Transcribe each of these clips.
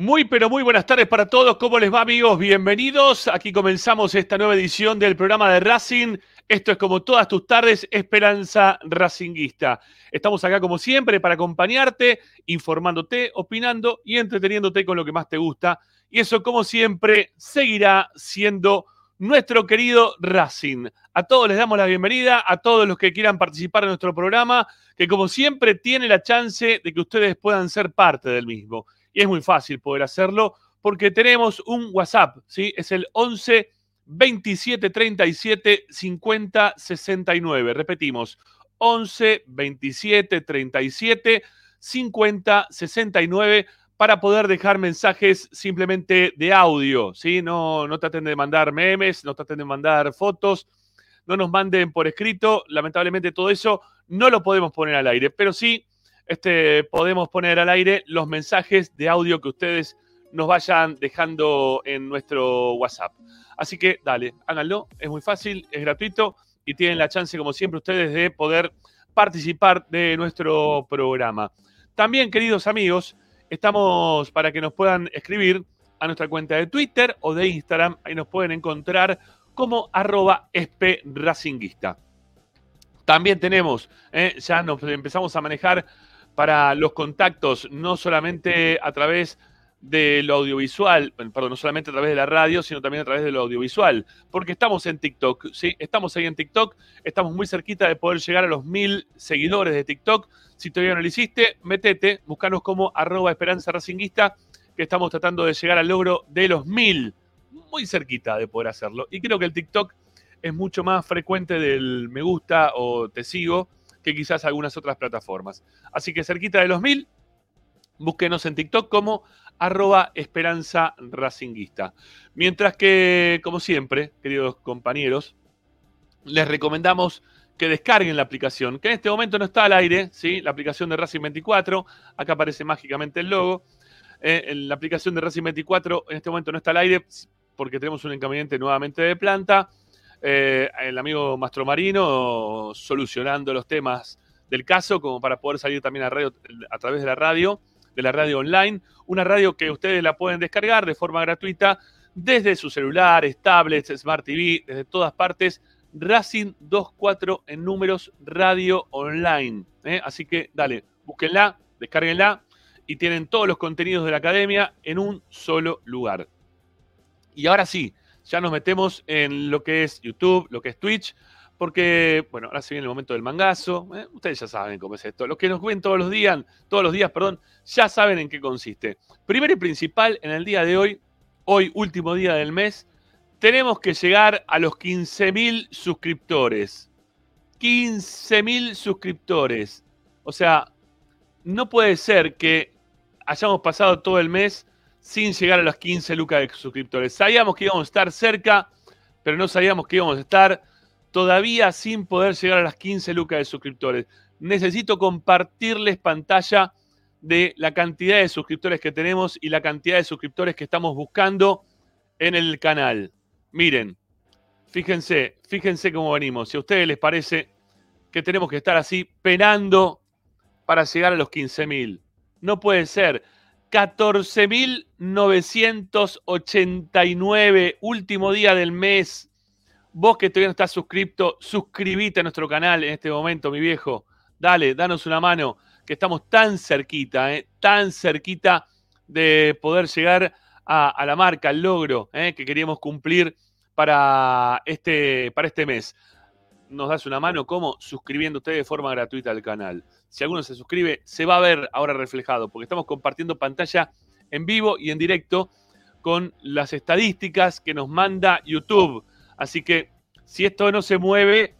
Muy pero muy buenas tardes para todos. ¿Cómo les va amigos? Bienvenidos. Aquí comenzamos esta nueva edición del programa de Racing. Esto es como todas tus tardes, Esperanza Racinguista. Estamos acá como siempre para acompañarte, informándote, opinando y entreteniéndote con lo que más te gusta. Y eso como siempre seguirá siendo nuestro querido Racing. A todos les damos la bienvenida, a todos los que quieran participar en nuestro programa, que como siempre tiene la chance de que ustedes puedan ser parte del mismo. Y es muy fácil poder hacerlo porque tenemos un WhatsApp, ¿sí? Es el 11 27 37 50 69. Repetimos, 11 27 37 50 69 para poder dejar mensajes simplemente de audio, ¿sí? No, no traten de mandar memes, no traten de mandar fotos, no nos manden por escrito. Lamentablemente todo eso no lo podemos poner al aire, pero sí este, podemos poner al aire los mensajes de audio que ustedes nos vayan dejando en nuestro WhatsApp. Así que dale, háganlo, es muy fácil, es gratuito y tienen la chance, como siempre, ustedes de poder participar de nuestro programa. También, queridos amigos, estamos para que nos puedan escribir a nuestra cuenta de Twitter o de Instagram, ahí nos pueden encontrar como arroba espracinguista. También tenemos, eh, ya nos empezamos a manejar para los contactos, no solamente a través de audiovisual, perdón, no solamente a través de la radio, sino también a través de lo audiovisual, porque estamos en TikTok, ¿sí? Estamos ahí en TikTok, estamos muy cerquita de poder llegar a los mil seguidores de TikTok. Si todavía no lo hiciste, metete, buscanos como arroba esperanza racinguista, que estamos tratando de llegar al logro de los mil, muy cerquita de poder hacerlo. Y creo que el TikTok es mucho más frecuente del me gusta o te sigo que quizás algunas otras plataformas. Así que cerquita de los mil, búsquenos en TikTok como arroba esperanza racinguista. Mientras que, como siempre, queridos compañeros, les recomendamos que descarguen la aplicación, que en este momento no está al aire, ¿sí? la aplicación de Racing 24, acá aparece mágicamente el logo. Eh, la aplicación de Racing 24 en este momento no está al aire porque tenemos un inconveniente nuevamente de planta. Eh, el amigo Mastro Marino solucionando los temas del caso como para poder salir también a, través de la radio, de la radio online, una radio que ustedes la pueden descargar de forma gratuita desde sus celulares, tablets, Smart TV, desde todas partes. Racing 24 en números radio online. ¿eh? Así que dale, búsquenla, descárguenla y tienen todos los contenidos de la academia en un solo lugar. Y ahora sí, ya nos metemos en lo que es YouTube, lo que es Twitch, porque, bueno, ahora se viene el momento del mangazo. ¿eh? Ustedes ya saben cómo es esto. Los que nos ven todos los días, todos los días, perdón, ya saben en qué consiste. Primero y principal, en el día de hoy, hoy último día del mes, tenemos que llegar a los 15.000 suscriptores. 15.000 suscriptores. O sea, no puede ser que hayamos pasado todo el mes sin llegar a los 15 lucas de suscriptores. Sabíamos que íbamos a estar cerca, pero no sabíamos que íbamos a estar todavía sin poder llegar a las 15 lucas de suscriptores. Necesito compartirles pantalla de la cantidad de suscriptores que tenemos y la cantidad de suscriptores que estamos buscando en el canal. Miren, fíjense, fíjense cómo venimos. Si a ustedes les parece que tenemos que estar así penando para llegar a los 15.000. No puede ser. 14.989, último día del mes. Vos que todavía no estás suscripto, suscríbete a nuestro canal en este momento, mi viejo. Dale, danos una mano, que estamos tan cerquita, eh, tan cerquita de poder llegar a, a la marca, al logro eh, que queríamos cumplir para este, para este mes. Nos das una mano, ¿cómo? Suscribiendo usted de forma gratuita al canal. Si alguno se suscribe, se va a ver ahora reflejado, porque estamos compartiendo pantalla en vivo y en directo con las estadísticas que nos manda YouTube. Así que si esto no se mueve,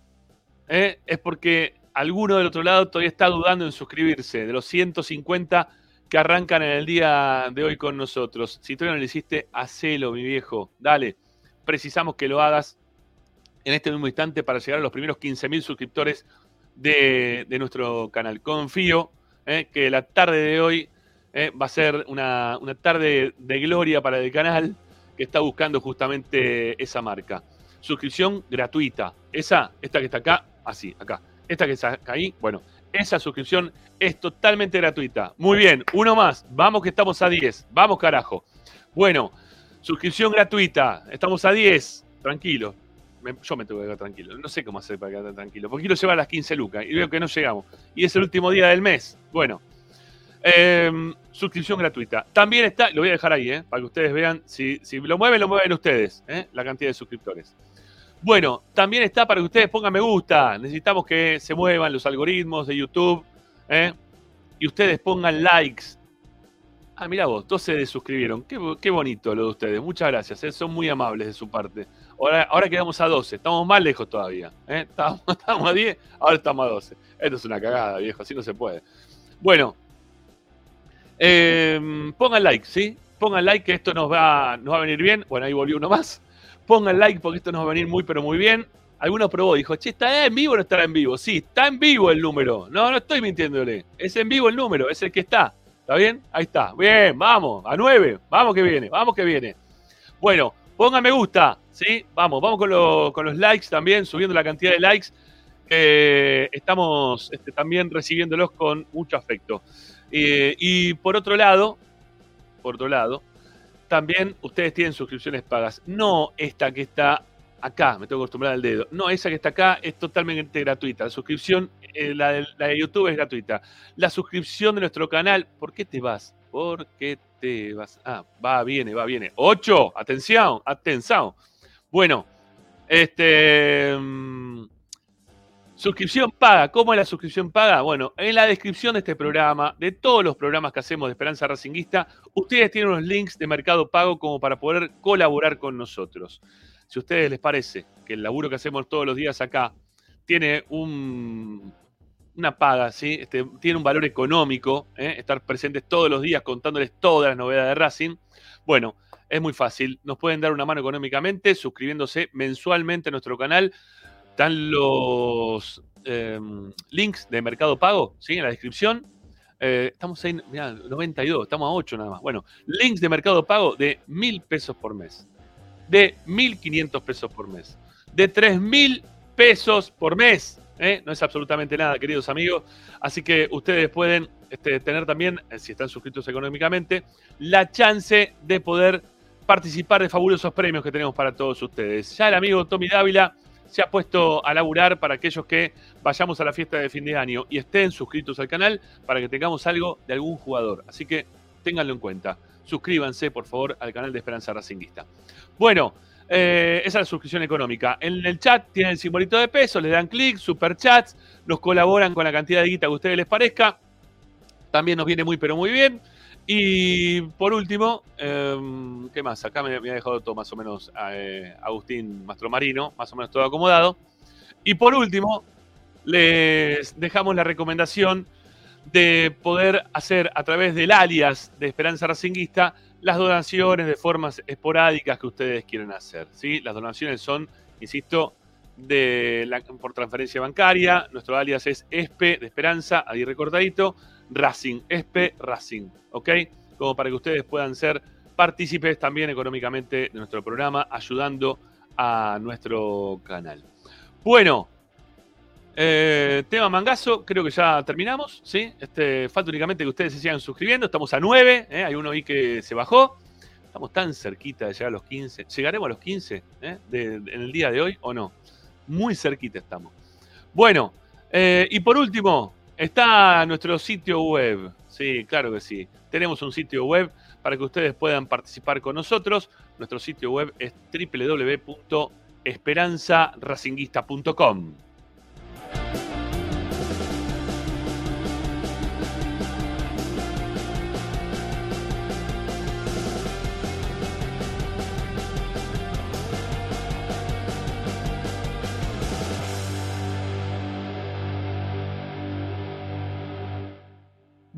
¿eh? es porque alguno del otro lado todavía está dudando en suscribirse, de los 150 que arrancan en el día de hoy con nosotros. Si todavía no lo hiciste, hacelo, mi viejo. Dale, precisamos que lo hagas en este mismo instante para llegar a los primeros 15.000 suscriptores de, nuestro canal. Confío ¿eh? que la tarde de hoy ¿eh? va a ser una, una tarde de gloria para el canal que está buscando justamente esa marca. Suscripción gratuita. Esa, esta que está acá, así, acá. Esta que está ahí, bueno, esa suscripción es totalmente gratuita. Muy bien, uno más. Vamos que estamos a 10. Vamos, carajo. Bueno, suscripción gratuita. Estamos a 10. Tranquilo. Yo me tengo que quedar tranquilo. No sé cómo hacer para quedar tranquilo. Porque quiero llevar las 15 lucas y veo que no llegamos. Y es el último día del mes. Bueno, em, suscripción gratuita. También está, lo voy a dejar ahí, eh, para que ustedes vean. Si, si lo mueven, lo mueven ustedes, eh, la cantidad de suscriptores. Bueno, también está para que ustedes pongan me gusta. Necesitamos que se muevan los algoritmos de YouTube. ¿eh? Y ustedes pongan likes. Ah, mira vos, 12 de suscribieron. Qué, bonito lo de ustedes. Muchas gracias. ¿eh? Son muy amables de su parte. Ahora, quedamos a 12. Estamos más lejos todavía. ¿eh? Estábamos, a 10, ahora estamos a 12. Esto es una cagada, viejo. Así no se puede. Bueno, pongan like, ¿sí? Pongan like que esto nos va, nos va a venir bien. Bueno, ahí volvió uno más. Pongan like porque esto nos va a venir muy, pero muy bien. Alguno probó, dijo, che, ¿está en vivo o no estará en vivo? Sí, está en vivo el número. No, no estoy mintiéndole. Es en vivo el número, es el que está. ¿Está bien? Ahí está. Bien, vamos, a nueve. Vamos que viene, vamos que viene. Bueno, pongan me gusta, ¿sí? Vamos, vamos con, los likes también, subiendo la cantidad de likes. que estamos este, también recibiéndolos con mucho afecto. Eh, y por otro lado, por otro lado, también ustedes tienen suscripciones pagas. No esta que está acá, me tengo que acostumbrar al dedo. No, esa que está acá es totalmente gratuita. La suscripción, eh, la, de, YouTube es gratuita. La suscripción de nuestro canal, ¿por qué te vas? ¿Por qué te vas? Ah, va, viene, va, viene. ¡Ocho! Atención, atención. Bueno, este. Mm, Suscripción paga. ¿Cómo es la suscripción paga? Bueno, en la descripción de este programa, de todos los programas que hacemos de Esperanza Racinguista, ustedes tienen unos links de Mercado Pago como para poder colaborar con nosotros. Si a ustedes les parece que el laburo que hacemos todos los días acá tiene un, una paga, ¿sí? Este, tiene un valor económico, ¿eh? estar presentes todos los días contándoles todas las novedades de Racing, bueno, es muy fácil. Nos pueden dar una mano económicamente suscribiéndose mensualmente a nuestro canal están los em, links de Mercado Pago, ¿sí? En la descripción. Eh, estamos ahí, mirá, 92, estamos a 8 nada más. Bueno, links de Mercado Pago de mil pesos por mes. De 1.500 pesos por mes. De 3.000 pesos por mes. ¿eh? No es absolutamente nada, queridos amigos. Así que ustedes pueden este, tener también, eh, si están suscritos económicamente, la chance de poder participar de fabulosos premios que tenemos para todos ustedes. Ya el amigo Tommy Dávila se ha puesto a laburar para aquellos que vayamos a la fiesta de fin de año y estén suscritos al canal para que tengamos algo de algún jugador. Así que ténganlo en cuenta. Suscríbanse, por favor, al canal de Esperanza Racinguista. Bueno, eh, esa es la suscripción económica. En el chat tienen el simbolito de peso, les dan clic, super chats, nos colaboran con la cantidad de guita que a ustedes les parezca. También nos viene muy, pero muy bien. Y por último, em, ¿qué más? Acá me, ha dejado todo más o menos eh, Agustín Mastromarino, más o menos todo acomodado. Y por último, les dejamos la recomendación de poder hacer a través del alias de Esperanza Racinguista las donaciones de formas esporádicas que ustedes quieren hacer. ¿sí? Las donaciones son, insisto, de por transferencia bancaria. Nuestro alias es ESPE de Esperanza, ahí recortadito. Racing, ESPE Racing, ¿ok? Como para que ustedes puedan ser partícipes también económicamente de nuestro programa, ayudando a nuestro canal. Bueno, eh, tema mangazo, creo que ya terminamos, ¿sí? Este, falta únicamente que ustedes se sigan suscribiendo, estamos a 9, ¿eh? hay uno ahí que se bajó, estamos tan cerquita de llegar a los 15, ¿llegaremos a los 15 ¿eh? en el día de hoy o no? Muy cerquita estamos. Bueno, y por último, Está nuestro sitio web. Sí, claro que sí. Tenemos un sitio web para que ustedes puedan participar con nosotros. Nuestro sitio web es www.esperanzaracinguista.com.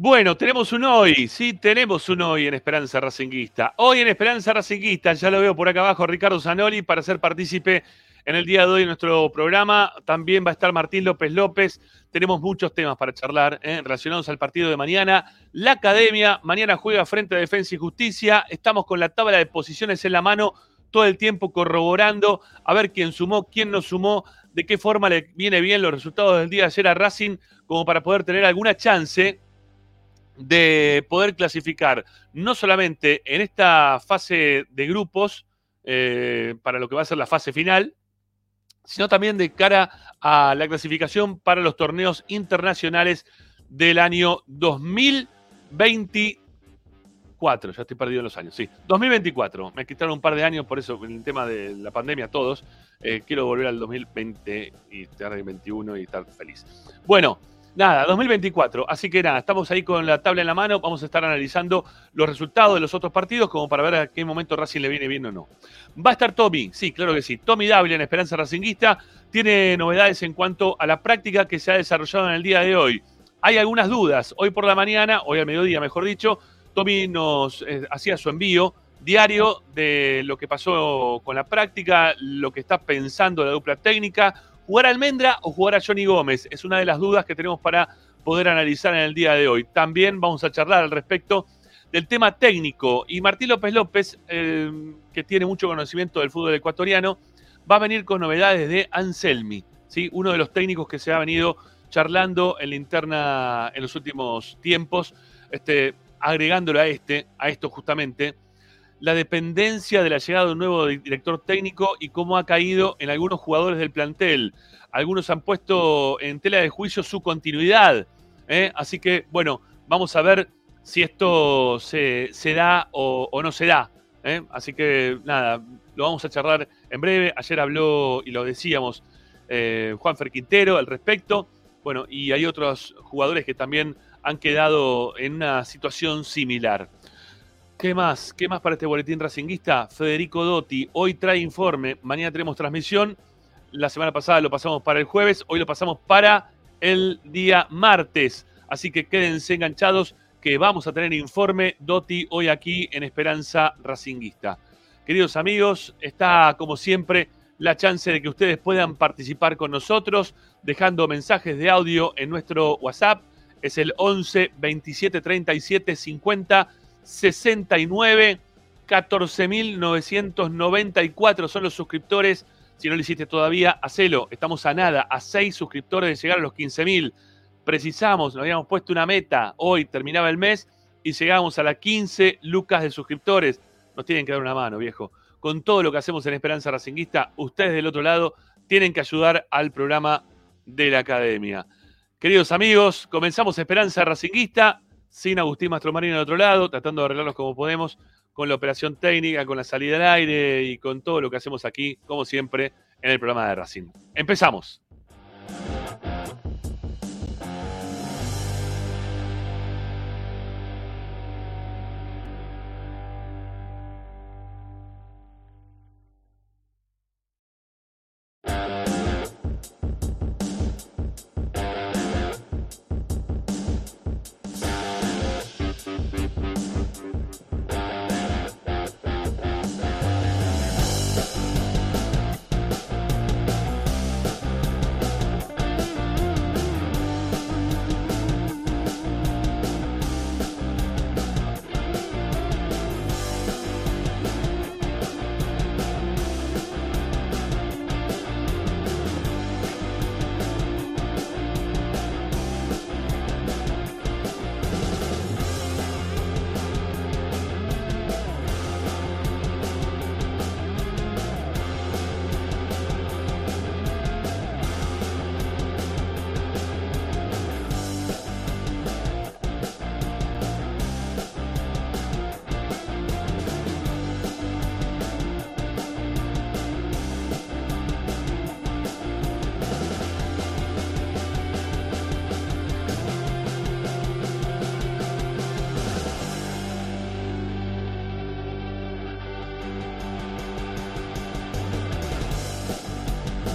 Bueno, tenemos un hoy, sí, tenemos un hoy en Esperanza Racinguista. Hoy en Esperanza Racinguista, ya lo veo por acá abajo, Ricardo Zanoli, para ser partícipe en el día de hoy en nuestro programa. También va a estar Martín López López. Tenemos muchos temas para charlar ¿eh? relacionados al partido de mañana. La academia, mañana juega frente a Defensa y Justicia. Estamos con la tabla de posiciones en la mano todo el tiempo corroborando a ver quién sumó, quién no sumó, de qué forma le viene bien los resultados del día de ayer a Racing, como para poder tener alguna chance de poder clasificar no solamente en esta fase de grupos, eh, para lo que va a ser la fase final, sino también de cara a la clasificación para los torneos internacionales del año 2024. Ya estoy perdido en los años, sí. 2024. Me quitaron un par de años por eso, en el tema de la pandemia, todos. Eh, quiero volver al 2020 y estar en 21 y estar feliz. Bueno, Nada, 2024. Así que nada, estamos ahí con la tabla en la mano. Vamos a estar analizando los resultados de los otros partidos como para ver a qué momento Racing le viene bien o no. Va a estar Tommy, sí, claro que sí. Tommy Dávila en Esperanza Racinguista tiene novedades en cuanto a la práctica que se ha desarrollado en el día de hoy. Hay algunas dudas. Hoy por la mañana, hoy al mediodía, mejor dicho, Tommy nos eh, hacía su envío diario de lo que pasó con la práctica, lo que está pensando la dupla técnica ¿Jugar a Almendra o jugar a Johnny Gómez? Es una de las dudas que tenemos para poder analizar en el día de hoy. También vamos a charlar al respecto del tema técnico. Y Martín López López, eh, que tiene mucho conocimiento del fútbol ecuatoriano, va a venir con novedades de Anselmi, ¿sí? uno de los técnicos que se ha venido charlando en la interna en los últimos tiempos, este, agregándolo a este, a esto justamente, la dependencia de la llegada de un nuevo director técnico y cómo ha caído en algunos jugadores del plantel. Algunos han puesto en tela de juicio su continuidad. ¿eh? Así que, bueno, vamos a ver si esto se, da o, no se da. ¿eh? Así que, nada, lo vamos a charlar en breve. Ayer habló, y lo decíamos, eh, Juan Fer Quintero al respecto. Bueno, y hay otros jugadores que también han quedado en una situación similar. ¿Qué más? ¿Qué más para este boletín racinguista? Federico Dotti, hoy trae informe, mañana tenemos transmisión. La semana pasada lo pasamos para el jueves, hoy lo pasamos para el día martes. Así que quédense enganchados que vamos a tener informe Dotti hoy aquí en Esperanza Racinguista. Queridos amigos, está como siempre la chance de que ustedes puedan participar con nosotros dejando mensajes de audio en nuestro WhatsApp. Es el 11 27 37 50 69, 14.994 son los suscriptores. Si no lo hiciste todavía, hacelo. Estamos a nada, a 6 suscriptores de llegar a los 15.000. Precisamos, nos habíamos puesto una meta. Hoy terminaba el mes y llegamos a las 15 lucas de suscriptores. Nos tienen que dar una mano, viejo. Con todo lo que hacemos en Esperanza Racinguista, ustedes del otro lado tienen que ayudar al programa de la academia. Queridos amigos, comenzamos Esperanza Racinguista sin Agustín Mastromarino al otro lado, tratando de arreglarnos como podemos con la operación técnica, con la salida al aire y con todo lo que hacemos aquí, como siempre, en el programa de Racing. Empezamos.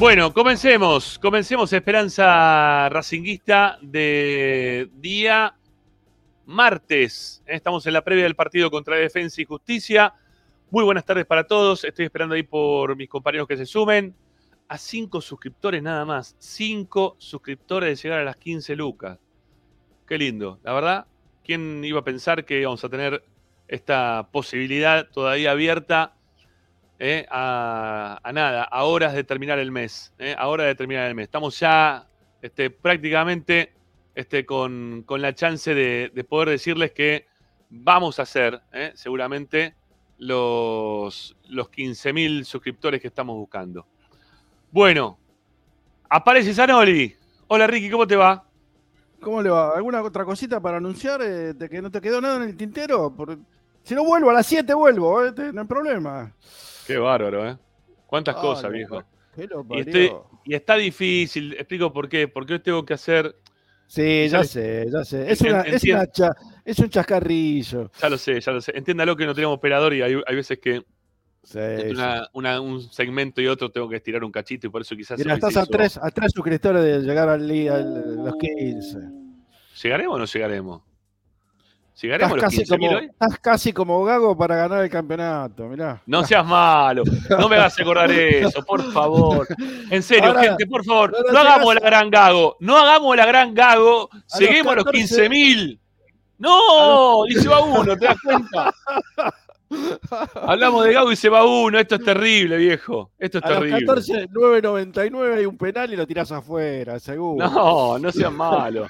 Bueno, comencemos. Comencemos Esperanza Racinguista de día martes. Estamos en la previa del partido contra Defensa y Justicia. Muy buenas tardes para todos. Estoy esperando ahí por mis compañeros que se sumen. A cinco suscriptores nada más. Cinco suscriptores de llegar a las 15 lucas. Qué lindo. La verdad, ¿quién iba a pensar que íbamos a tener esta posibilidad todavía abierta eh, a, nada, a horas de terminar el mes? eh, de terminar el mes. Estamos ya este, prácticamente este, con, con la chance de, de poder decirles que vamos a hacer eh, seguramente los, los 15.000 suscriptores que estamos buscando. Bueno, aparece Zanoli. Hola Ricky, ¿cómo te va? ¿Cómo le va? ¿Alguna otra cosita para anunciar eh, de que no te quedó nada en el tintero? Por- Si no vuelvo a las 7 vuelvo, eh, te- no hay problema. Qué bárbaro, ¿eh? ¿Cuántas Ah, cosas, viejo? Y, estoy- y está difícil, explico por qué. Porque hoy tengo que hacer, Sí, ya sé, ya sé. Es, una, es, una cha- es un chascarrillo. ya lo sé, ya lo sé. Entiéndalo que no tenemos operador y hay, hay veces que Sí, una- un segmento y otro tengo que estirar un cachito y por eso quizás. Mira, estás a tres, a tres suscriptores de llegar al, al- los 15. ¿Llegaremos o no llegaremos? ¿Llegaremos Estás a los casi, 15.000 como, hoy? estás casi como Gago para ganar el campeonato, mirá. No seas malo, no me hagas acordar eso, por favor. En serio, Ahora- gente, por favor, no hagamos la gran gago, no hagamos la gran gago, A lleguemos a los los 14. 15.000. No, y se va uno, ¿te das cuenta? Hablamos de gago y se va uno, esto es terrible, viejo. Esto es A los terrible. 14, 9.99 hay un penal y lo tirás afuera, seguro. No, no sean malos.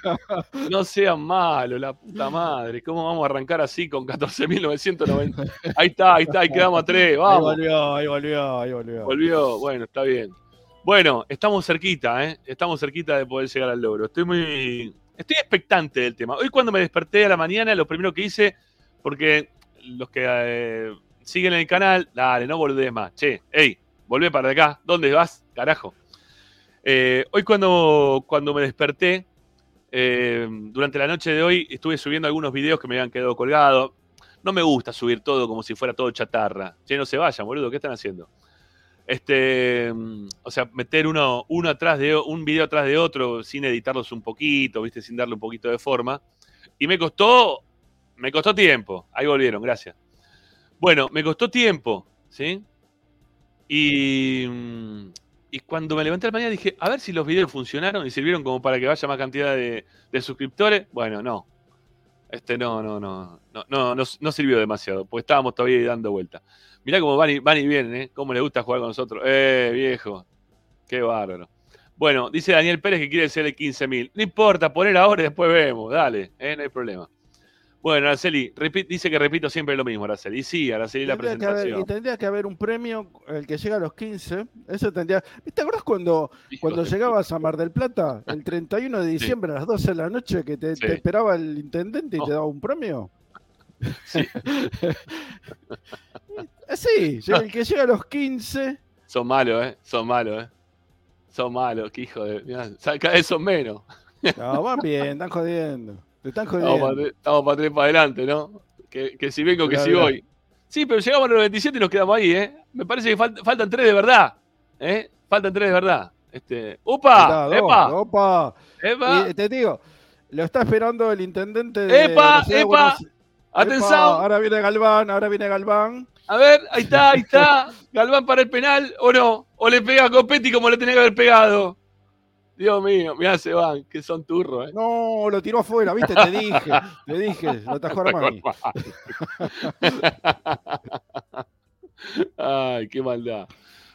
No sean malos, la puta madre. ¿Cómo vamos a arrancar así con 14.990? Ahí está, ahí está, ahí quedamos a tres. ahí volvió, ahí volvió, ahí volvió. Volvió, bueno, está bien. Bueno, estamos cerquita, ¿eh? Estamos cerquita de poder llegar al logro. Estoy muy. Estoy expectante del tema. Hoy, cuando me desperté a la mañana, lo primero que hice, porque los que eh, siguen el canal, dale, no volvés más. Che, hey, volvé para acá. ¿Dónde vas? Carajo. Eh, hoy, cuando, cuando me desperté, eh, durante la noche de hoy, estuve subiendo algunos videos que me habían quedado colgados. No me gusta subir todo como si fuera todo chatarra. Che, no se vayan, boludo, ¿qué están haciendo? Este, o sea, meter uno, uno atrás de un video atrás de otro sin editarlos un poquito, ¿viste? Sin darle un poquito de forma. Y me costó, me costó tiempo. Ahí volvieron, gracias. Bueno, me costó tiempo, ¿sí? Y, mm, cuando me levanté la mañana dije, a ver si los videos funcionaron y sirvieron como para que vaya más cantidad de, suscriptores. Bueno, no. Este no, no, no, no, no, no, no sirvió demasiado, porque estábamos todavía dando vuelta. Mirá cómo van y, van y vienen, ¿eh? Cómo le gusta jugar con nosotros. Eh, viejo. Qué bárbaro. Bueno, dice Daniel Pérez que quiere ser el 15.000. No importa, poner ahora y después vemos. Dale, ¿eh? no hay problema. Bueno, Araceli, dice que repito siempre lo mismo, Araceli. Sí, Araceli, la que, haber, presentación. y tendría que haber un premio, el que llega a los 15. Eso tendría. ¿Te acuerdas cuando, Hijo cuando llegabas a Mar del Plata, el 31 de diciembre a las 12 de la noche, que te, Sí. te esperaba el intendente y Oh. te daba un premio? Sí. Eh, Sí, el que llega a los 15. Son malos, ¿eh? Son malos, ¿eh? Son malos, qué hijo de. mirá, cada vez son menos. No, van bien, están jodiendo. Te están Estamos jodiendo. para, tres- estamos para tres para adelante, ¿no? Que, que si vengo, que si voy. Sí, pero llegamos a los 27 y nos quedamos ahí, ¿eh? Me parece que falt- faltan tres de verdad. ¿Eh? Faltan tres de verdad. Este. ¡Upa! Dos, ¡Epa! opa. ¡Epa! Y te digo, lo está esperando el intendente de ¡Epa! de ¡Epa! Buenos- Epa, ¡Atención! ahora viene Galván, ahora viene Galván. A ver, ahí está, ahí está. Galván para el penal, o no. O le pega a Copetti como le tenía que haber pegado. Dios mío, mirá, se van, que son turros, ¿eh? No, lo tiró afuera, ¿viste? Te dije, te dije, lo atajó Armani. Ay, qué maldad.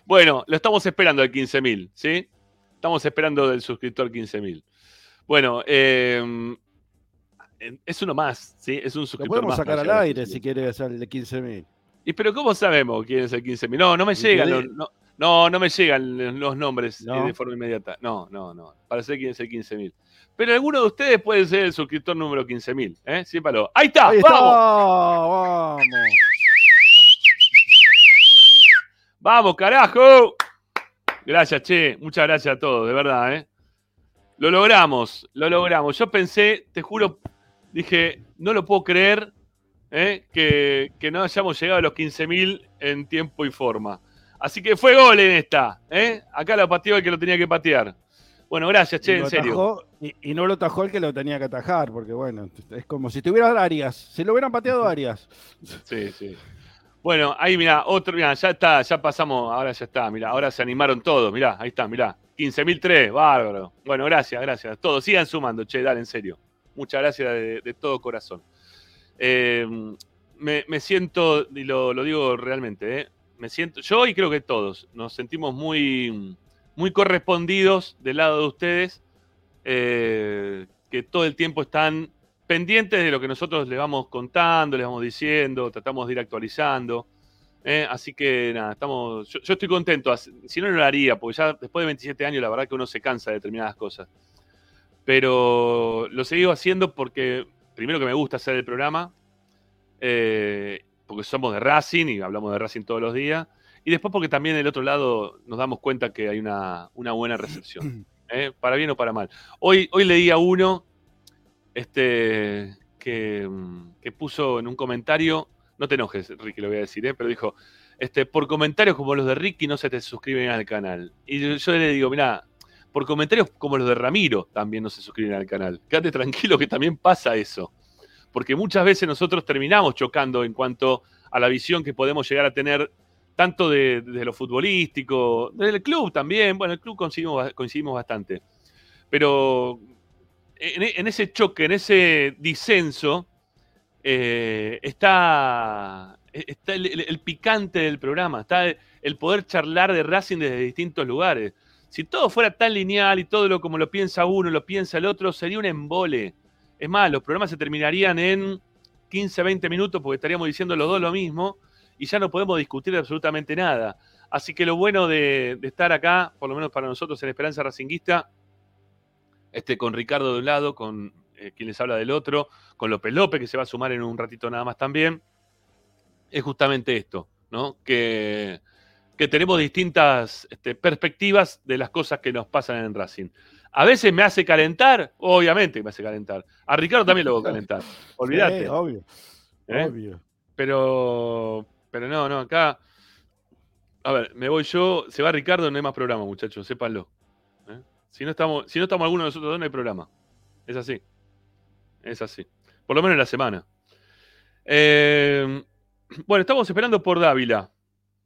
Bueno, lo estamos esperando al 15.000, ¿sí? Estamos esperando del suscriptor 15.000. Bueno, eh, es uno más, ¿sí? Es un Lo suscriptor podemos más. sacar al aire 15.000. si quieres hacer el de 15.000. ¿Y pero cómo sabemos quién es el 15.000? No, no me no, di- no, no, no me llegan los nombres eh, ¿No? de forma inmediata. No, no, no. Para saber quién es el 15.000. Pero alguno de ustedes puede ser el suscriptor número 15.000, ¿eh? Sípalo. ¡Ahí está! Ahí está, ¡Vamos! vamos. ¡Vamos, carajo! Gracias, che. Muchas gracias a todos, de verdad, ¿eh? Lo logramos, lo logramos. Yo pensé, te juro, dije, no lo puedo creer ¿eh? que, que no hayamos llegado a los 15.000 en tiempo y forma. Así que fue gol en esta. ¿eh? Acá la pateó el que lo tenía que patear. Bueno, gracias, che, lo en serio. y, y no lo atajó el que lo tenía que atajar, porque bueno, es como si tuviera Arias. Si lo hubieran pateado Arias. Sí, sí. Bueno, ahí mira, otro, mira, ya está, ya pasamos, ahora ya está, mira, ahora se animaron todos, mirá, ahí está, mirá. 15.003, bárbaro. Bueno, gracias, gracias. Todos sigan sumando, che, dale, en serio. Muchas gracias de, de todo corazón. Eh, me, me siento, y lo, lo digo realmente, eh, me siento, yo y creo que todos, nos sentimos muy, muy correspondidos del lado de ustedes, eh, que todo el tiempo están pendientes de lo que nosotros les vamos contando, les vamos diciendo, tratamos de ir actualizando. eh, así que nada, estamos, yo, estoy contento. Si no, no lo haría, porque ya después de 27 años, la verdad que uno se cansa de determinadas cosas. Pero lo sigo haciendo porque, primero que me gusta hacer el programa, eh, porque somos de Racing y hablamos de Racing todos los días. Y después porque también del otro lado nos damos cuenta que hay una, una buena recepción. ¿eh? Para bien o para mal. Hoy, hoy leí a uno este, que, que puso en un comentario, no te enojes, Ricky, lo voy a decir, ¿eh? pero dijo, este, por comentarios como los de Ricky no se te suscriben al canal. Y yo, yo le digo, mira, por comentarios como los de Ramiro también no se suscriben al canal. Quédate tranquilo que también pasa eso. Porque muchas veces nosotros terminamos chocando en cuanto a la visión que podemos llegar a tener tanto de, lo futbolístico, del club también. Bueno, el club coincidimos, coincidimos bastante. Pero en, ese choque, en ese disenso, eh, está, está el picante del programa, está el, el poder charlar de Racing desde distintos lugares. Si todo fuera tan lineal y todo lo como lo piensa uno, lo piensa el otro, sería un embole. Es más, los programas se terminarían en 15, 20 minutos porque estaríamos diciendo los dos lo mismo y ya no podemos discutir absolutamente nada. Así que lo bueno de, estar acá, por lo menos para nosotros en Esperanza Racinguista, este, con Ricardo de un lado, con eh, quien les habla del otro, con López López, que se va a sumar en un ratito nada más también, es justamente esto, ¿no? Que, que tenemos distintas este, perspectivas de las cosas que nos pasan en Racing. A veces me hace calentar, obviamente me hace calentar. A Ricardo también lo hago calentar, olvídate. Sí, obvio. ¿eh? Obvio. Pero, pero no, no, acá. A ver, me voy yo, se va Ricardo, no hay más programa, muchachos, sépanlo. ¿eh? Si no estamos, si no estamos alguno de nosotros dos, no hay programa. Es así. Es así. Por lo menos en la semana. Eh, bueno, estamos esperando por Dávila.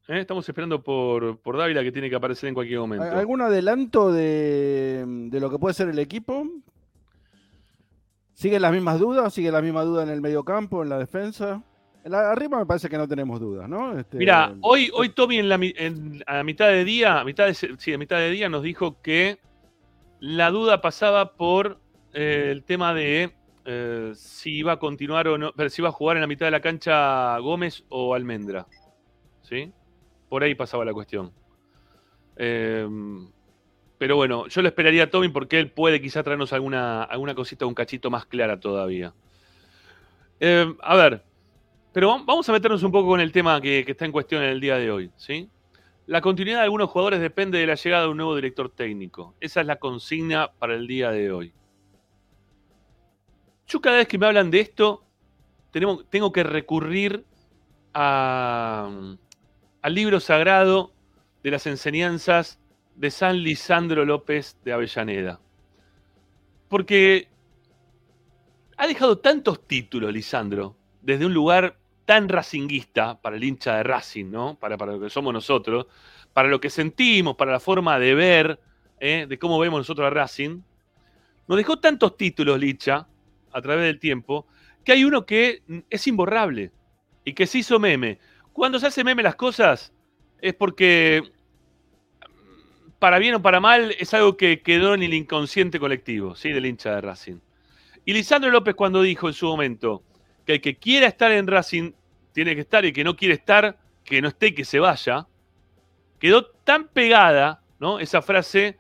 ¿Eh? Estamos esperando por, por Dávila que tiene que aparecer en cualquier momento. ¿Al- ¿Algún adelanto de, de lo que puede ser el equipo? ¿Siguen las mismas dudas? ¿Sigue la misma duda en el mediocampo, en la defensa? En la, arriba me parece que no tenemos dudas, ¿no? Este, Mira, hoy, hoy Tommy en la, en- a mitad de día, a mitad de, sí, a mitad de día nos dijo que la duda pasaba por eh, el tema de eh, si iba a continuar o no, pero si iba a jugar en la mitad de la cancha Gómez o Almendra. ¿Sí? Por ahí pasaba la cuestión. Eh, pero bueno, yo lo esperaría a Tommy porque él puede quizá traernos alguna, alguna cosita un cachito más clara todavía. Eh, a ver, pero vam- vamos a meternos un poco con el tema que, está en cuestión en el día de hoy, ¿sí? La continuidad de algunos jugadores depende de la llegada de un nuevo director técnico. Esa es la consigna para el día de hoy. Yo cada vez que me hablan de esto, tengo que recurrir a- al libro sagrado de las enseñanzas de San Lisandro López de Avellaneda. Porque ha dejado tantos títulos, Lisandro, desde un lugar tan racinguista para el hincha de Racing, ¿no? Para, para lo que somos nosotros, para lo que sentimos, para la forma de ver, ¿eh? de cómo vemos nosotros a Racing. Nos dejó tantos títulos, Licha, a través del tiempo, que hay uno que es imborrable y que se hizo meme. Cuando se hace meme las cosas, es porque, para bien o para mal, es algo que quedó en el inconsciente colectivo, ¿sí? Del hincha de Racing. Y Lisandro López cuando dijo en su momento que el que quiera estar en Racing tiene que estar y el que no quiere estar, que no esté y que se vaya, quedó tan pegada ¿no? esa frase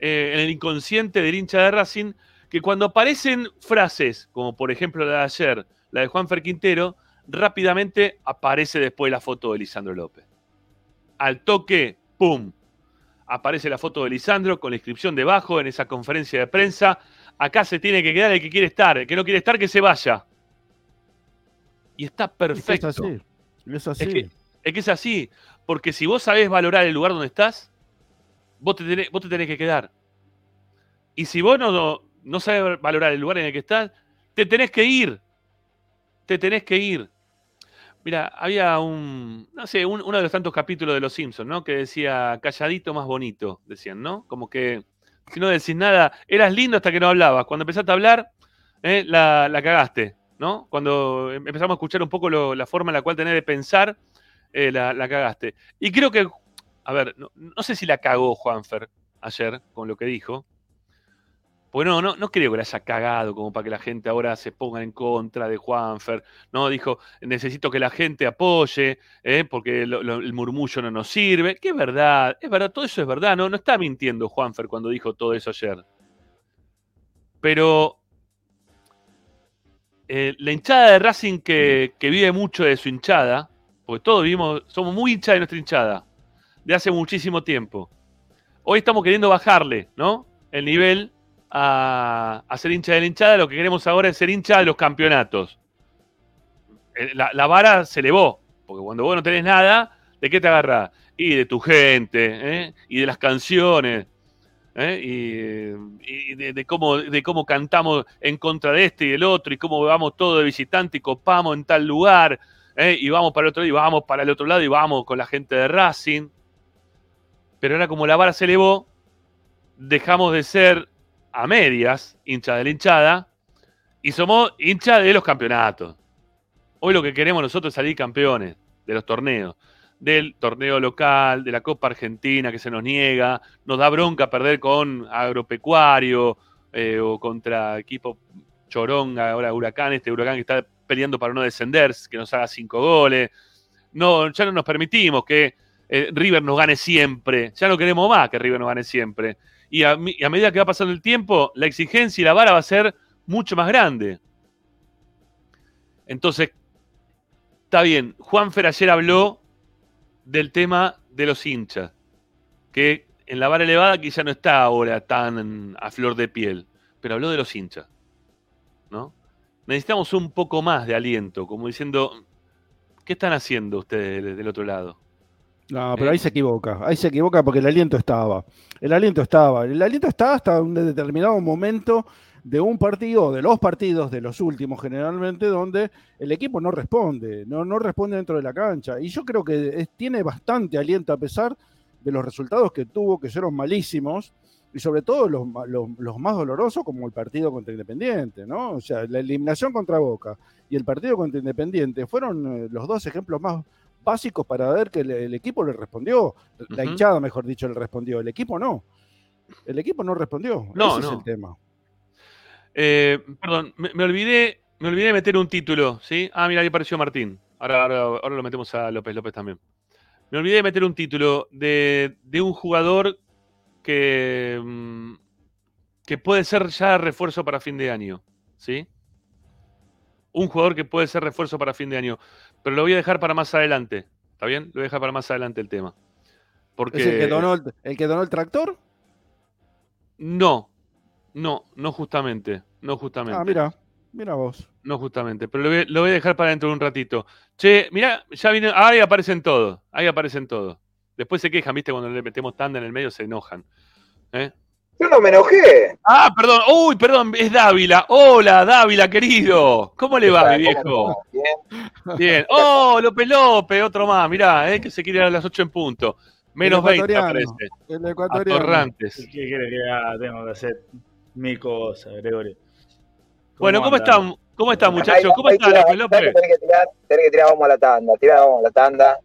eh, en el inconsciente del hincha de Racing que cuando aparecen frases, como por ejemplo la de ayer, la de Juan Fer Quintero, rápidamente aparece después la foto de Lisandro López. Al toque, ¡pum! Aparece la foto de Lisandro con la inscripción debajo en esa conferencia de prensa. Acá se tiene que quedar el que quiere estar, el que no quiere estar, que se vaya. Y está es que perfecto. Es así. Es así. Es que, es que es así, porque si vos sabés valorar el lugar donde estás, vos te tenés, vos te tenés que quedar. Y si vos no, no, no sabes valorar el lugar en el que estás, te tenés que ir. Te tenés que ir. Mira, había un, no sé, un- uno de los tantos capítulos de Los Simpsons, ¿no? Que decía, calladito más bonito, decían, ¿no? Como que si no decís nada, eras lindo hasta que no hablabas. Cuando empezaste a hablar, eh, la, la cagaste, ¿no? Cuando em- empezamos a escuchar un poco la forma en la cual tenés de pensar, eh, la, la cagaste. Y creo que, a ver, no, no sé si la cagó Juanfer ayer con lo que dijo. Porque no, no, creo que la haya cagado como para que la gente ahora se ponga en contra de Juanfer. No, dijo, necesito que la gente apoye, ¿eh? porque el murmullo no nos sirve. Que es verdad, es verdad, todo eso es verdad. No, no está mintiendo Juanfer cuando dijo todo eso ayer. Pero eh, la hinchada de Racing que, que vive mucho de su hinchada, porque todos vivimos, somos muy hinchas de nuestra hinchada, de hace muchísimo tiempo. Hoy estamos queriendo bajarle, ¿no? El nivel a, ser hincha de la hinchada, lo que queremos ahora es ser hincha de los campeonatos. Eh, La, vara se elevó, porque cuando vos no tenés nada, ¿de qué te agarrás? Y de tu gente, ¿eh? y de las canciones, ¿eh? y, de, cómo, de cómo cantamos en contra de este y del otro, y cómo vamos todos de visitante y copamos en tal lugar, y vamos para el otro y vamos para el otro lado, y vamos con la gente de Racing. Pero ahora como la vara se elevó, dejamos de ser a medias hincha de la hinchada y somos hincha de los campeonatos. Hoy lo que queremos nosotros es salir campeones de los torneos. Del torneo local, de la Copa Argentina que se nos niega, nos da bronca perder con agropecuario eh, o contra equipo Choronga, ahora Huracán, este Huracán que está peleando para no descender, que nos haga cinco goles. No, ya no nos permitimos que eh, River nos gane siempre. Ya no queremos más que River nos gane siempre. Y a, y a medida que va pasando el tiempo, la exigencia y la vara va a ser mucho más grande. Entonces, está bien. Juanfer ayer habló del tema de los hinchas. Que en la vara elevada quizá no está ahora tan a flor de piel. Pero habló de los hinchas. ¿No? Necesitamos un poco más de aliento, como diciendo, ¿qué están haciendo ustedes del otro lado? No, pero Eh. ahí se equivoca. Ahí se equivoca porque el aliento estaba. El aliento estaba. El aliento estaba hasta un determinado momento de un partido, de los partidos, de los últimos generalmente, donde el equipo no responde, no, no responde dentro de la cancha. Y yo creo que es- tiene bastante aliento a pesar de los resultados que tuvo, que fueron malísimos, y sobre todo los, los- los más dolorosos, como el partido contra Independiente, ¿no? O sea, la eliminación contra Boca y el partido contra Independiente fueron eh, los dos ejemplos más básicos para ver que el, el equipo le respondió, la hinchada, mejor dicho, le respondió, el equipo no. El equipo no respondió. No, Ese es el tema. Eh, perdón, me, me olvidé, me olvidé de meter un título, ¿sí? Ah, mira, ahí apareció Martín. Ahora, ahora, ahora lo metemos a López López también. Me olvidé de meter un título de, de un jugador que, mm, que puede ser ya refuerzo para fin de año, ¿sí? Un jugador que puede ser refuerzo para fin de año. Pero lo voy a dejar para más adelante. ¿Está bien? Lo voy a dejar para más adelante el tema. Porque. ¿Es el que, donó el, el que donó el tractor? No, no, no justamente. No justamente. Ah, mira, mira vos. No justamente, pero lo voy, lo voy a dejar para dentro de un ratito. Che, mira, ya viene, ahí aparecen todos, ahí aparecen todos. Después se quejan, viste, cuando le metemos tanda en el medio se enojan. ¿eh? Yo no me enojé. Ah, perdón, uy, perdón, es Dávila. Hola, Dávila, querido. ¿Cómo le va, mi ¿Cómo viejo? Bien. Bien. Oh, López López, otro más, mirá, eh, que se quiere ir a las 8 en punto. Menos El 20 ecuatoriano. aparece. El ecuatoriano. Atorrantes. ¿Qué quiere que haga? Tengo que hacer mil cosas, Gregorio. Bueno, ¿cómo están? ¿Cómo están, muchachos? ¿Cómo están, López ¿sabes López? Tenés que tirar, tenés que tirar, vamos a la tanda. Tirá, vamos a la tanda.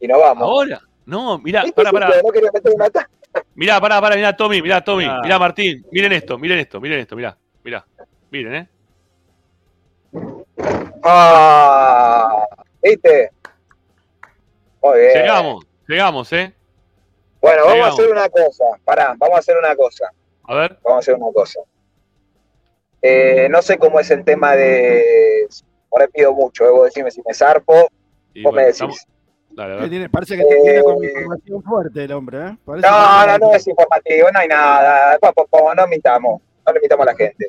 Y nos vamos. Ahora. No, mirá, pará, pará. No quería meter una tanda. Mirá, pará, pará, mirá, Tommy, mirá, Tommy, Ah. mirá, Martín, miren esto, miren esto, miren esto, mirá, mirá, miren, ¿eh? Ah, ¿viste? Muy bien. Llegamos, llegamos, ¿eh? Bueno, vamos a hacer una cosa. Pará, vamos a hacer una cosa. A ver, Vamos a hacer una cosa. Eh, no sé cómo es el tema de. Por ahí pido mucho, eh, vos decime si me zarpo, y vos me decís. estamos- dale, tiene- parece que tiene con Eh, información fuerte el hombre, ¿eh? Parece No, no, no es informativo, no hay nada. No mintamos, no le mintamos a la gente.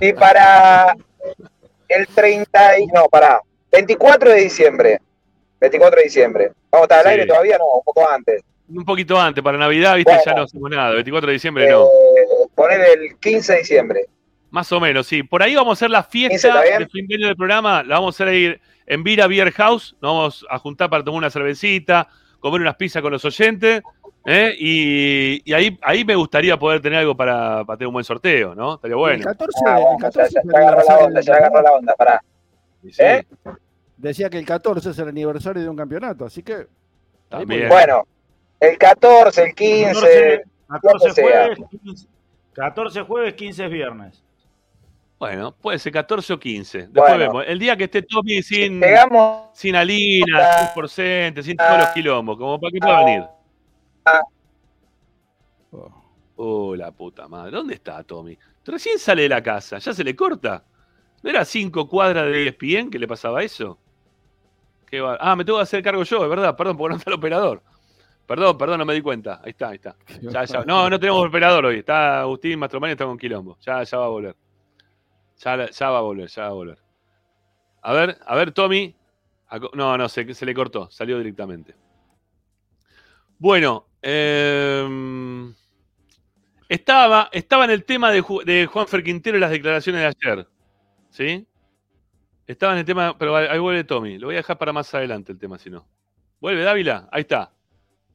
Y para el 30 y, no, para 24 de diciembre. 24 de diciembre. ¿Vamos a estar al Sí. aire todavía? No, un poco antes. Un poquito antes, para Navidad, viste, Bueno. ya no hacemos nada, 24 de diciembre no. Eh, poner el 15 de diciembre. Más o menos, sí. Por ahí vamos a hacer la ¿Ese fiesta de fin de año del programa. La vamos a hacer ahí en Vira Beer House. Nos vamos a juntar para tomar una cervecita, comer unas pizzas con los oyentes. ¿eh? Y, y ahí, ahí me gustaría poder tener algo para, para tener un buen sorteo, ¿no? Estaría El bueno. 14, Ah, el bueno, ya, 14 ya- el ya agarró la aniversario onda, ya agarró la onda, pará. ¿Eh? Decía que el 14 es el aniversario de un campeonato, así que. También. Bueno, el 14, el 15, 14 lo que sea. jueves, 15, 14 jueves, 15 es viernes. Bueno, puede ser 14 o 15. Después Bueno. vemos. El día que esté Tommy sin, sin Alina, sin Porcente, sin todos los quilombos, como para que pueda venir. Oh. Oh, la puta madre. ¿Dónde está Tommy? Recién sale de la casa, ya se le corta. ¿No era cinco cuadras de ESPN que le pasaba eso? Qué va- Ah, me tengo que hacer cargo yo, es verdad, perdón, porque no está el operador. Perdón, perdón, no me di cuenta. Ahí está, ahí está. Ya, ya. No, no tenemos operador hoy. Está Agustín Mastromani, está con quilombo. Ya, ya va a volver. Ya, va a volver, ya va a volver. A ver, a ver, Tommy. No, no, se, se le cortó, salió directamente. Bueno, eh, estaba, estaba en el tema de, de Juanfer Quintero y las declaraciones de ayer. ¿Sí? Estaba en el tema, pero ahí vuelve Tommy. Lo voy a dejar para más adelante el tema, si no. ¿Vuelve Dávila? Ahí está.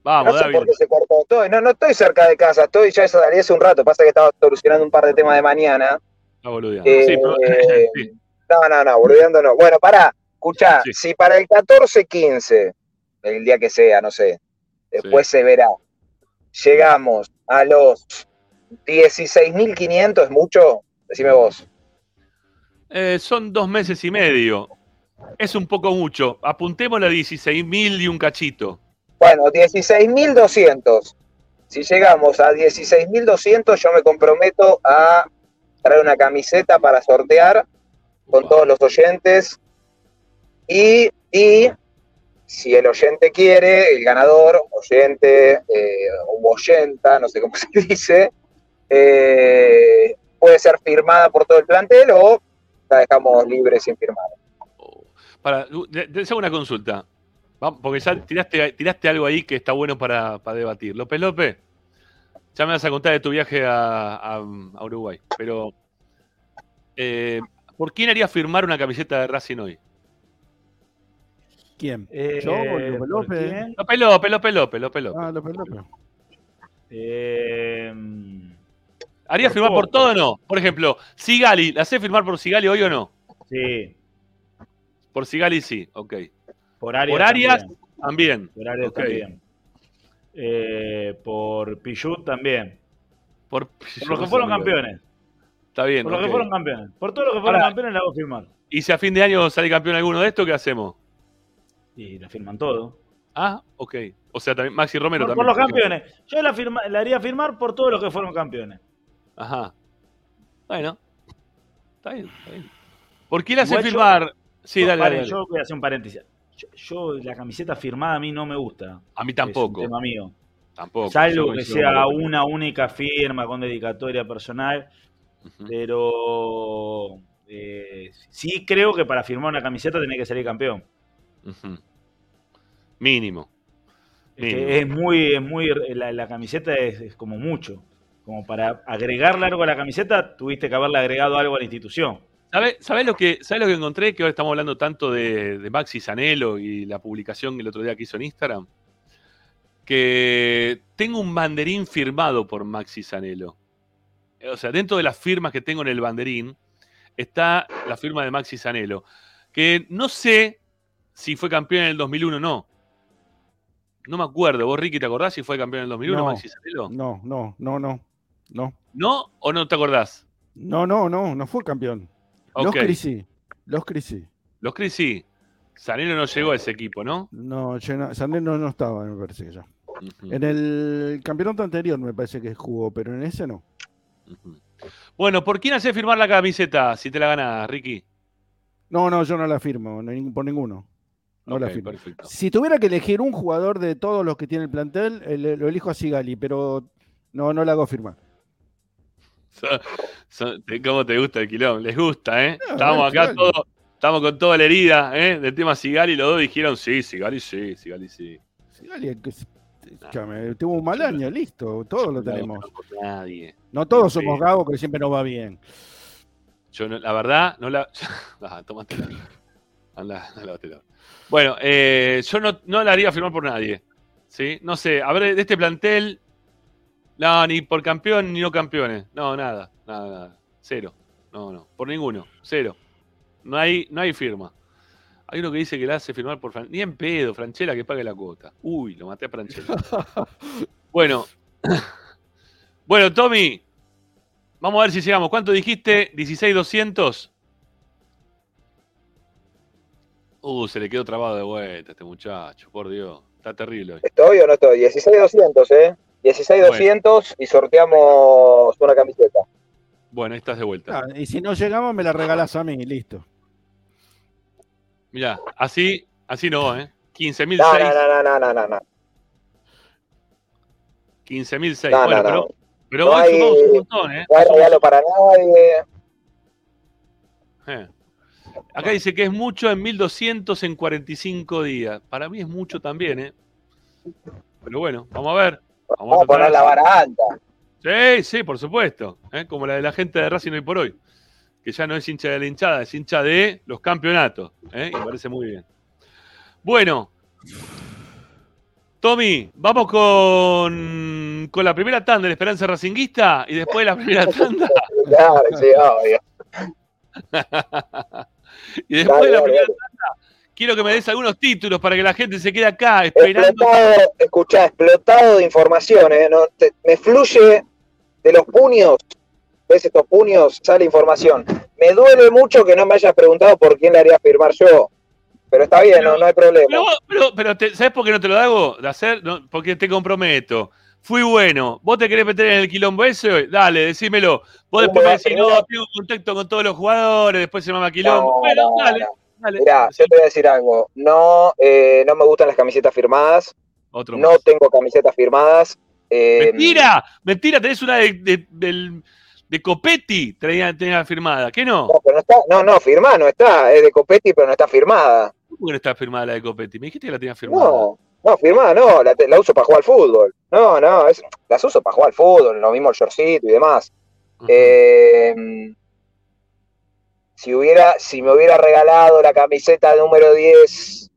Vamos, no sé Dávila. por qué se cortó. Estoy- no, no estoy cerca de casa, estoy ya salí hace un rato. Pasa que estaba solucionando un par de temas de mañana. Está boludeando. Eh, Sí, pero- sí. No, no, no, boludeando no. Bueno, pará, escuchá, Sí. si para el 14-15, el día que sea, no sé, después se verá, llegamos a los 16.500, ¿es mucho? Decime vos. Eh, son dos meses y medio. Es un poco mucho. Apuntémosle a 16.000 y un cachito. Bueno, 16.200. Si llegamos a 16.200, yo me comprometo a traer una camiseta para sortear con todos los oyentes. Y, y si el oyente quiere, el ganador, oyente eh, o oyenta, no sé cómo se dice, eh, puede ser firmada por todo el plantel o la dejamos libre sin firmar. Oh. Para, te hago una consulta. Porque ya tiraste, tiraste algo ahí que está bueno para, para debatir. López López, ya me vas a contar de tu viaje a, a- a Uruguay. Pero, eh, ¿por quién haría firmar una camiseta de Racing hoy? ¿Quién? Eh, Yo, López ¿por López. López López, López López, López López. Ah, López López. Eh, ¿Haría por firmar por todo o no? Por ejemplo, Sigali, ¿la hace firmar por Sigali hoy o no? sí, Por Sigali sí, ok. por Arias. Por Arias también. también. Por Arias también. Eh, por Pichut también. Por, Por los que fueron campeones. Está bien. Por los que fueron campeones. Por todos los que fueron Ahora- campeones la hago firmar. Y si a fin de año sale campeón alguno de estos, ¿qué hacemos? Y la firman todo. Ah, ok. O sea, también Maxi Romero Por, por también. los campeones. Yo la, firma- la haría firmar por todos los que fueron campeones. Ajá. Bueno. Está bien, está bien. ¿Por qué le hace yo- firmar? Sí, dale, dale. Yo voy a hacer un paréntesis. Yo, yo, la camiseta firmada a mí no me gusta. A mí Es tampoco. un tema mío. Tampoco. Salvo que sea una única firma con dedicatoria personal, pero eh, sí creo que para firmar una camiseta tenés que salir campeón. Mínimo. Es, es muy, es muy, la, la camiseta es, es como mucho. Como para agregarle algo a la camiseta, tuviste que haberle agregado algo a la institución. ¿Sabés sabés lo, que, sabés lo que encontré? Que ahora estamos hablando tanto de, de Maxi Zanello y la publicación el otro día que hizo en Instagram. Que tengo un banderín firmado por Maxi Zanello. O sea, dentro de las firmas que tengo en el banderín está la firma de Maxi Zanello. Que no sé si fue campeón en el 2001 o no. No me acuerdo. ¿Vos, Ricky, te acordás si fue campeón en el 2001 No. Maxi Zanello? No, no, no, no. No. ¿No o no te acordás? No, no, no, no fue campeón. Los. Cris sí. Los Cris sí. Los Cris sí. Zanello no llegó a ese equipo, ¿no? No, Sander no, estaba, me parece que ya. En el campeonato anterior me parece que jugó, pero en ese no. Bueno, ¿por quién hace firmar la camiseta si te la ganas, Ricky? No, no, yo no la firmo, no, por ninguno. No la firmo. perfecto. Si tuviera que elegir un jugador de todos los que tiene el plantel, el- lo elijo a Sigali, pero no, no la hago firmar. ¿Cómo te gusta el quilón? Les gusta, ¿eh? Ah, Estamos acá todos, estamos con toda la herida, ¿eh? Del tema Sigali, los dos dijeron sí, Sigali sí, Sigali sí. Sigali, que es- escúchame, tuvo un mal año, listo, todos lo tenemos. no por nadie. No todos Sí. somos gagos que siempre nos va bien. Yo, no- la verdad, no la. Ah, tómatela. Anda, anda, lávátela. Bueno, eh, yo no, no la haría firmar por nadie. ¿sí? No sé, a ver, de este plantel. No, ni por campeón ni no campeones. No, nada, nada, nada. Cero. No, no, por ninguno. Cero. No hay, no hay firma. Hay uno que dice que la hace firmar por Fran- Ni en pedo, Franchella que pague la cuota. Uy, lo maté a Franchella. bueno. bueno, Tommy. Vamos a ver si llegamos. ¿Cuánto dijiste? ¿16,200? Uh, se le quedó trabado de vuelta a este muchacho, por Dios. Está terrible hoy. ¿Estoy o no estoy? 16,200, ¿eh? 16,200 y sorteamos una camiseta. Bueno, ahí estás de vuelta. Ah, y si no llegamos, me la regalás a mí, listo. Mirá, así, así no, ¿eh? 15.006. No, no, no, no, no, no, no. 15.006. No, bueno, no, pero, no. pero No hoy hay- sumamos un montón, ¿eh? No hay regalo para nadie. eh. Acá dice que es mucho en 1200 en 45 días. Para mí es mucho también, ¿eh? Pero bueno, vamos a ver. Vamos a poner la vara alta. Sí, sí, por supuesto. ¿eh? Como la de la gente de Racing hoy por hoy. Que ya no es hincha de la hinchada, es hincha de los campeonatos. ¿eh? Y me parece muy bien. Bueno. Tommy, vamos con, con la primera tanda de la Esperanza Racinguista y después de la primera tanda. Claro, sí, obvio. y después de la dale, primera dale. tanda, quiero que me des algunos títulos para que la gente se quede acá esperando. Explotado, escuchá, explotado de información, ¿eh? No, te- me fluye de los puños. ¿Ves estos puños? Sale información. Me duele mucho que no me hayas preguntado por quién le haría firmar yo. Pero está bien, Pero- no, no hay problema. Pero, pero, pero te- ¿sabes por qué no te lo hago? De hacer, No, porque te comprometo. Fui bueno. ¿Vos te querés meter en el quilombo ese? Dale, decímelo. Vos después me decís, no, tengo contacto con todos los jugadores, después se llama quilombo. No, bueno, no, dale. Dale. Mirá, yo te voy a decir algo. No, eh, no me gustan las camisetas firmadas. Otro No más. tengo camisetas firmadas. Eh, Mentira, mentira, tenés una de, de, Copetti, tenía, tenía firmada. ¿Qué no? No, pero no está, no, no, firmada no está. Es de Copetti, pero no está firmada. ¿Cómo que no está firmada la de Copetti? Me dijiste que la tenía firmada. No, no, firmada no, la, uso para jugar al fútbol. No, no, es, las uso para jugar al fútbol, lo mismo el shortcito y demás. Eh, si hubiera, si me hubiera regalado la camiseta número 10,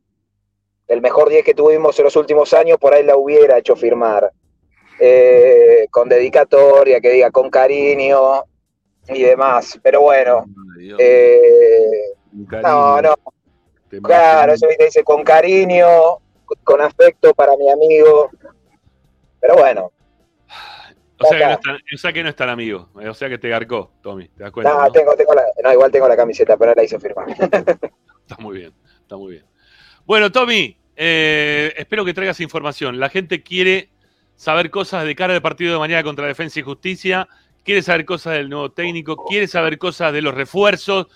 el mejor 10 que tuvimos en los últimos años, por ahí la hubiera hecho firmar. Eh, con dedicatoria, que diga con cariño y demás. Pero bueno, eh, no, no, te Claro, eso imaginas. dice con cariño, con afecto para mi amigo. Pero bueno, O sea, que no están, o sea que no es tan amigo. O sea que te garcó, Tommy. ¿Te das cuenta? no, no? tengo, tengo la, no, igual tengo la camiseta, pero la hice firmar. Está muy bien, está muy bien. Bueno, Tommy, eh, espero que traigas información. La gente quiere saber cosas de cara al partido de mañana contra Defensa y Justicia, quiere saber cosas del nuevo técnico, quiere saber cosas de los refuerzos.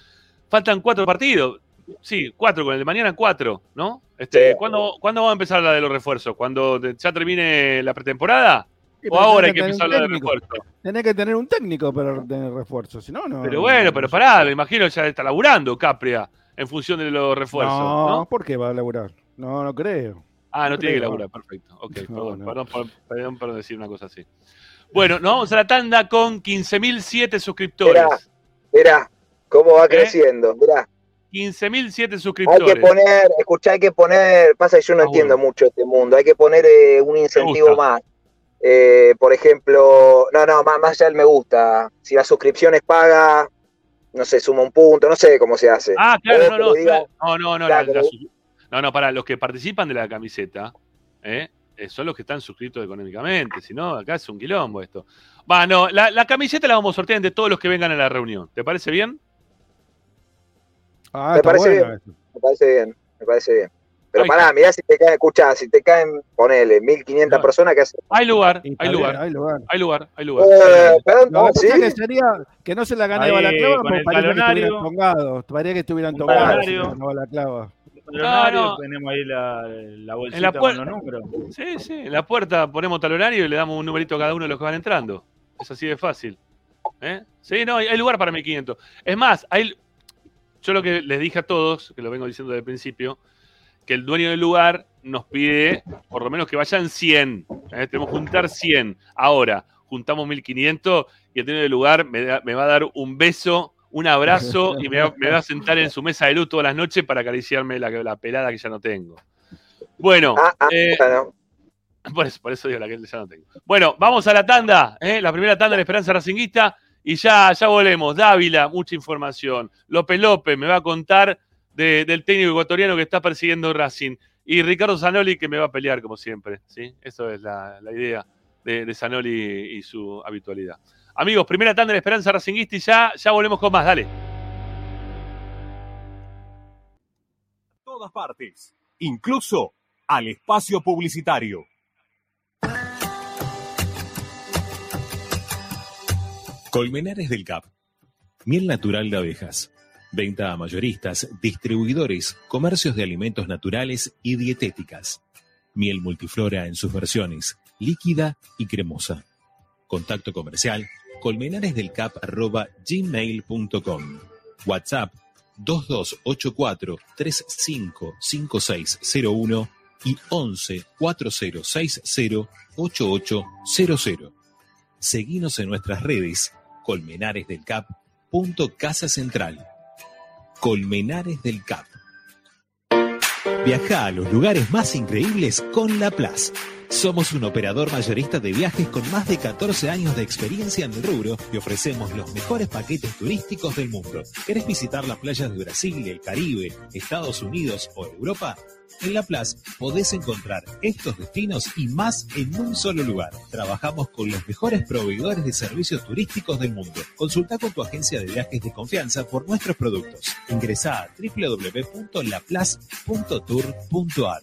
Faltan cuatro partidos. Sí, cuatro, con el de mañana cuatro, ¿no? Este, Sí. ¿cuándo, ¿Cuándo va a empezar la de los refuerzos? ¿Cuando ya termine la pretemporada? ¿O ahora hay que empezar un la de técnico. refuerzos? Tenés que tener un técnico para tener refuerzo, si no, no. Pero bueno, pero pará, me imagino ya está laburando Capria en función de los refuerzos, No, ¿no? ¿por qué va a laburar? No, no creo. Ah, no tiene que laburar, perfecto. Ok, No, perdón, no. Perdón, por, perdón por decir una cosa así. Bueno, nos vamos a la tanda con 15.007 suscriptores. Mirá. Mirá, cómo va ¿Eh? creciendo. Mirá, 15.007 hay suscriptores. que poner, escuchá, hay que poner, pasa que yo no Ah, entiendo bueno. mucho este mundo, hay que poner eh, un incentivo más. Eh, por ejemplo, no, no, más, más allá del me gusta. Si la suscripción es paga, no sé, suma un punto, no sé cómo se hace. Ah, claro, no, no, diga- no, no, no, Claro, la- la no, no, para los que participan de la camiseta, ¿eh? Eh, son los que están suscritos económicamente, si no, acá es un quilombo esto. Va, no, la, la camiseta la vamos a sortear entre todos los que vengan a la reunión. ¿Te parece bien? Ah, Me está parece bueno bien. Me parece bien, me parece bien. Pero pará, mirá si te caen, escuchá, si te caen, ponele, 1500 No. personas que hacen. Hay lugar, hay lugar, hay lugar. hay lugar, hay lugar. Eh, perdón, Lo que ¿sí? pasa que sería que no se la gane Balaclava con porque el parece que estuvieran tongados. Que estuvieran tongados si ganó Balaclava. Talonario, no. tenemos ahí la, la bolsita En la con los números. Sí, sí, en la puerta ponemos talonario y le damos un numerito a cada uno de los que van entrando. Es así de fácil. ¿Eh? Sí, no, hay, hay lugar para 1500. Es más, hay, yo lo que les dije a todos, que lo vengo diciendo desde el principio, que el dueño del lugar nos pide por lo menos que vayan 100. ¿eh? Tenemos que juntar 100. Ahora, juntamos 1500 y el dueño del lugar me, da- me va a dar un beso, un abrazo y me va, me va a sentar en su mesa de luz todas las noches para acariciarme la, la pelada que ya no tengo. Bueno, Ah, ah, eh, bueno. por eso, por eso digo la que ya no tengo. Bueno, vamos a la tanda, ¿eh? la primera tanda de la Esperanza Racinguista y ya, ya volvemos. Dávila, mucha información. López López me va a contar de- del técnico ecuatoriano que está persiguiendo Racing. Y Ricardo Zanoli que me va a pelear como siempre. ¿sí? Eso es la, la idea de, de Zanoli y su habitualidad. Amigos, primera tanda de la Esperanza Racinguista y ya, ya volvemos con más. Dale. todas partes, incluso al espacio publicitario. Colmenares del Cap. Miel natural de abejas. Venta a mayoristas, distribuidores, comercios de alimentos naturales y dietéticas. Miel multiflora en sus versiones, líquida y cremosa. Contacto comercial colmenaresdelcap.gmail.com WhatsApp 2284 355601 y 11 4060 8800. Seguinos en nuestras redes Colmenares del Cap. punto Casa Central. Colmenares del Cap. Viaja a los lugares más increíbles con La Plaza. Somos un operador mayorista de viajes con más de 14 años de experiencia en el rubro y ofrecemos los mejores paquetes turísticos del mundo. ¿Querés visitar las playas de Brasil, el Caribe, Estados Unidos o Europa? En La Plaza podés encontrar estos destinos y más en un solo lugar. Trabajamos con los mejores proveedores de servicios turísticos del mundo. Consulta con tu agencia de viajes de confianza por nuestros productos. Ingresá a www.laplace.tour.ar.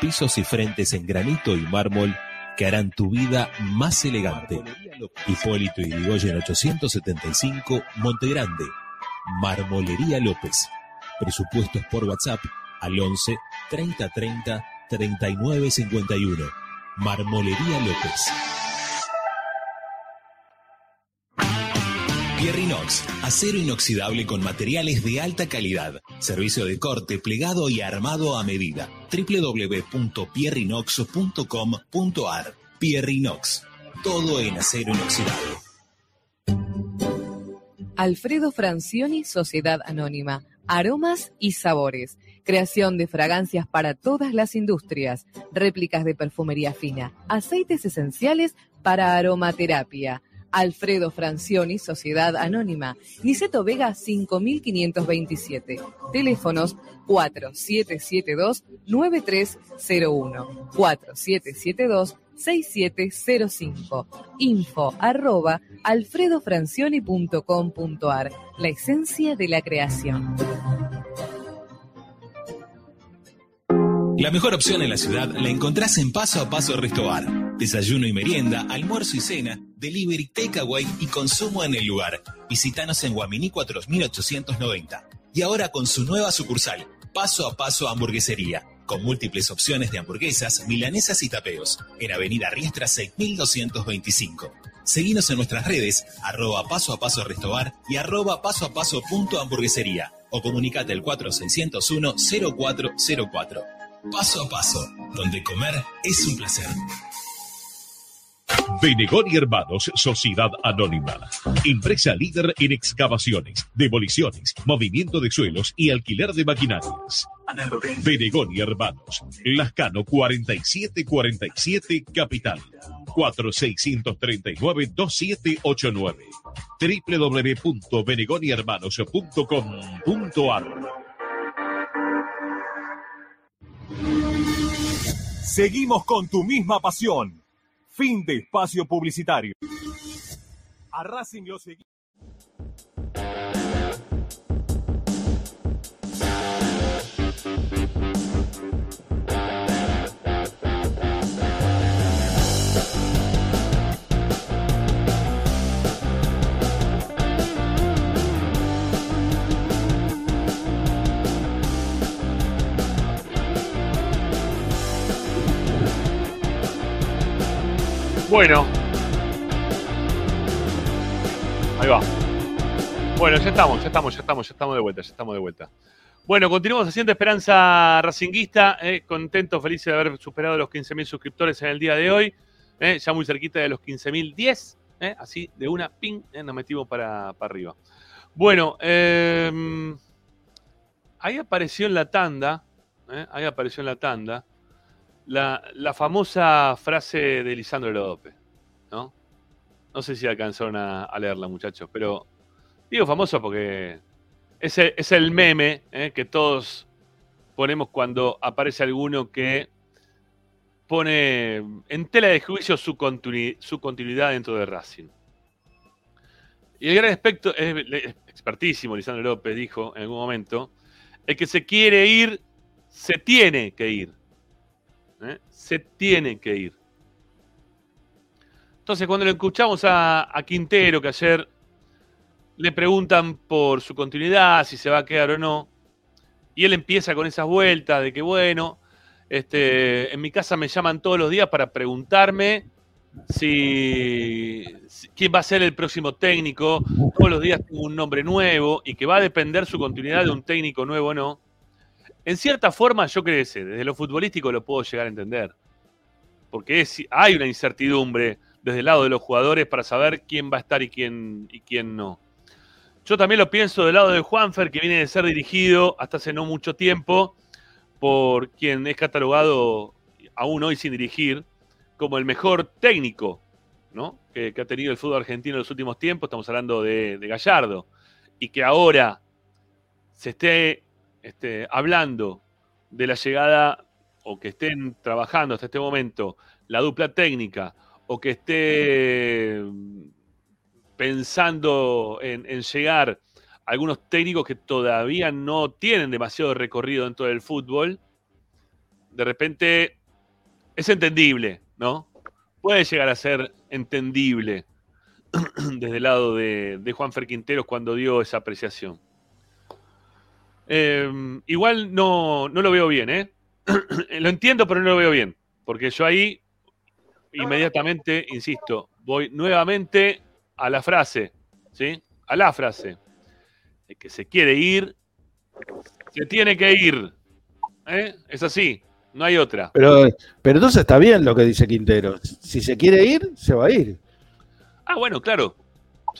pisos y frentes en granito y mármol que harán tu vida más elegante. Hipólito Yrigoyen 875, Montegrande. Marmolería López. Presupuestos por WhatsApp al 11 30 30 39 51. Marmolería López. Pierrinox, acero inoxidable con materiales de alta calidad. Servicio de corte, plegado y armado a medida. www.pierrinox.com.ar Pierrinox, todo en acero inoxidable. Alfredo Francioni, Sociedad Anónima. Aromas y sabores. Creación de fragancias para todas las industrias. Réplicas de perfumería fina. Aceites esenciales para aromaterapia. Alfredo Francioni, Sociedad Anónima. Niceto Vega 5527. Teléfonos 4772-9301. 4772-6705. Info arroba alfredofrancioni.com.ar. La esencia de la creación. La mejor opción en la ciudad la encontrás en Paso a Paso Restobar. Desayuno y merienda, almuerzo y cena, delivery, takeaway y consumo en el lugar. Visítanos en Guaminí 4890. Y ahora con su nueva sucursal, Paso a Paso Hamburguesería, con múltiples opciones de hamburguesas, milanesas y tapeos, en Avenida Riestra 6225. Seguinos en nuestras redes, arroba paso a paso restobar y arroba paso a paso punto hamburguesería o comunicate al 4601 0404. Paso a paso, donde comer es un placer. Benegón y Hermanos, Sociedad Anónima. Empresa líder en excavaciones, demoliciones, movimiento de suelos y alquiler de maquinarias. Benegón y Hermanos, Lascano 4747 Capital. 4639-2789. www.benegonyhermanos.com.ar Seguimos con tu misma pasión. Fin de espacio publicitario. A Racing lo seguimos. Bueno. Ahí va. Bueno, ya estamos, ya estamos, ya estamos, ya estamos de vuelta, ya estamos de vuelta. Bueno, continuamos haciendo Esperanza Racinguista, eh, contento, feliz de haber superado los 15.000 suscriptores en el día de hoy, eh, ya muy cerquita de los 15.010, eh, así de una ping, eh, nos metimos para, arriba. Bueno, eh, ahí apareció en la tanda, eh, ahí apareció en la tanda, la, la famosa frase de Lisandro Lope, ¿no? No sé si alcanzaron a, a leerla, muchachos, pero digo famoso porque es el, es el meme eh, que todos ponemos cuando aparece alguno que pone en tela de juicio su, continui- su continuidad dentro de Racing. Y el gran aspecto, expertísimo, Lisandro López dijo en algún momento, el que se quiere ir, se tiene que ir. ¿Eh? Se tiene que ir. Entonces, cuando lo escuchamos a, Quintero, que ayer le preguntan por su continuidad, si se va a quedar o no, y él empieza con esas vueltas de que, bueno, este, en mi casa me llaman todos los días para preguntarme si, si- quién va a ser el próximo técnico. Todos los días tengo un nombre nuevo y que va a depender su continuidad de un técnico nuevo o no. En cierta forma, yo creo que desde lo futbolístico lo puedo llegar a entender. Porque hay una incertidumbre desde el lado de los jugadores para saber quién va a estar y quién, y quién no. Yo también lo pienso del lado de Juanfer, que viene de ser dirigido hasta hace no mucho tiempo por quien es catalogado, aún hoy sin dirigir, como el mejor técnico ¿no? que, que ha tenido el fútbol argentino en los últimos tiempos. Estamos hablando de, de Gallardo. Y que ahora se esté este, hablando de la llegada o que estén trabajando hasta este momento la dupla técnica o que esté mm, pensando en, llegar algunos técnicos que todavía no tienen demasiado recorrido dentro del fútbol, de repente es entendible, ¿no? Puede llegar a ser entendible desde el lado de, de Juan Fer Quinteros cuando dio esa apreciación. Eh, igual no, no lo veo bien, ¿eh? lo entiendo, pero no lo veo bien. Porque yo ahí inmediatamente, insisto, voy nuevamente a la frase, ¿sí? A la frase. El que se quiere ir, se tiene que ir. ¿eh? Es así, no hay otra. Pero, pero entonces está bien lo que dice Quintero. Si se quiere ir, se va a ir. Ah, bueno, claro.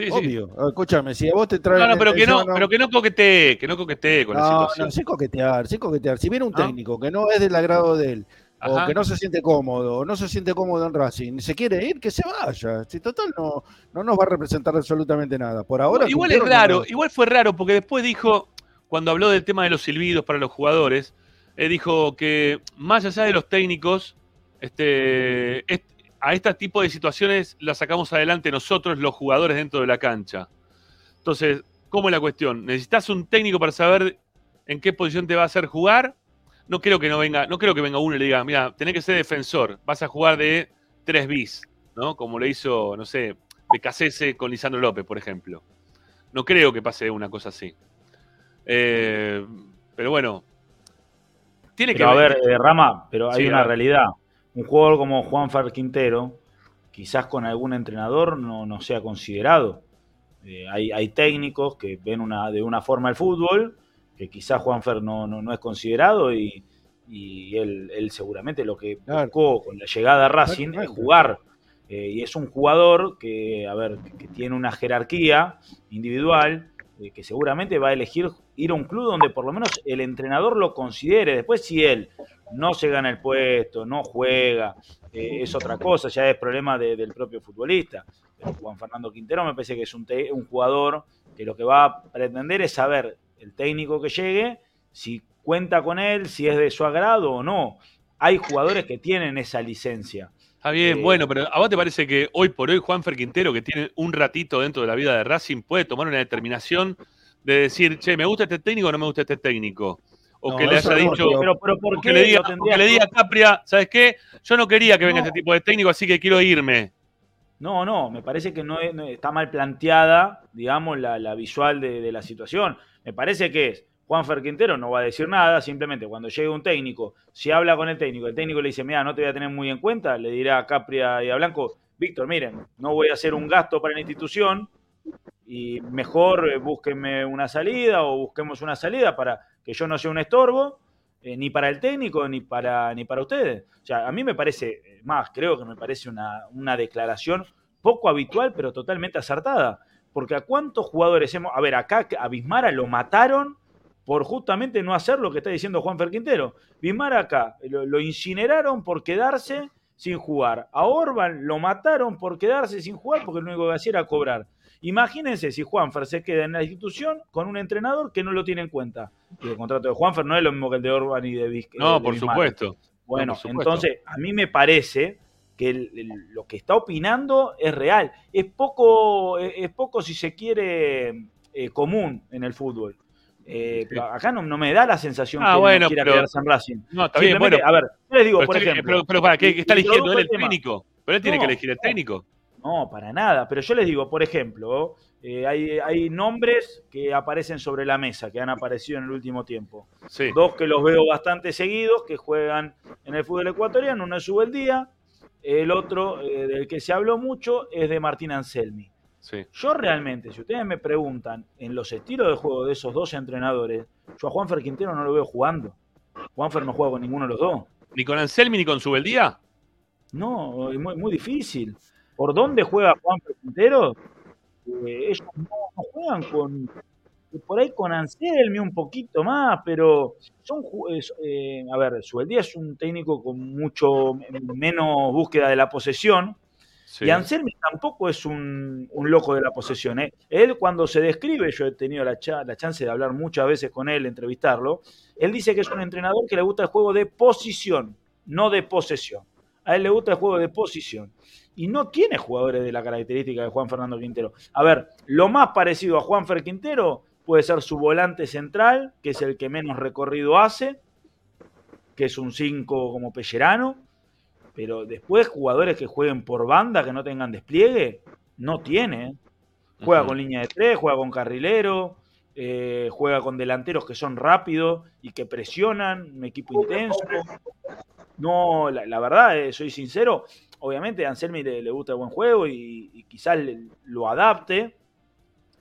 Sí. Obvio. Ah, Escúchame, si a vos te traen. No, no, pero que no, pero que no coquetee, que no coquetee con la situación. no, sin coquetear, sin coquetear. Si viene un ¿No? técnico que no es del agrado de él, o que no se siente cómodo, o no se siente cómodo en Racing, se quiere ir, que se vaya. Si total no, no nos va a representar absolutamente nada. Por ahora. igual es raro, igual fue raro, porque después dijo, cuando habló del tema de los silbidos para los jugadores, eh, dijo que más allá de los técnicos, este, est- a este tipo de situaciones las sacamos adelante nosotros, los jugadores dentro de la cancha. Entonces, ¿cómo es la cuestión? ¿Necesitas un técnico para saber en qué posición te va a hacer jugar? No creo que no venga, no creo que venga uno y le diga, mira, tenés que ser defensor, vas a jugar de 3 bis, ¿no? Como le hizo, no sé, Becasese con Lisandro López, por ejemplo. No creo que pase una cosa así. Eh, pero bueno, tiene Pero a que ver, eh, Rama, pero hay Sí, una a realidad. Un jugador como Juan Fer Quintero, quizás con algún entrenador no, no sea considerado. Eh, hay, hay técnicos que ven una, de una forma el fútbol, que quizás Juan Fer no, no, no es considerado y, y él, él seguramente lo que buscó con la llegada a Racing es jugar. Eh, y es un jugador que, a ver, que, que tiene una jerarquía individual, eh, que seguramente va a elegir ir a un club donde por lo menos el entrenador lo considere. Después, si él no se gana el puesto, no juega, eh, es otra cosa, ya es problema de- del propio futbolista. Pero Juan Fernando Quintero me parece que es un, te- un jugador que lo que va a pretender es saber el técnico que llegue, si cuenta con él, si es de su agrado o no. Hay jugadores que tienen esa licencia. Está bien, Eh, bueno, pero ¿a vos te parece que hoy por hoy Juanfer Quintero, que tiene un ratito dentro de la vida de Racing, puede tomar una determinación de decir, che, me gusta este técnico o no me gusta este técnico? O No, que le haya no, dicho, pero- pero ¿por que qué le diga, que le diga a Capria, ¿sabes qué? Yo no quería que venga No. este tipo de técnico, así que quiero irme. No, no, me parece que no, es- no- está mal planteada, digamos, la, la visual de, de la situación. Me parece que es, Juan Fer Quintero no va a decir nada, simplemente cuando llegue un técnico, si habla con el técnico, el técnico le dice, mira, no te voy a tener muy en cuenta, le dirá a Capria y a Blanco, Víctor, miren, no voy a hacer un gasto para la institución y mejor eh, búsquenme una salida o busquemos una salida para que yo no sea un estorbo, eh, ni para el técnico ni para, ni para ustedes. O sea, a mí me parece, eh, más, creo que me parece una, una declaración poco habitual, pero totalmente acertada. Porque a cuántos jugadores hemos. A ver, acá a Bismara lo mataron por justamente no hacer lo que está diciendo Juan Ferquintero. Bismara acá lo, lo incineraron por quedarse sin jugar. A Orban lo mataron por quedarse sin jugar porque lo único que hacía era cobrar. Imagínense si Juanfer se queda en la institución con un entrenador que no lo tiene en cuenta. Y el contrato de Juanfer no es lo mismo que el de Orban y de Vizca. No, por supuesto. Bueno, entonces a mí me parece que el- el- lo que está opinando es real. Es poco, es es poco si se quiere, eh, común en el fútbol. Eh, pero acá no, no me da la sensación Ah, que bueno, no quiera pero- quedarse en Racing. No, está bien, bueno. a ver, yo les digo, por estoy- ejemplo. Pero, pero para, ¿qué, está eligiendo él el el técnico? Pero él tiene No, que elegir el técnico. No, para nada. Pero yo les digo, por ejemplo, eh, hay, hay nombres que aparecen sobre la mesa, que han aparecido en el último tiempo. Sí. Dos que los veo bastante seguidos, que juegan en el fútbol ecuatoriano, uno es Subeldía, el otro eh, del que se habló mucho es de Martín Anselmi. Sí. Yo realmente, si ustedes me preguntan en los estilos de juego de esos dos entrenadores, yo a Juanfer Quintero no lo veo jugando. Juanfer no juega con ninguno de los dos. ¿Ni con Anselmi ni con Subeldía? No, es muy, muy difícil. ¿Por dónde juega Juan Quintero? Eh, ellos no, no juegan con. Por ahí con Anselmi un poquito más, pero son. es- eh, a ver, Subeldía es un técnico con mucho menos búsqueda de la posesión. Sí. Y Anselmi tampoco es un, un loco de la posesión. ¿eh? Él cuando se describe, yo he tenido la, cha- la chance de hablar muchas veces con él, entrevistarlo, él dice que es un entrenador que le gusta el juego de posición, no de posesión. A él le gusta el juego de posición. Y no tiene jugadores de la característica de Juan Fernando Quintero. A ver, lo más parecido a Juan Fer Quintero puede ser su volante central, que es el que menos recorrido hace, que es un 5 como Pellerano. Pero después jugadores que jueguen por banda, que no tengan despliegue, no tiene. ¿eh? Juega con línea de tres, juega con carrilero, eh, juega con delanteros que son rápidos y que presionan, un equipo intenso. No, la, la verdad, eh, soy sincero, obviamente a Anselmi le, le gusta el buen juego y, y quizás le- lo adapte,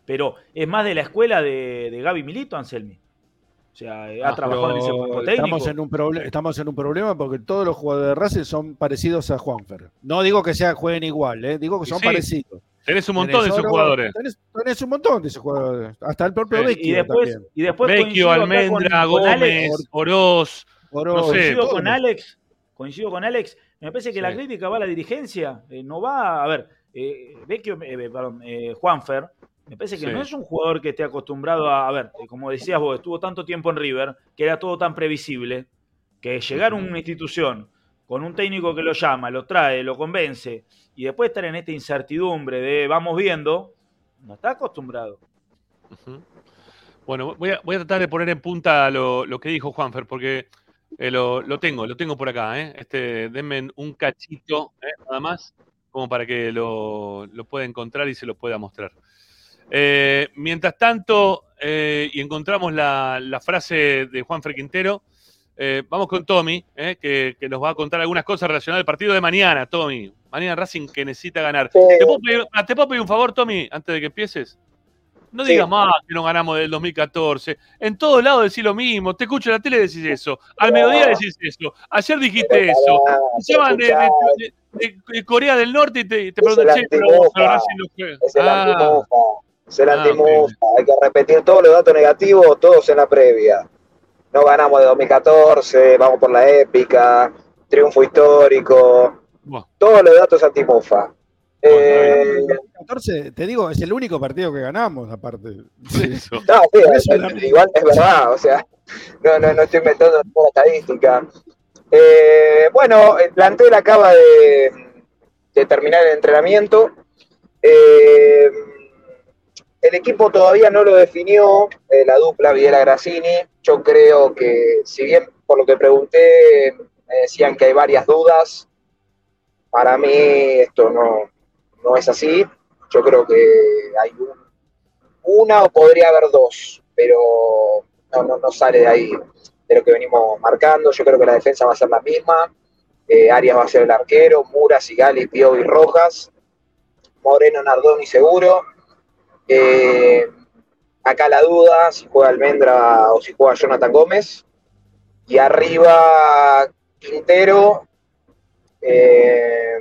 pero es más de la escuela de, de Gaby Milito, Anselmi. O sea, ha Ah, trabajado en ese cuerpo técnico. Estamos en, un proble- estamos en un problema porque todos los jugadores de Racing son parecidos a Juanfer. No digo que sea, jueguen igual, ¿eh? digo que son sí, parecidos. Tenés un montón de esos jugadores. Tenés, tenés un montón de esos jugadores. Hasta el propio Sí. Vecchio y después, también. y después Vecchio, Almendra, con- con Alex. Gómez, Oroz. Oro- no sé, coincido con Alex, coincido con Alex. Me parece que la crítica va a la dirigencia, eh, no va a ver. Eh, Vecchio, eh, perdón, eh, Juanfer, me parece que Sí. no es un jugador que esté acostumbrado a, a ver, como decías vos, estuvo tanto tiempo en River, que era todo tan previsible, que llegar a una institución con un técnico que lo llama, lo trae, lo convence, y después estar en esta incertidumbre de vamos viendo, no está acostumbrado. Bueno, voy a, voy a tratar de poner en punta lo, lo que dijo Juanfer, porque eh, lo, lo tengo, lo tengo por acá. ¿eh? Este, denme un cachito, ¿eh? nada más, como para que lo, lo pueda encontrar y se lo pueda mostrar. Mientras tanto, y encontramos la, la frase de Juanfer Quintero, eh, vamos con Tommy, que, que nos va a contar algunas cosas relacionadas al partido de mañana, Tommy. Mañana Racing que necesita ganar. Sí. ¿Te puedo, pedir, ah, ¿Te puedo pedir un favor, Tommy, antes de que empieces? No Sí. digas más que no ganamos del 2014. En todos lados decís lo mismo. Te escucho en la tele decís eso. Al mediodía decís eso. Ayer dijiste eso. Te llaman de, escuchá, de- de- de Corea del Norte y te, te preguntan, el "Che, pero antimufa. pero Racing no juega". Es el Ah, antimufa. Es el Ah, antimufa. Hay que repetir todos los datos negativos, todos en la previa. No ganamos de 2014, vamos por la épica, triunfo histórico, bueno, todos los datos antimufa. Eh, 14, te digo, es el único partido que ganamos, aparte. eso. no, sí, Eso es- igual es verdad, o sea, no, no, no estoy inventando ninguna estadística. Eh, el eh, plantel acaba de, de terminar el entrenamiento. Eh, el equipo todavía no lo definió, eh, la dupla Videla Grassini. Yo creo que, si bien por lo que pregunté, me decían que hay varias dudas, para mí esto no, no es así. Yo creo que hay un- una o podría haber dos, pero no, no, no sale de ahí de lo que venimos marcando. Yo creo que la defensa va a ser la misma. Eh, Arias va a ser el arquero, Mura, Sigali, Piovi, Rojas, Moreno, Nardoni seguro. Eh, acá la duda, si juega Almendra o si juega Jonathan Gómez. Y arriba Quintero, eh,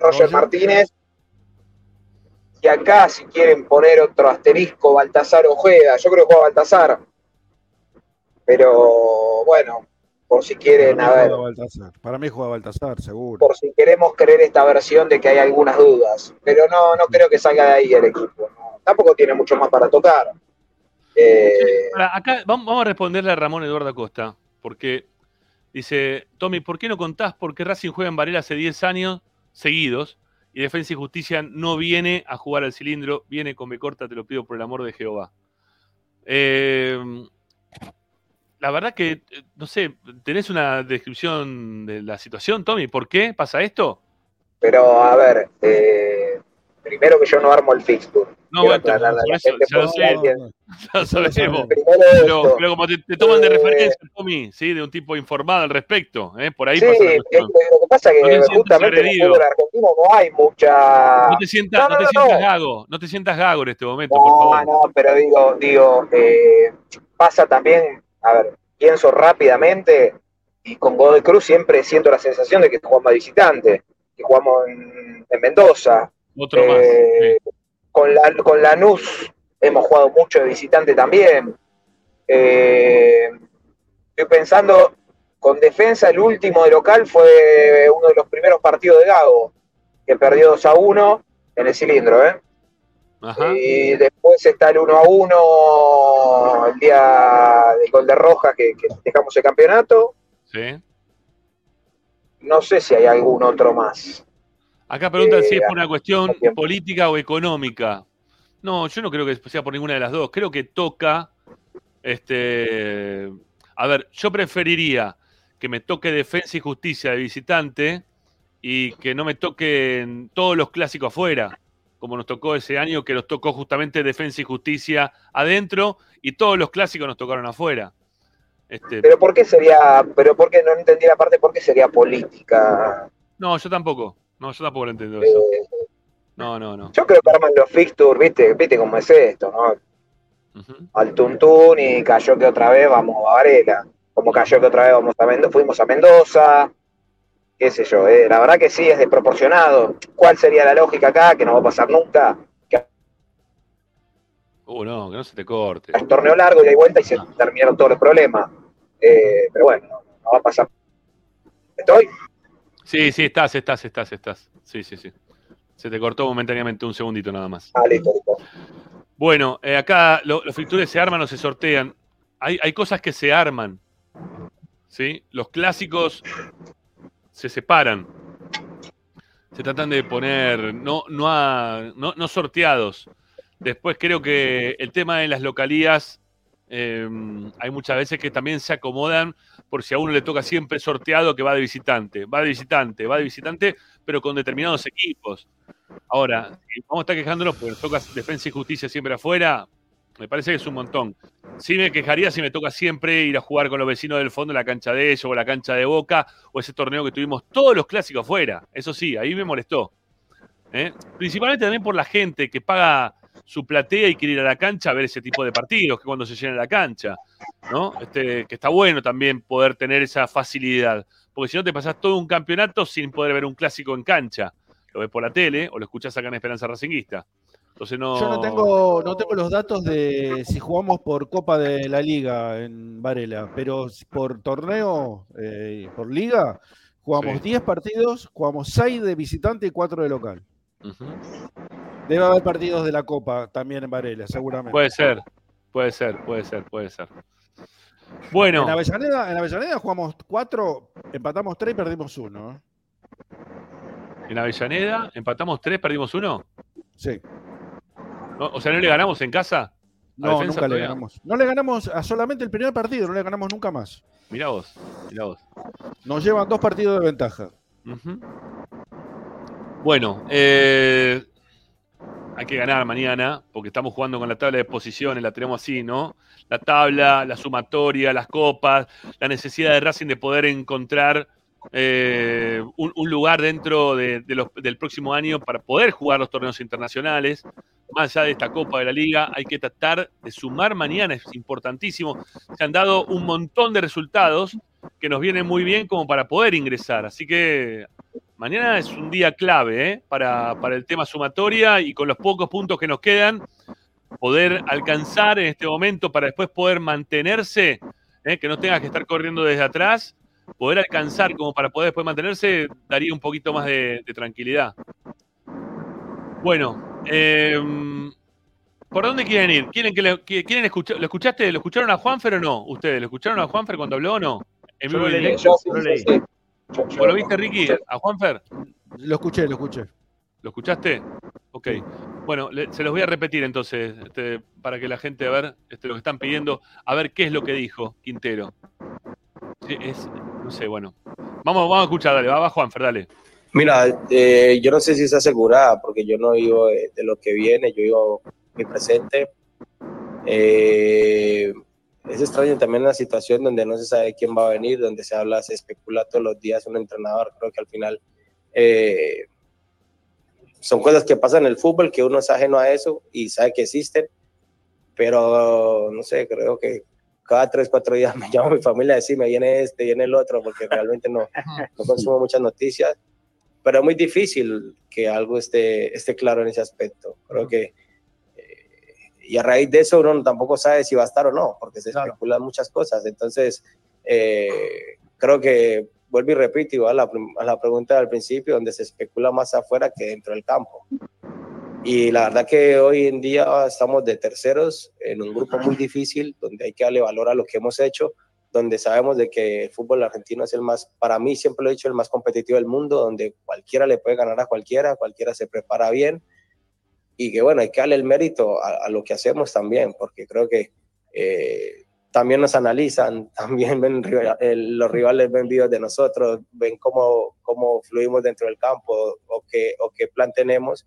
Roger Roger. Martínez. Y acá, si quieren poner otro asterisco, Baltasar Ojeda. Yo creo que juega Baltasar. Pero bueno, por si quieren, Para a ver, Baltasar. Para mí juega Baltasar, seguro. por si queremos creer esta versión de que hay algunas dudas. Pero no, no creo que salga de ahí el equipo. ¿no? Tampoco tiene mucho más para tocar. Eh, acá vamos vamos a responderle a Ramón Eduardo Acosta, porque dice, Tommy, ¿por qué no contás por qué Racing juega en Varela hace 10 años seguidos y Defensa y Justicia no viene a jugar al cilindro, viene con B corta, te lo pido por el amor de Jehová? Eh, la verdad que, no sé, ¿tenés una descripción de la situación, Tommy? ¿Por qué pasa esto? pero a ver, eh, primero que yo no armo el fixture. No, bueno, ya lo sabemos. Pero, pero como te, te toman de Eh, referencia, Tommy, ¿sí? de un tipo informado al respecto, ¿eh? por ahí Sí, pasa la es lo que pasa es No que sientas justamente en el fútbol argentino no hay mucha. No te sientas, No, no, no, te no, sientas no. gago, no te sientas gago en este momento, por No, favor. no, pero digo, digo, eh, pasa también, a ver, pienso rápidamente y con Godoy Cruz siempre siento la sensación de que jugamos a visitante, que jugamos en, en Mendoza. Otro más. Eh, sí. Con la con Lanús hemos jugado mucho de visitante también. Eh, estoy pensando, con defensa, el último de local fue uno de los primeros partidos de Gago, que perdió 2 a 1 en el cilindro, ¿eh? Ajá. Y después está el 1 a 1 el día del gol de Roja que, que dejamos el campeonato. sí. No sé si hay algún otro más. Acá preguntan Eh, si es por una cuestión política o económica. No, yo no creo que sea por ninguna de las dos. Creo que toca. Este. A ver, yo preferiría que me toque defensa y justicia de visitante y que no me toquen todos los clásicos afuera, como nos tocó ese año, que nos tocó justamente defensa y justicia adentro y todos los clásicos nos tocaron afuera. Este, Pero ¿por qué sería, pero por qué no entendí la parte por qué sería política? no, yo tampoco. No, yo tampoco lo entiendo eso. Eh, No, no, no. yo creo que arman los fixtures, viste, viste cómo es esto, ¿no? Al Tuntún y cayó que otra vez vamos a Varela. Como cayó que otra vez vamos a Mendoza, fuimos a Mendoza, qué sé yo, eh. la verdad que sí es desproporcionado. ¿Cuál sería la lógica acá? Que no va a pasar nunca. Que Uh, no, que no se te corte. es torneo largo y hay vuelta y se terminaron todos los problemas. Eh, pero bueno, no, no va a pasar. ¿Estoy? Sí, sí, estás, estás, estás, estás. Sí, sí, sí. Se te cortó momentáneamente un segundito nada más. Ah, listo, listo. Bueno, eh, acá lo- los fixtures se arman o se sortean. Hay, hay cosas que se arman. ¿Sí? Los clásicos se separan. Se tratan de poner no, no, a- no, no sorteados. Después creo que el tema de las localías, eh, hay muchas veces que también se acomodan por si a uno le toca siempre sorteado que va de visitante, va de visitante, va de visitante, pero con determinados equipos. Ahora, vamos a estar quejándonos porque nos toca defensa y justicia siempre afuera, me parece que es un montón. Sí me quejaría si me toca siempre ir a jugar con los vecinos del fondo la cancha de ellos o la cancha de Boca o ese torneo que tuvimos todos los clásicos afuera. Eso sí, ahí me molestó. ¿eh? Principalmente también por la gente que paga su platea y quiere ir a la cancha a ver ese tipo de partidos, que cuando se llena la cancha, ¿no? Este, que está bueno también poder tener esa facilidad, porque si no te pasás todo un campeonato sin poder ver un clásico en cancha. Lo ves por la tele o lo escuchás acá en Esperanza Racinguista. Entonces no. Yo no tengo, no tengo los datos de si jugamos por Copa de la Liga en Varela, pero por torneo, eh, por liga, jugamos Sí. 10 partidos, jugamos 6 de visitante y 4 de local. Debe haber partidos de la Copa también en Varela, seguramente. Puede ser, puede ser, puede ser, puede ser. Bueno, En Avellaneda, en Avellaneda jugamos 4, empatamos 3 y perdimos 1. en Avellaneda empatamos tres, perdimos uno. Sí. ¿No? O sea, ¿no le ganamos en casa? ¿A No, nunca le ganamos. No le ganamos a solamente el primer partido, no le ganamos nunca más. Mirá vos, mirá vos. Nos llevan dos partidos de ventaja. Bueno, eh, hay que ganar mañana, porque estamos jugando con la tabla de posiciones, la tenemos así, ¿no? La tabla, la sumatoria, las copas, la necesidad de Racing de poder encontrar eh, un, lugar dentro del próximo año para poder jugar los torneos internacionales. Más allá de esta Copa de la Liga, hay que tratar de sumar mañana, es importantísimo. Se han dado un montón de resultados que nos vienen muy bien como para poder ingresar. Así que mañana es un día clave ¿eh? para, para el tema sumatoria y con los pocos puntos que nos quedan, poder alcanzar en este momento para después poder mantenerse, ¿eh? que no tengas que estar corriendo desde atrás, poder alcanzar como para poder después mantenerse, daría un poquito más de, de tranquilidad. Bueno, em, ¿por dónde quieren ir? ¿Quieren que le- que- quieren escuchar? ¿Lo escuchaste? ¿Lo escucharon a Juanfer o no? ¿Ustedes lo escucharon a Juanfer cuando habló o no? En Yo vivo lo leí, directo. yo lo leí. Yo- yo- ¿Vos lo viste, Ricky? ¿A Juanfer? Lo escuché, lo escuché. ¿Lo escuchaste? Ok. Bueno, le- se los voy a repetir entonces, este, para que la gente, a ver, este, lo que están pidiendo, a ver qué es lo que dijo Quintero. Es, no sé, bueno. Vamos, vamos a escuchar, dale, va, Juanfer, dale. Mira, eh, yo no sé si está asegurada, porque yo no vivo de, lo que viene, yo vivo mi presente. Eh, es extraño también la situación donde no se sabe quién va a venir, donde se habla, se especula todos los días un entrenador. Creo que al final eh, son cosas que pasan en el fútbol, que uno es ajeno a eso y sabe que existen, pero no sé, creo que cada tres, cuatro días me llama mi familia a decir, me viene este, viene el otro, porque realmente no, no consumo muchas noticias, pero es muy difícil que algo esté, esté claro en ese aspecto. Creo que, eh, y a raíz de eso uno tampoco sabe si va a estar o no, porque se especulan muchas cosas. Entonces, eh, creo que, vuelvo y repito, igual a la, a la pregunta del principio, donde se especula más afuera que dentro del campo. Y la verdad que hoy en día estamos de terceros en un grupo muy difícil, donde hay que darle valor a lo que hemos hecho, donde sabemos de que el fútbol argentino es el más, para mí siempre lo he dicho, el más competitivo del mundo, donde cualquiera le puede ganar a cualquiera, cualquiera se prepara bien y que bueno, hay que darle el mérito a, a lo que hacemos también, porque creo que eh, también nos analizan, también ven los rivales ven videos de nosotros, ven cómo, cómo fluimos dentro del campo o qué, o qué plan tenemos.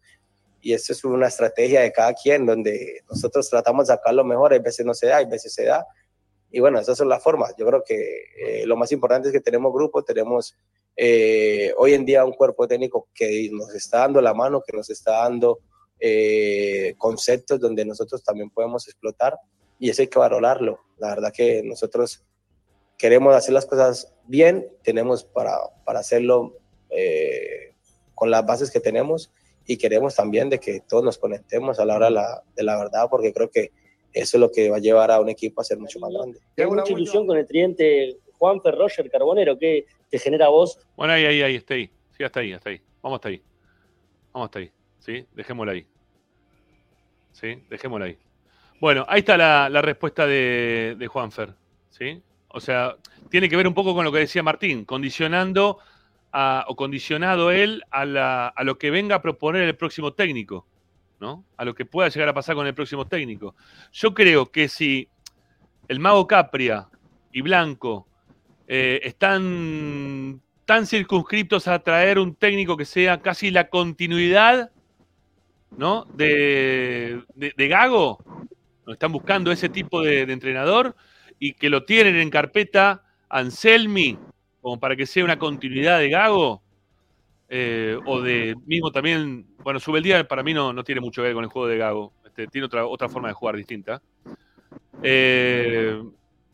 Y esto es una estrategia de cada quien, donde nosotros tratamos de sacar lo mejor, a veces no se da, a veces se da. Y bueno, esas son las formas. Yo creo que eh, lo más importante es que tenemos grupo, tenemos eh, hoy en día un cuerpo técnico que nos está dando la mano, que nos está dando eh, conceptos donde nosotros también podemos explotar y eso hay que valorarlo. La verdad que nosotros queremos hacer las cosas bien, tenemos para, para hacerlo eh, con las bases que tenemos y queremos también de que todos nos conectemos a la hora de la, de la verdad porque creo que eso es lo que va a llevar a un equipo a ser mucho más grande. Hay mucha ilusión con el tridente Juanfer, Roger, Carbonero. ¿Qué te genera a vos? Bueno, ahí, ahí, ahí, está ahí. Sí, hasta ahí, hasta ahí. Vamos hasta ahí. Vamos hasta ahí. ¿Sí? Dejémosla ahí. ¿Sí? Dejémosla ahí. Bueno, ahí está la, la respuesta de, de Juanfer. ¿Sí? O sea, tiene que ver un poco con lo que decía Martín, condicionando o condicionado él a, lo que venga a proponer el próximo técnico, ¿no? A lo que pueda llegar a pasar con el próximo técnico. Yo creo que si el mago Capria y Blanco eh, están tan circunscriptos a traer un técnico que sea casi la continuidad ¿no? de, de- de Gago. Están buscando ese tipo de, de entrenador y que lo tienen en carpeta Anselmi, como para que sea una continuidad de Gago. eh, o de mismo también, bueno, Subeldía para mí no, no tiene mucho que ver con el juego de Gago. Este, tiene otra, otra forma de jugar distinta. Eh,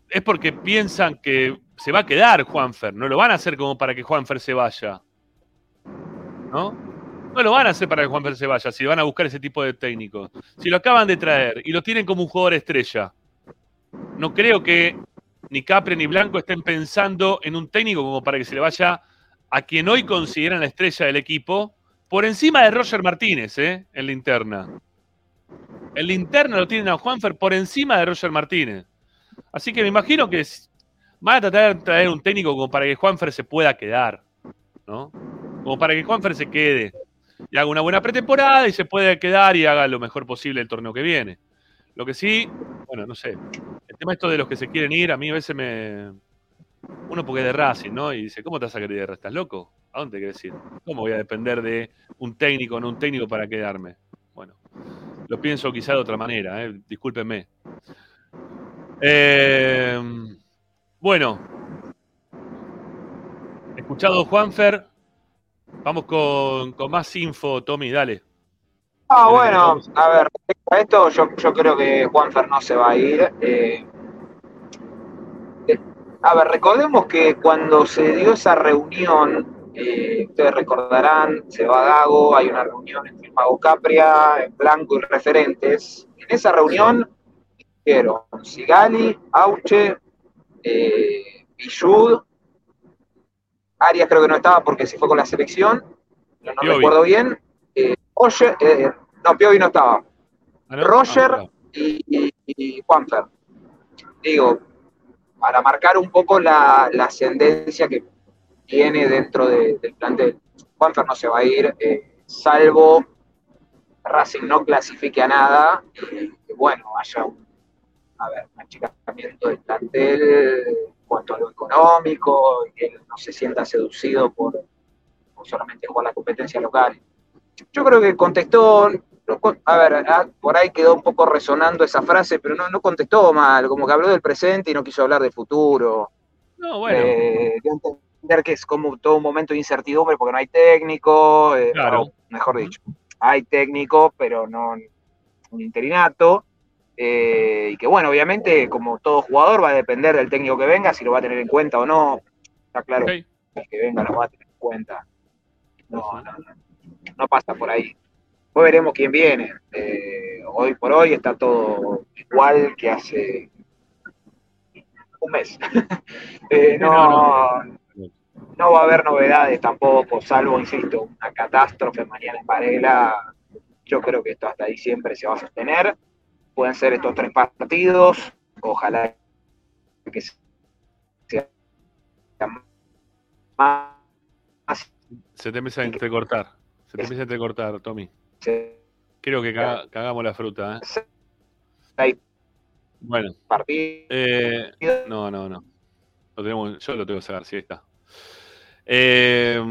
es porque piensan que se va a quedar Juanfer. No lo van a hacer como para que Juanfer se vaya. ¿No? No lo van a hacer para que Juanfer se vaya si van a buscar ese tipo de técnicos. Si lo acaban de traer y lo tienen como un jugador estrella. No creo que ni Capri ni Blanco estén pensando en un técnico como para que se le vaya a quien hoy consideran la estrella del equipo, por encima de Roger Martínez, ¿eh? En la interna. En la lo tienen a Juanfer por encima de Roger Martínez. Así que me imagino que van a tratar de traer un técnico como para que Juanfer se pueda quedar, ¿no? Como para que Juanfer se quede y haga una buena pretemporada y se pueda quedar y haga lo mejor posible el torneo que viene. Lo que sí, bueno, no sé. El tema esto de los que se quieren ir, a mí a veces me. Uno porque es de Racing, ¿no? Y dice, ¿cómo te vas a querer ir? ¿Estás loco? ¿A dónde quieres ir? ¿Cómo voy a depender de un técnico, no un técnico para quedarme? Bueno, lo pienso quizá de otra manera, ¿eh? discúlpenme. Eh, bueno, Escuchado Juanfer. Vamos con, con más info, Tommy, dale. Ah, bueno, a ver, respecto a esto, yo, yo creo que Juanfer no se va a ir. eh, eh, a ver, recordemos que cuando se dio esa reunión, eh, ustedes recordarán, se va Gago, hay una reunión entre Mago Capria, en Blanco y referentes. En esa reunión dijeron Sigali, Auche, eh, Pichud, Arias creo que no estaba porque se fue con la selección, no, no recuerdo bien. Eh, Oye, eh, no, Piovi no estaba. Roger Ah, y, y- y Juanfer. Digo, para marcar un poco la, la ascendencia que tiene dentro de- del plantel. Juanfer no se va a ir, eh, salvo Racing no clasifique a nada, y que bueno, haya un, a ver, un achicamiento del plantel en cuanto a lo económico, y que él no se sienta seducido por, por solamente jugar la competencia local. Yo creo que contestó, no a ver, ah, por ahí quedó un poco resonando esa frase, pero no, no contestó mal, como que habló del presente y no quiso hablar del futuro. No, bueno. Eh, entender que es como todo un momento de incertidumbre porque no hay técnico, eh, Claro. o, mejor dicho, hay técnico, pero no un interinato. eh, y que bueno, obviamente, como todo jugador, va a depender del técnico que venga, si lo va a tener en cuenta o no. Está claro el que venga lo va a tener en cuenta. No, no, no, no pasa por ahí. Después veremos quién viene. Eh, hoy por hoy está todo igual que hace un mes. Eh, no, no va a haber novedades tampoco, salvo, insisto, una catástrofe mañana en Varela. Yo creo que esto hasta diciembre se va a sostener. Pueden ser estos tres partidos. Ojalá que sea más. Se te empieza a entrecortar. Se te empieza a entrecortar, Tommy. Creo que caga- cagamos la fruta, ¿eh? Bueno. Eh, no, no, no. Lo tenemos, yo lo tengo que sacar, sí, ahí está. Eh,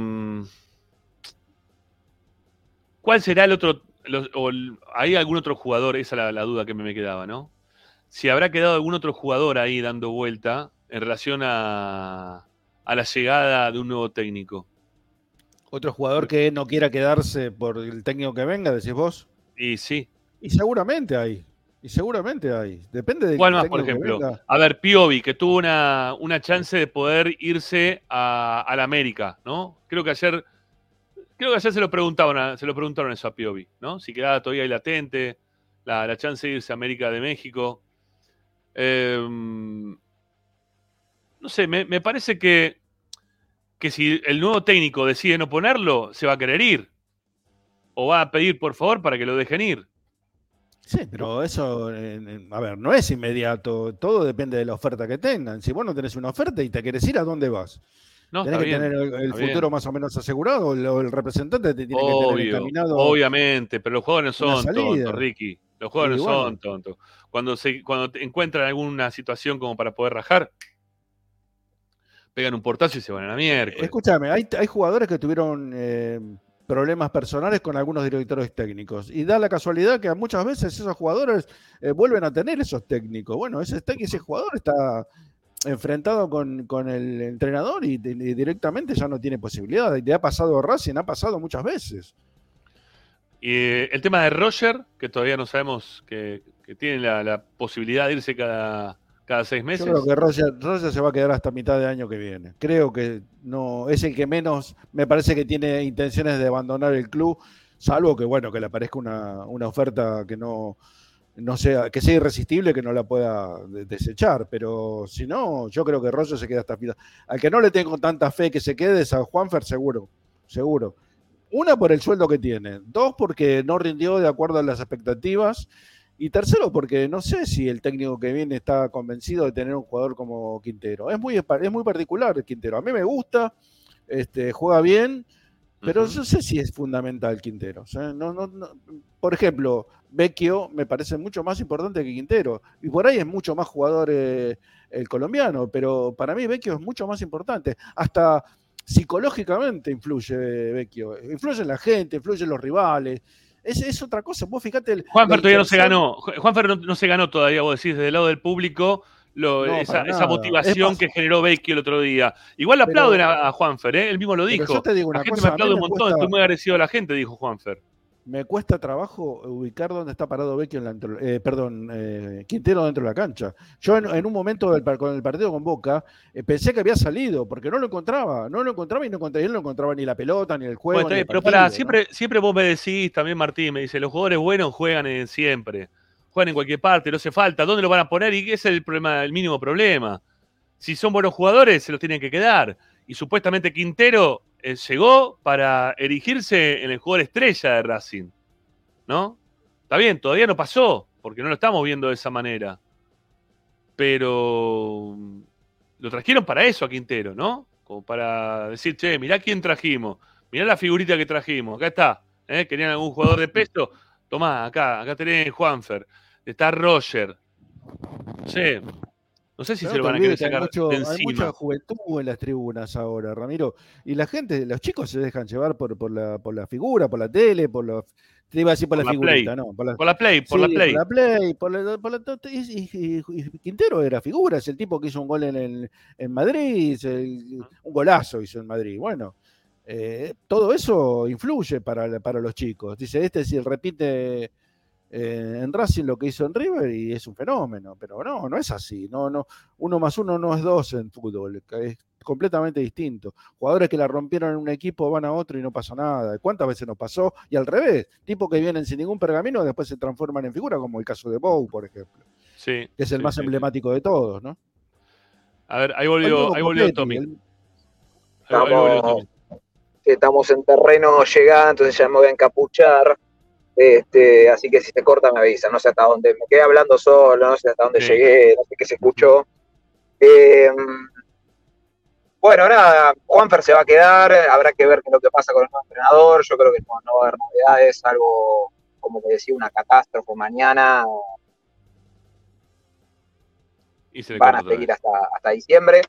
¿Cuál será el otro? los- o el- ¿Hay algún otro jugador? Esa es la, la duda que me, me quedaba, ¿no? Si habrá quedado algún otro jugador ahí dando vuelta en relación a, a la llegada de un nuevo técnico. Otro jugador que no quiera quedarse por el técnico que venga, decís vos. Y sí. Y seguramente hay. Y seguramente hay. Depende del ¿Cuál más, por ejemplo? A ver, Piovi, que tuvo una, una chance de poder irse a, a la América, ¿no? Creo que ayer, creo que ayer se lo preguntaban, a- se lo preguntaron eso a Piovi, ¿no? Si quedaba todavía ahí latente la, la chance de irse a América de México. Eh, no sé, me, me parece que, que si el nuevo técnico decide no ponerlo, se va a querer ir. O va a pedir por favor para que lo dejen ir. Sí, pero eso, eh, a ver, no es inmediato. Todo depende de la oferta que tengan. Si vos no tenés una oferta y te querés ir, ¿a dónde vas? No, tenés que bien, tener el, el está bien. futuro más o menos asegurado, o el, el representante te tiene que tener Obvio, encaminado. obviamente, pero los una son tontos, Ricky. Los bueno. son tontos. Cuando, se, cuando te encuentran alguna situación como para poder rajar, pegan un portazo y se van a la mierda. Escúchame, hay, hay jugadores que tuvieron eh, problemas personales con algunos directores técnicos. Y da la casualidad que muchas veces esos jugadores eh, vuelven a tener esos técnicos. Bueno, ese, técnico- ese jugador está enfrentado con, con el entrenador y, y directamente ya no tiene posibilidad. Le ha pasado a Racing, ha pasado muchas veces. Y eh, el tema de Roger, que todavía no sabemos que, que tiene la, la posibilidad de irse cada, cada seis meses. Yo creo que Roger se va a quedar hasta mitad de año que viene. Creo que no es el que menos me parece que tiene intenciones de abandonar el club, salvo que bueno que le aparezca una, una oferta que no, no sea que sea irresistible que no la pueda de- desechar. Pero si no, yo creo que Roger se queda hasta mitad. Al que no le tengo tanta fe que se quede es a Juanfer, seguro, seguro. Una por el sueldo que tiene, dos porque no rindió de acuerdo a las expectativas. Y tercero, porque no sé si el técnico que viene está convencido de tener un jugador como Quintero. Es muy, es muy particular Quintero. A mí me gusta, este, juega bien, pero yo sé si es fundamental Quintero. O sea, no, no, no- Por ejemplo, Vecchio me parece mucho más importante que Quintero. Y por ahí es mucho más jugador eh, el colombiano, pero para mí Vecchio es mucho más importante. Hasta psicológicamente influye Vecchio. Influye en la gente, influye en los rivales. Es, es otra cosa. Vos fíjate. el- Juanfer la todavía no se ganó. Ju- Juanfer no, no se ganó todavía, vos decís, desde el lado del público, lo- No, esa, motivación Es que generó Vecchio el otro día. Igual Pero- aplauden a, a Juanfer, ¿eh? él mismo lo dijo. yo te digo la una gente cosa, me aplaude un montón, cuesta- estoy muy agradecido a la gente, dijo Juanfer. Me cuesta trabajo ubicar dónde está parado Vecchio en la eh, perdón, eh, Quintero dentro de la cancha. Yo en, en un momento del, con el partido con Boca eh, pensé que había salido porque no lo encontraba, no lo encontraba y no encontraba, él no encontraba ni la pelota ni el juego. Ni el pero partido, pará, ¿no? siempre, siempre vos me decís, también Martín, me dice, los jugadores buenos juegan en siempre, juegan en cualquier parte, no hace falta, ¿dónde lo van a poner? Y ese es el problema, el mínimo problema. Si son buenos jugadores, se los tienen que quedar. Y supuestamente Quintero eh, llegó para erigirse en el jugador estrella de Racing. ¿No? Está bien, todavía no pasó, porque no lo estamos viendo de esa manera. Pero mm, lo trajeron para eso a Quintero, ¿no? Como para decir, che, mirá quién trajimos, mirá la figurita que trajimos, acá está. ¿eh? ¿Querían algún jugador de peso? Tomá, acá, acá tenés Juanfer, está Roger. No sé, no sé si Pero se lo van a querer que hay sacar mucho- de hay mucha juventud en las tribunas ahora, Ramiro. Y la gente, los chicos se dejan llevar por, por, la, por la figura, por la tele, por los. Te iba a decir por, Por la la Play. figurita, ¿no? Por la, Por la Play, por la Play. Por la Play, por la- por la- y, y- y- y Quintero era figura, es el tipo que hizo un gol en, el- en Madrid, el- un golazo hizo en Madrid. Bueno, eh, todo eso influye para, para los chicos. Dice, este si repite eh, en Racing lo que hizo en River y es un fenómeno, pero no, no es así. No, no, uno más uno no es dos en fútbol, es completamente distinto. Jugadores que la rompieron en un equipo van a otro y no pasa nada. ¿Cuántas veces nos pasó? Y al revés, tipos que vienen sin ningún pergamino después se transforman en figura, como el caso de Bow, por ejemplo, Sí, que es el sí, más sí, sí. emblemático de todos, ¿no? A ver, ahí volvió, ahí volvió Tommy. el- Ahí- ahí volvió Estamos, Tommy. estamos en terreno llegando, entonces ya me voy a encapuchar. Este, así que si se corta me avisa, no sé hasta dónde, me quedé hablando solo, no sé hasta dónde Sí. llegué, no sé qué se escuchó. Eh, bueno, nada, Juanfer se va a quedar, habrá que ver qué es lo que pasa con el nuevo entrenador, yo creo que no, no va a haber novedades, algo, como te decía, una catástrofe mañana, Y se le van a seguir hasta, hasta diciembre.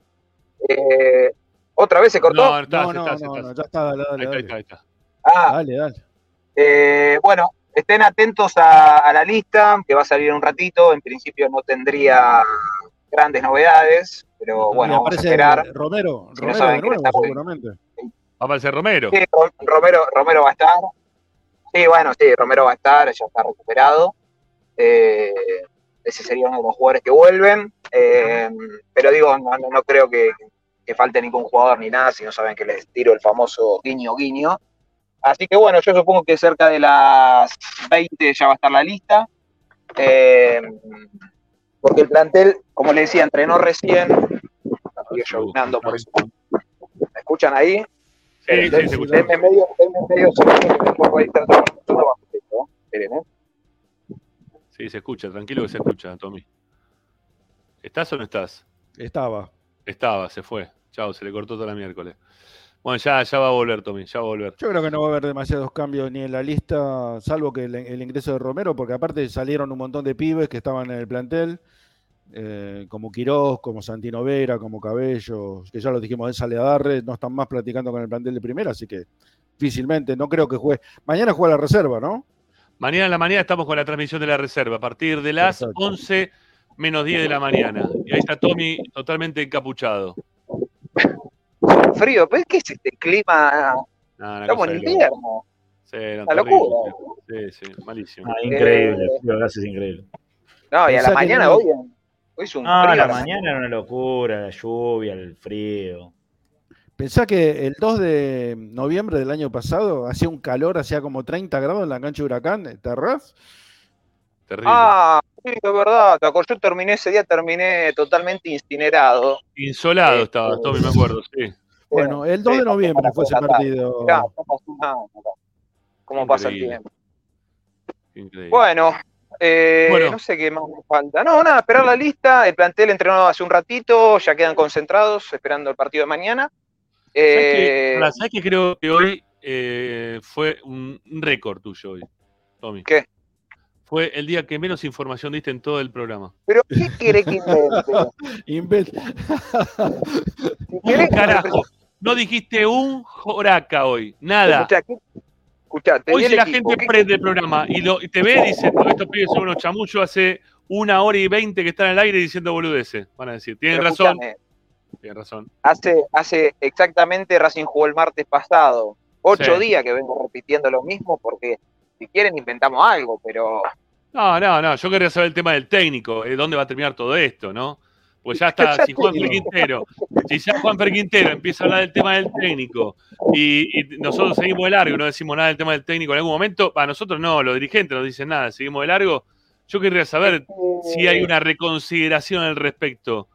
Eh, ¿Otra vez se cortó? No, estás, No, no, estás, no, estás. no, ya está, dale, Ahí dale, está, ahí dale. está, ahí está. Ah, Dale, dale. Eh, bueno, estén atentos a, a la lista que va a salir en un ratito. En principio no tendría grandes novedades, pero bueno, vamos a esperar. Romero, Si no Romero saben de quién nuevo, está, pues. seguramente. Va a aparecer Romero. Sí, Romero, Romero va a estar. Sí, bueno, sí, Romero va a estar, ya está recuperado. Eh, ese sería uno de los jugadores que vuelven. Eh, pero digo, no, no- no creo que, que falte ningún jugador ni nada, si no saben que les tiro el famoso guiño guiño. Así que bueno, yo supongo que cerca de las 20 ya va a estar la lista. Eh, porque el plantel, como les decía, entrenó recién. Estoy llovinando por eso. ¿Me escuchan ahí? Sí, sí, se escucha. denme medio, denme medio segundo pongo ahí bajo techo. Esperen, ¿eh? Sí, se escucha, tranquilo que se escucha, Tommy. ¿Estás o no estás? Estaba. Estaba, se fue. Chao, se le cortó toda la miércoles. Bueno, ya, ya va a volver, Tommy, ya va a volver. Yo creo que no va a haber demasiados cambios ni en la lista, salvo que el, el ingreso de Romero, porque aparte salieron un montón de pibes que estaban en el plantel, eh, como Quirós, como Santino Vera, como Cabello, que ya lo dijimos, en Saleadarre, no están más platicando con el plantel de primera, así que difícilmente, no creo que juegue. Mañana juega la reserva, ¿no? Mañana en la mañana estamos con la transmisión de la reserva, a partir de las Perfecto. 11 menos 10 de la mañana. Y ahí está Tommy totalmente encapuchado. Frío, pero ¿qué es este clima? No, Estamos en invierno. Sí, no, terrible. locura. Sí, sí, malísimo. Ah, increíble, Eh, el es increíble. No, y a la mañana no- hoy, hoy es un No, frío. la a la mañana era una locura, la lluvia, el frío. Pensá que el 2 de noviembre del año pasado hacía un calor, hacía como 30 grados en la cancha de Huracán, Terraz. Terrible. Ah, sí, es verdad. Yo terminé ese día, terminé totalmente incinerado. Insolado eh, estaba, Tommy, me acuerdo, sí. Bueno, el 2 Sí, de noviembre fue ese partido. Ya ¿Cómo pasa el tiempo? Increíble. Bueno, eh, Bueno. no sé qué más me falta. No, nada, esperar la lista. El plantel entrenó hace un ratito, ya quedan concentrados esperando el partido de mañana. ¿Sabes qué? Eh, Pará, ¿sabes qué creo que hoy eh, fue un récord tuyo hoy, Tommy? ¿Qué? Fue el día que menos información diste en todo el programa. Pero, ¿qué quiere que invente? Invent- Si querés que me Carajo, no dijiste un joraca hoy, nada. Escuchá, ¿qué- escuchá, te Hoy si la equipo, gente ¿qué- prende el programa y, lo, y te ve, dice, "No, estos pibes son unos chamullos, hace una hora y veinte que están en el aire diciendo boludeces. Van a decir, tienen Pero razón. Tienen razón. Hace, hace exactamente Racing jugó el martes pasado. Ocho Sí. días que vengo repitiendo lo mismo porque si quieren inventamos algo, pero No, no, no. Yo quería saber el tema del técnico, eh, dónde va a terminar todo esto, ¿no? Pues ya está, si Juan digo. Quintero, si ya Juan Quintero empieza a hablar del tema del técnico y, y nosotros seguimos de largo y no decimos nada del tema del técnico en algún momento, a nosotros no, los dirigentes no dicen nada, seguimos de largo. Yo querría saber si hay una reconsideración al respecto.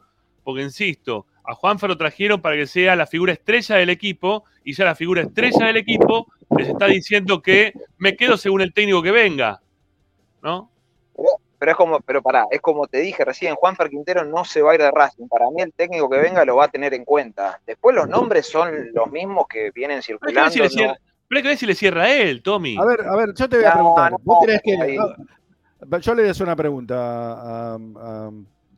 Porque insisto, a Juanfer lo trajeron para que sea la figura estrella del equipo y ya la figura estrella del equipo les está diciendo que me quedo según el técnico que venga. ¿No? pero es como, pero pará, es como te dije recién, Juanfer Quintero no se va a ir de Racing. Para mí el técnico que venga lo va a tener en cuenta. Después los nombres son los mismos que vienen Pero hay que ver circulando. si le ¿no? cierra, pero hay que ver si le cierra a él, Tommy. A ver, a ver, yo te voy a No, preguntar. no, ¿Vos crees que.? ahí. ah, Yo le voy a hacer una pregunta a, a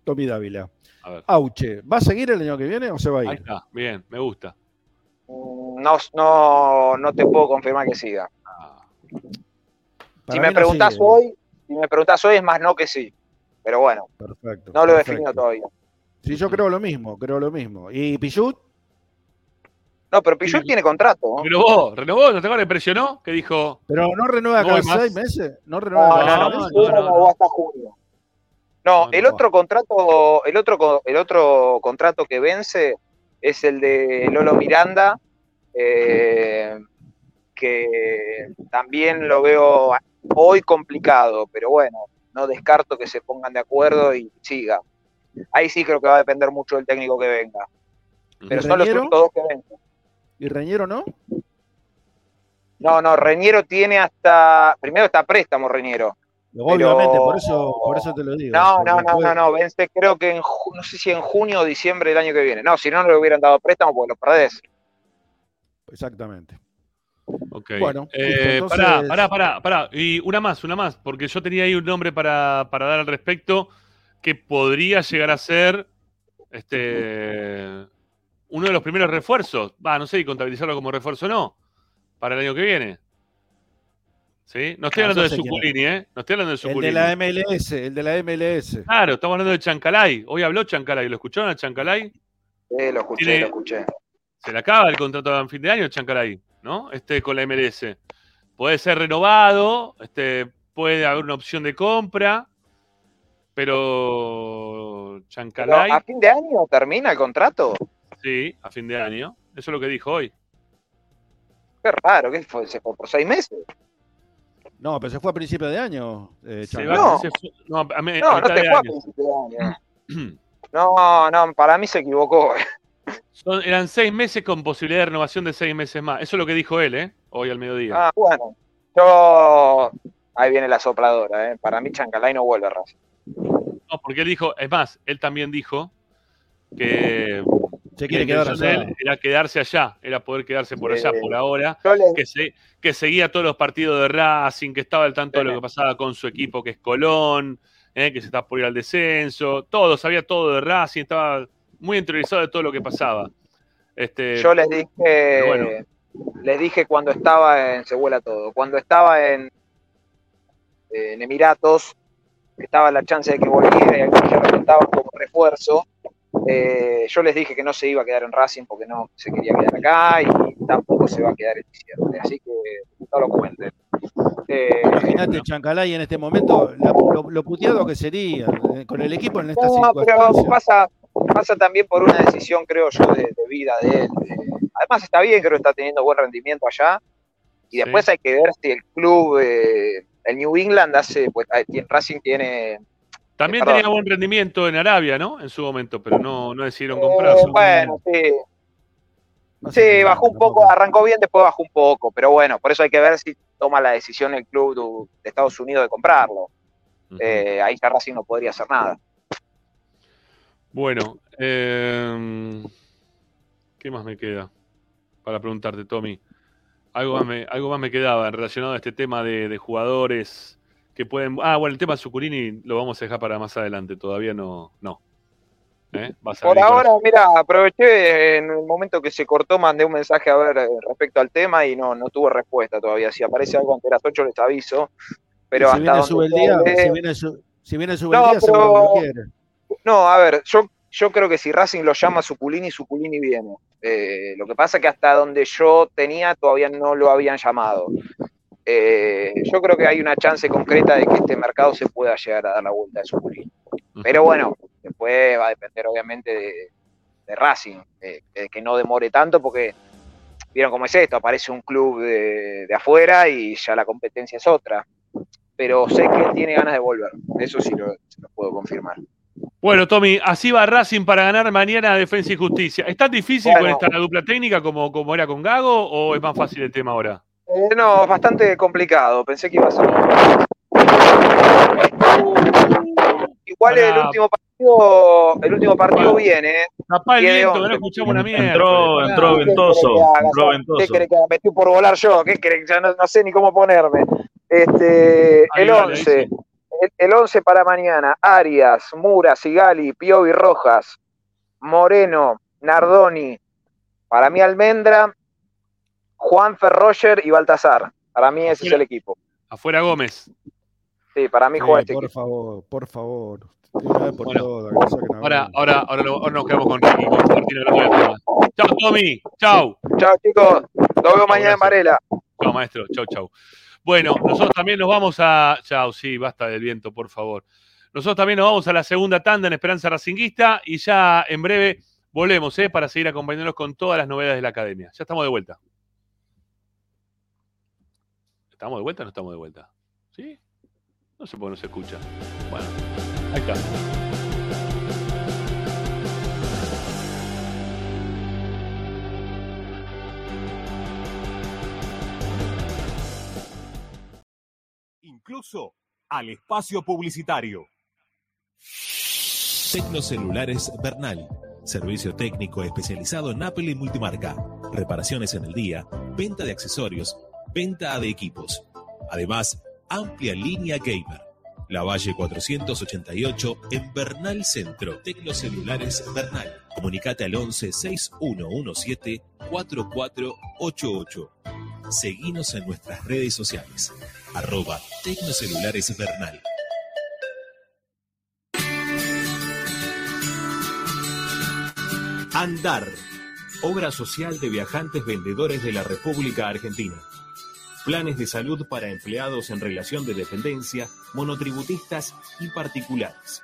Tommy Dávila. A ver. Auche, ¿va a seguir el año que viene o se va a Ahí ir? está, bien, me gusta. Mm, No, no, no te puedo confirmar que siga. Para si me no preguntás sigue. hoy, si me preguntás hoy es más no que sí. Pero bueno, Perfecto. no lo he perfecto. definido todavía. Sí, yo creo lo mismo, creo lo mismo. ¿Y Pichut? No, pero Pichot tiene contrato. ¿no? Renovó, renovó, ¿no te acuerdas que dijo, ¿Pero no renueva No cada seis meses? ¿No renueva No, cada no, seis no, no, hasta junio. No, No, el no. otro contrato, el otro, el otro contrato que vence es el de Lolo Miranda, eh, que también lo veo hoy complicado, pero bueno, no descarto que se pongan de acuerdo y siga. Ahí sí creo que va a depender mucho del técnico que venga. Pero son los dos que vencen. ¿Y Reñero no? No, no, Reñero tiene hasta. Primero está préstamo, Reñero. Obviamente, por eso, por eso te lo digo. No, no, no, puede- no, no, vence creo que en, ju- no sé si en junio o diciembre del año que viene. No, si no, no le hubieran dado préstamo porque lo perdés. Exactamente. Ok. Bueno, Eh, entonces- Pará, pará, pará, pará. Y una más, una más, porque yo tenía ahí un nombre para, para dar al respecto que podría llegar a ser este uno de los primeros refuerzos. Va, no sé si contabilizarlo como refuerzo o no, para el año que viene. ¿Sí? No estoy Ah, hablando de. Suculini, ¿eh? No estoy hablando de El Suculini. de la MLS, el de la MLS. Claro, estamos hablando de Chancalay. Hoy habló Chancalay. ¿Lo escucharon a Chancalay? Eh, lo escuché, Tiene- lo escuché. Se le acaba el contrato a fin de año, Chancalay, ¿no? Este con la MLS. Puede ser renovado, este, puede haber una opción de compra, pero Pero, Chancalay, ¿A fin de año termina el contrato? sí, a fin de año. Eso es lo que dijo hoy. Qué raro, ¿qué fue? ¿Se fue por seis meses? No, pero se fue a principio de año. eh, Se Chango. va- No. se fue- no, a, me- a No, no mitad te fue a principio de año. No, no, para mí se equivocó. Son- eran seis meses con posibilidad de renovación de seis meses más. Eso es lo que dijo él, ¿eh? Hoy al mediodía. Ah, bueno. Yo. Ahí viene la sopladora, ¿eh? Para mí Chancalay no vuelve a Racing. No, porque él dijo, es más, él también dijo que Se quiere quedar allá. era quedarse allá, era poder quedarse por allá Eh, por ahora, le- que, se- que seguía todos los partidos de Racing, que estaba al tanto de lo que pasaba con su equipo, que es Colón, eh, que se está por ir al descenso, todo, sabía todo de Racing, estaba muy interiorizado de todo lo que pasaba. Este, Yo les dije, bueno. les dije cuando estaba en Se vuela todo, cuando estaba en, en Emiratos, que estaba la chance de que volviera y algunos ya lo contaban como refuerzo, eh, yo les dije que no se iba a quedar en Racing porque no se quería quedar acá y tampoco se va a quedar en diciembre, así que no lo cuenten. Eh, Imagínate Chancalay en este momento, la- lo, lo puteado que sería eh, con el equipo en estas No, pero circunstancias. pasa, pasa también por una decisión, creo yo, de, de vida de él. de- Además está bien, creo que está teniendo buen rendimiento allá. Y después Sí. hay que ver si el club, eh, el New England hace, pues tiene- Racing tiene... también tenía buen rendimiento en Arabia, ¿no? En su momento, pero no, no decidieron eh, comprarlo. bueno, sí, No sé sí, bajó un poco, arrancó bien, después bajó un poco. Pero bueno, por eso hay que ver si toma la decisión el club de, Estados Unidos de comprarlo. Eh, ahí ya Racing no podría hacer nada. Bueno, eh, ¿qué más me queda para preguntarte, Tommy? Algo más me, algo más me quedaba relacionado a este tema de, de jugadores que pueden. Ah, bueno, el tema de Zuculini lo vamos a dejar para más adelante. Todavía no. no. ¿Eh? Vas a Por con ahora, mira, aproveché en el momento que se cortó, mandé un mensaje a ver eh, respecto al tema y no, no tuvo respuesta todavía. Si aparece algo ante las 8 les aviso. Pero se hasta viene donde sube el día, se viene, su- Si viene su No, pero- quiere. No, a ver, yo, yo creo que si Racing lo llama Suculini, Suculini viene. Eh, lo que pasa es que hasta donde yo tenía todavía no lo habían llamado. Eh, yo creo que hay una chance concreta de que este mercado se pueda llegar a dar la vuelta de Suculini. Pero bueno, después va a depender obviamente de, de Racing, eh, de que no demore tanto porque vieron cómo es esto, aparece un club de, de afuera y ya la competencia es otra. Pero sé que él tiene ganas de volver, eso sí lo, se lo puedo confirmar. Bueno, Tommy, así va Racing para ganar mañana a Defensa y Justicia. ¿Es tan difícil Bueno. con esta dupla técnica como, como era con Gago o es más fácil el tema ahora? Eh, no, es bastante complicado. Pensé que iba a ser. Igual el Pará. último partido, el último partido viene. ¿eh? Tapá el viento, que no escuchamos una mierda. Entró, entró ¿Qué querés ventoso. Entró ventoso. ¿Qué querés que haga? Me estoy por volar yo. ¿Qué querés? Ya no, no sé ni cómo ponerme. Este, Ahí el va, le 11. dice. El, el 11 para mañana. Arias, Mura, Sigali, Piovi Rojas, Moreno, Nardoni. Para mí Almendra, Juan Ferroger y Baltasar. Para mí ese es el equipo. Afuera Gómez. Sí, para mí Eh, juega este por equipo. favor, por favor. Por Bueno, Ahora, ahora, ahora, lo- ahora nos quedamos con Ricky, con Martín. Chao, Tommy. Chao. Chao, chicos. Nos vemos mañana gracias. en Varela. Chao, maestro. Chau, chau. Bueno, nosotros también nos vamos a. Chao, sí, basta del viento, por favor. Nosotros también nos vamos a la segunda tanda en Esperanza Racinguista y ya en breve volvemos ¿eh? para seguir acompañándonos con todas las novedades de la academia. Ya estamos de vuelta. ¿Estamos de vuelta o no estamos de vuelta? ¿Sí? No sé por qué no se escucha. Bueno, ahí está. Incluso al espacio publicitario. Tecnocelulares Bernal. Servicio técnico especializado en Apple y multimarca. Reparaciones en el día, venta de accesorios, venta de equipos. Además, amplia línea gamer. La Valle 488 en Bernal Centro. Tecnocelulares Bernal. Comunicate al 11 6117 4488. Seguinos en nuestras redes sociales. Arroba Tecnocelulares Bernal. Andar, obra social de viajantes vendedores de la República Argentina. Planes de salud para empleados en relación de dependencia, monotributistas y particulares.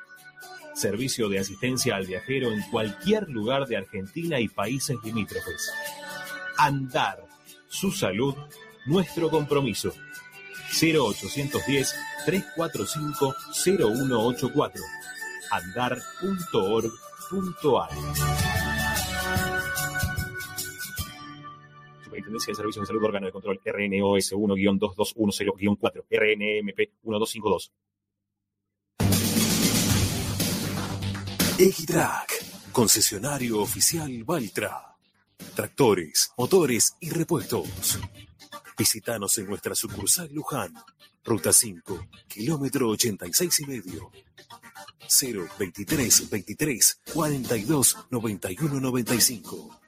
Servicio de asistencia al viajero en cualquier lugar de Argentina y países limítrofes. Andar, su salud, nuestro compromiso. 0810 345 0184 andar.org.ar Superintendencia de Servicios de Salud Órgano de Control RNOS 1-2210-4 RNMP 1252 Equitrack, concesionario oficial Valtra. Tractores, motores y repuestos. Visítanos en nuestra sucursal Luján, ruta 5, kilómetro 86 y medio. 023 23 42 91 95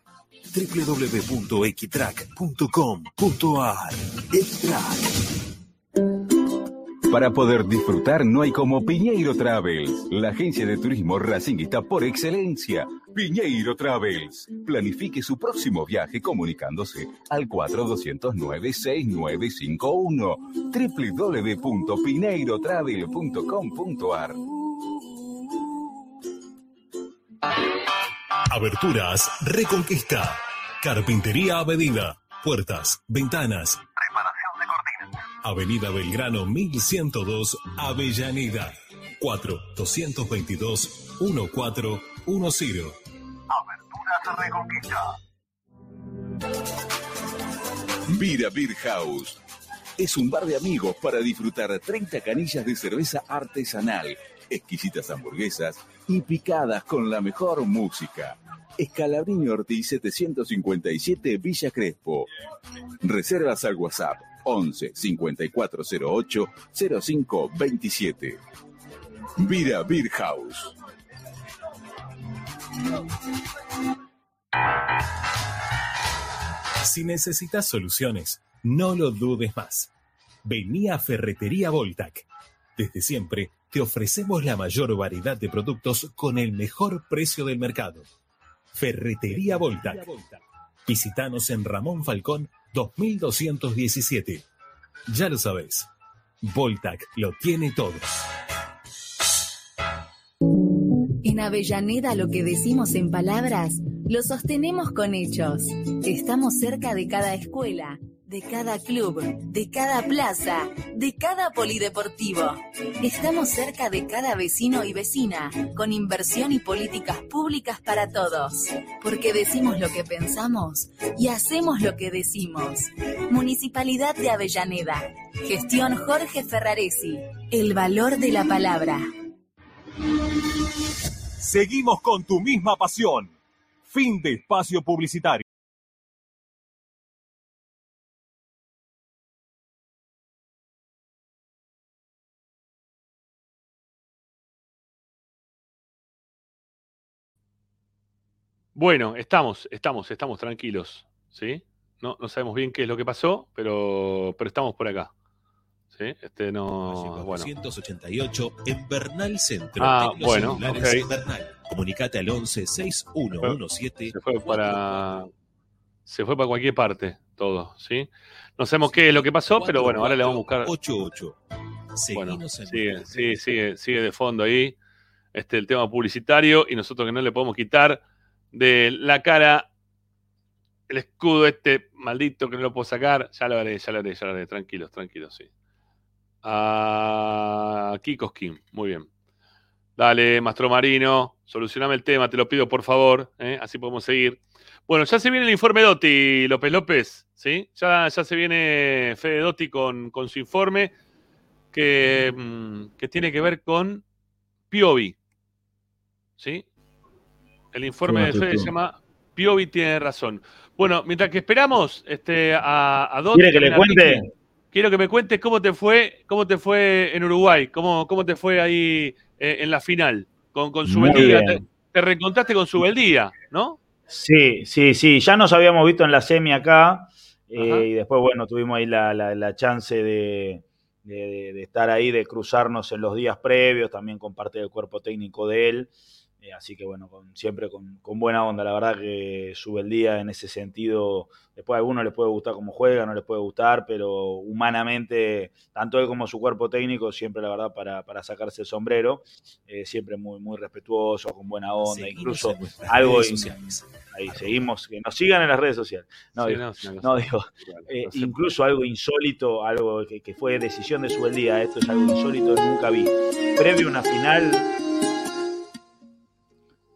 www.equitrack.com.ar Equitrack Para poder disfrutar no hay como Piñeiro Travels, la agencia de turismo racinguista por excelencia. Piñeiro Travels. Planifique su próximo viaje comunicándose al 4209-6951 www.pineirotravel.com.ar Aberturas Reconquista. Carpintería a medida. Puertas, ventanas. Avenida Belgrano 1102, Avellaneda. 4 222 1410. Aberturas Reconquista. Vira Beer House. Es un bar de amigos para disfrutar 30 canillas de cerveza artesanal, exquisitas hamburguesas y picadas con la mejor música. Escalabrini Ortiz 757 Villa Crespo. Reservas al WhatsApp 11 5408 0527. Vira Beer House. Si necesitas soluciones, no lo dudes más. Vení a Ferretería Voltac. Desde siempre te ofrecemos la mayor variedad de productos con el mejor precio del mercado. Ferretería Voltac. Visítanos en Ramón Falcón 2217. Ya lo sabes. Voltac lo tiene todo. En Avellaneda lo que decimos en palabras, lo sostenemos con hechos. Estamos cerca de cada escuela, de cada club, de cada plaza, de cada polideportivo. Estamos cerca de cada vecino y vecina, con inversión y políticas públicas para todos. Porque decimos lo que pensamos y hacemos lo que decimos. Municipalidad de Avellaneda. Gestión Jorge Ferraresi. El valor de la palabra. Seguimos con tu misma pasión. Fin de espacio publicitario. Bueno, estamos, estamos, estamos tranquilos, ¿sí? No, no sabemos bien qué es lo que pasó, pero, pero estamos por acá. ¿Sí? Este no. Bueno. 488 en Bernal Centro. Ah, bueno. Bernal. Comunicate al 11 6117 Se fue para. Se fue para cualquier parte todo, ¿sí? No sabemos qué es lo que pasó, pero bueno, ahora le vamos a buscar. 88. Bueno, en sigue, sigue, sigue, sigue de fondo ahí este, el tema publicitario y nosotros que no le podemos quitar de la cara el escudo este maldito que no lo puedo sacar. Ya lo haré, ya lo haré, ya lo haré. Tranquilos, tranquilos, sí. A Kiko Skin, muy bien. Dale, Mastro Marino, solucioname el tema, te lo pido por favor, ¿eh? así podemos seguir. Bueno, ya se viene el informe Dotti, López López, ¿sí? Ya, ya se viene Fede Dotti con, con su informe que, mm, que tiene que ver con Piovi, ¿sí? El informe de Fede se llama Piovi tiene razón. Bueno, mientras que esperamos este, a, a. ¿Quiere que le cuente? Quiero que me cuentes cómo te fue, cómo te fue en Uruguay, cómo, cómo te fue ahí eh, en la final con, con Subeldía. Te, te reencontraste con Subeldía, ¿no? Sí, sí, sí. Ya nos habíamos visto en la semi acá. eh, y después, bueno, tuvimos ahí la, la- la chance de, de- de- de estar ahí, de cruzarnos en los días previos, también con parte del cuerpo técnico de él. Eh, así que, bueno, con- siempre con, con buena onda. La verdad que sube el día en ese sentido. Después a algunos les puede gustar cómo juega, no les puede gustar, pero humanamente, tanto él como su cuerpo técnico, siempre, la verdad, para, para sacarse el sombrero, eh, siempre muy, muy respetuoso, con buena onda, incluso algo in- ahí seguimos, que nos sigan en las redes sociales. No, Sí, digo, no, sí, no, no, sí. digo, Bueno, eh, incluso algo insólito, algo que, que fue decisión de su día, esto es algo insólito, nunca vi. Previo a una final,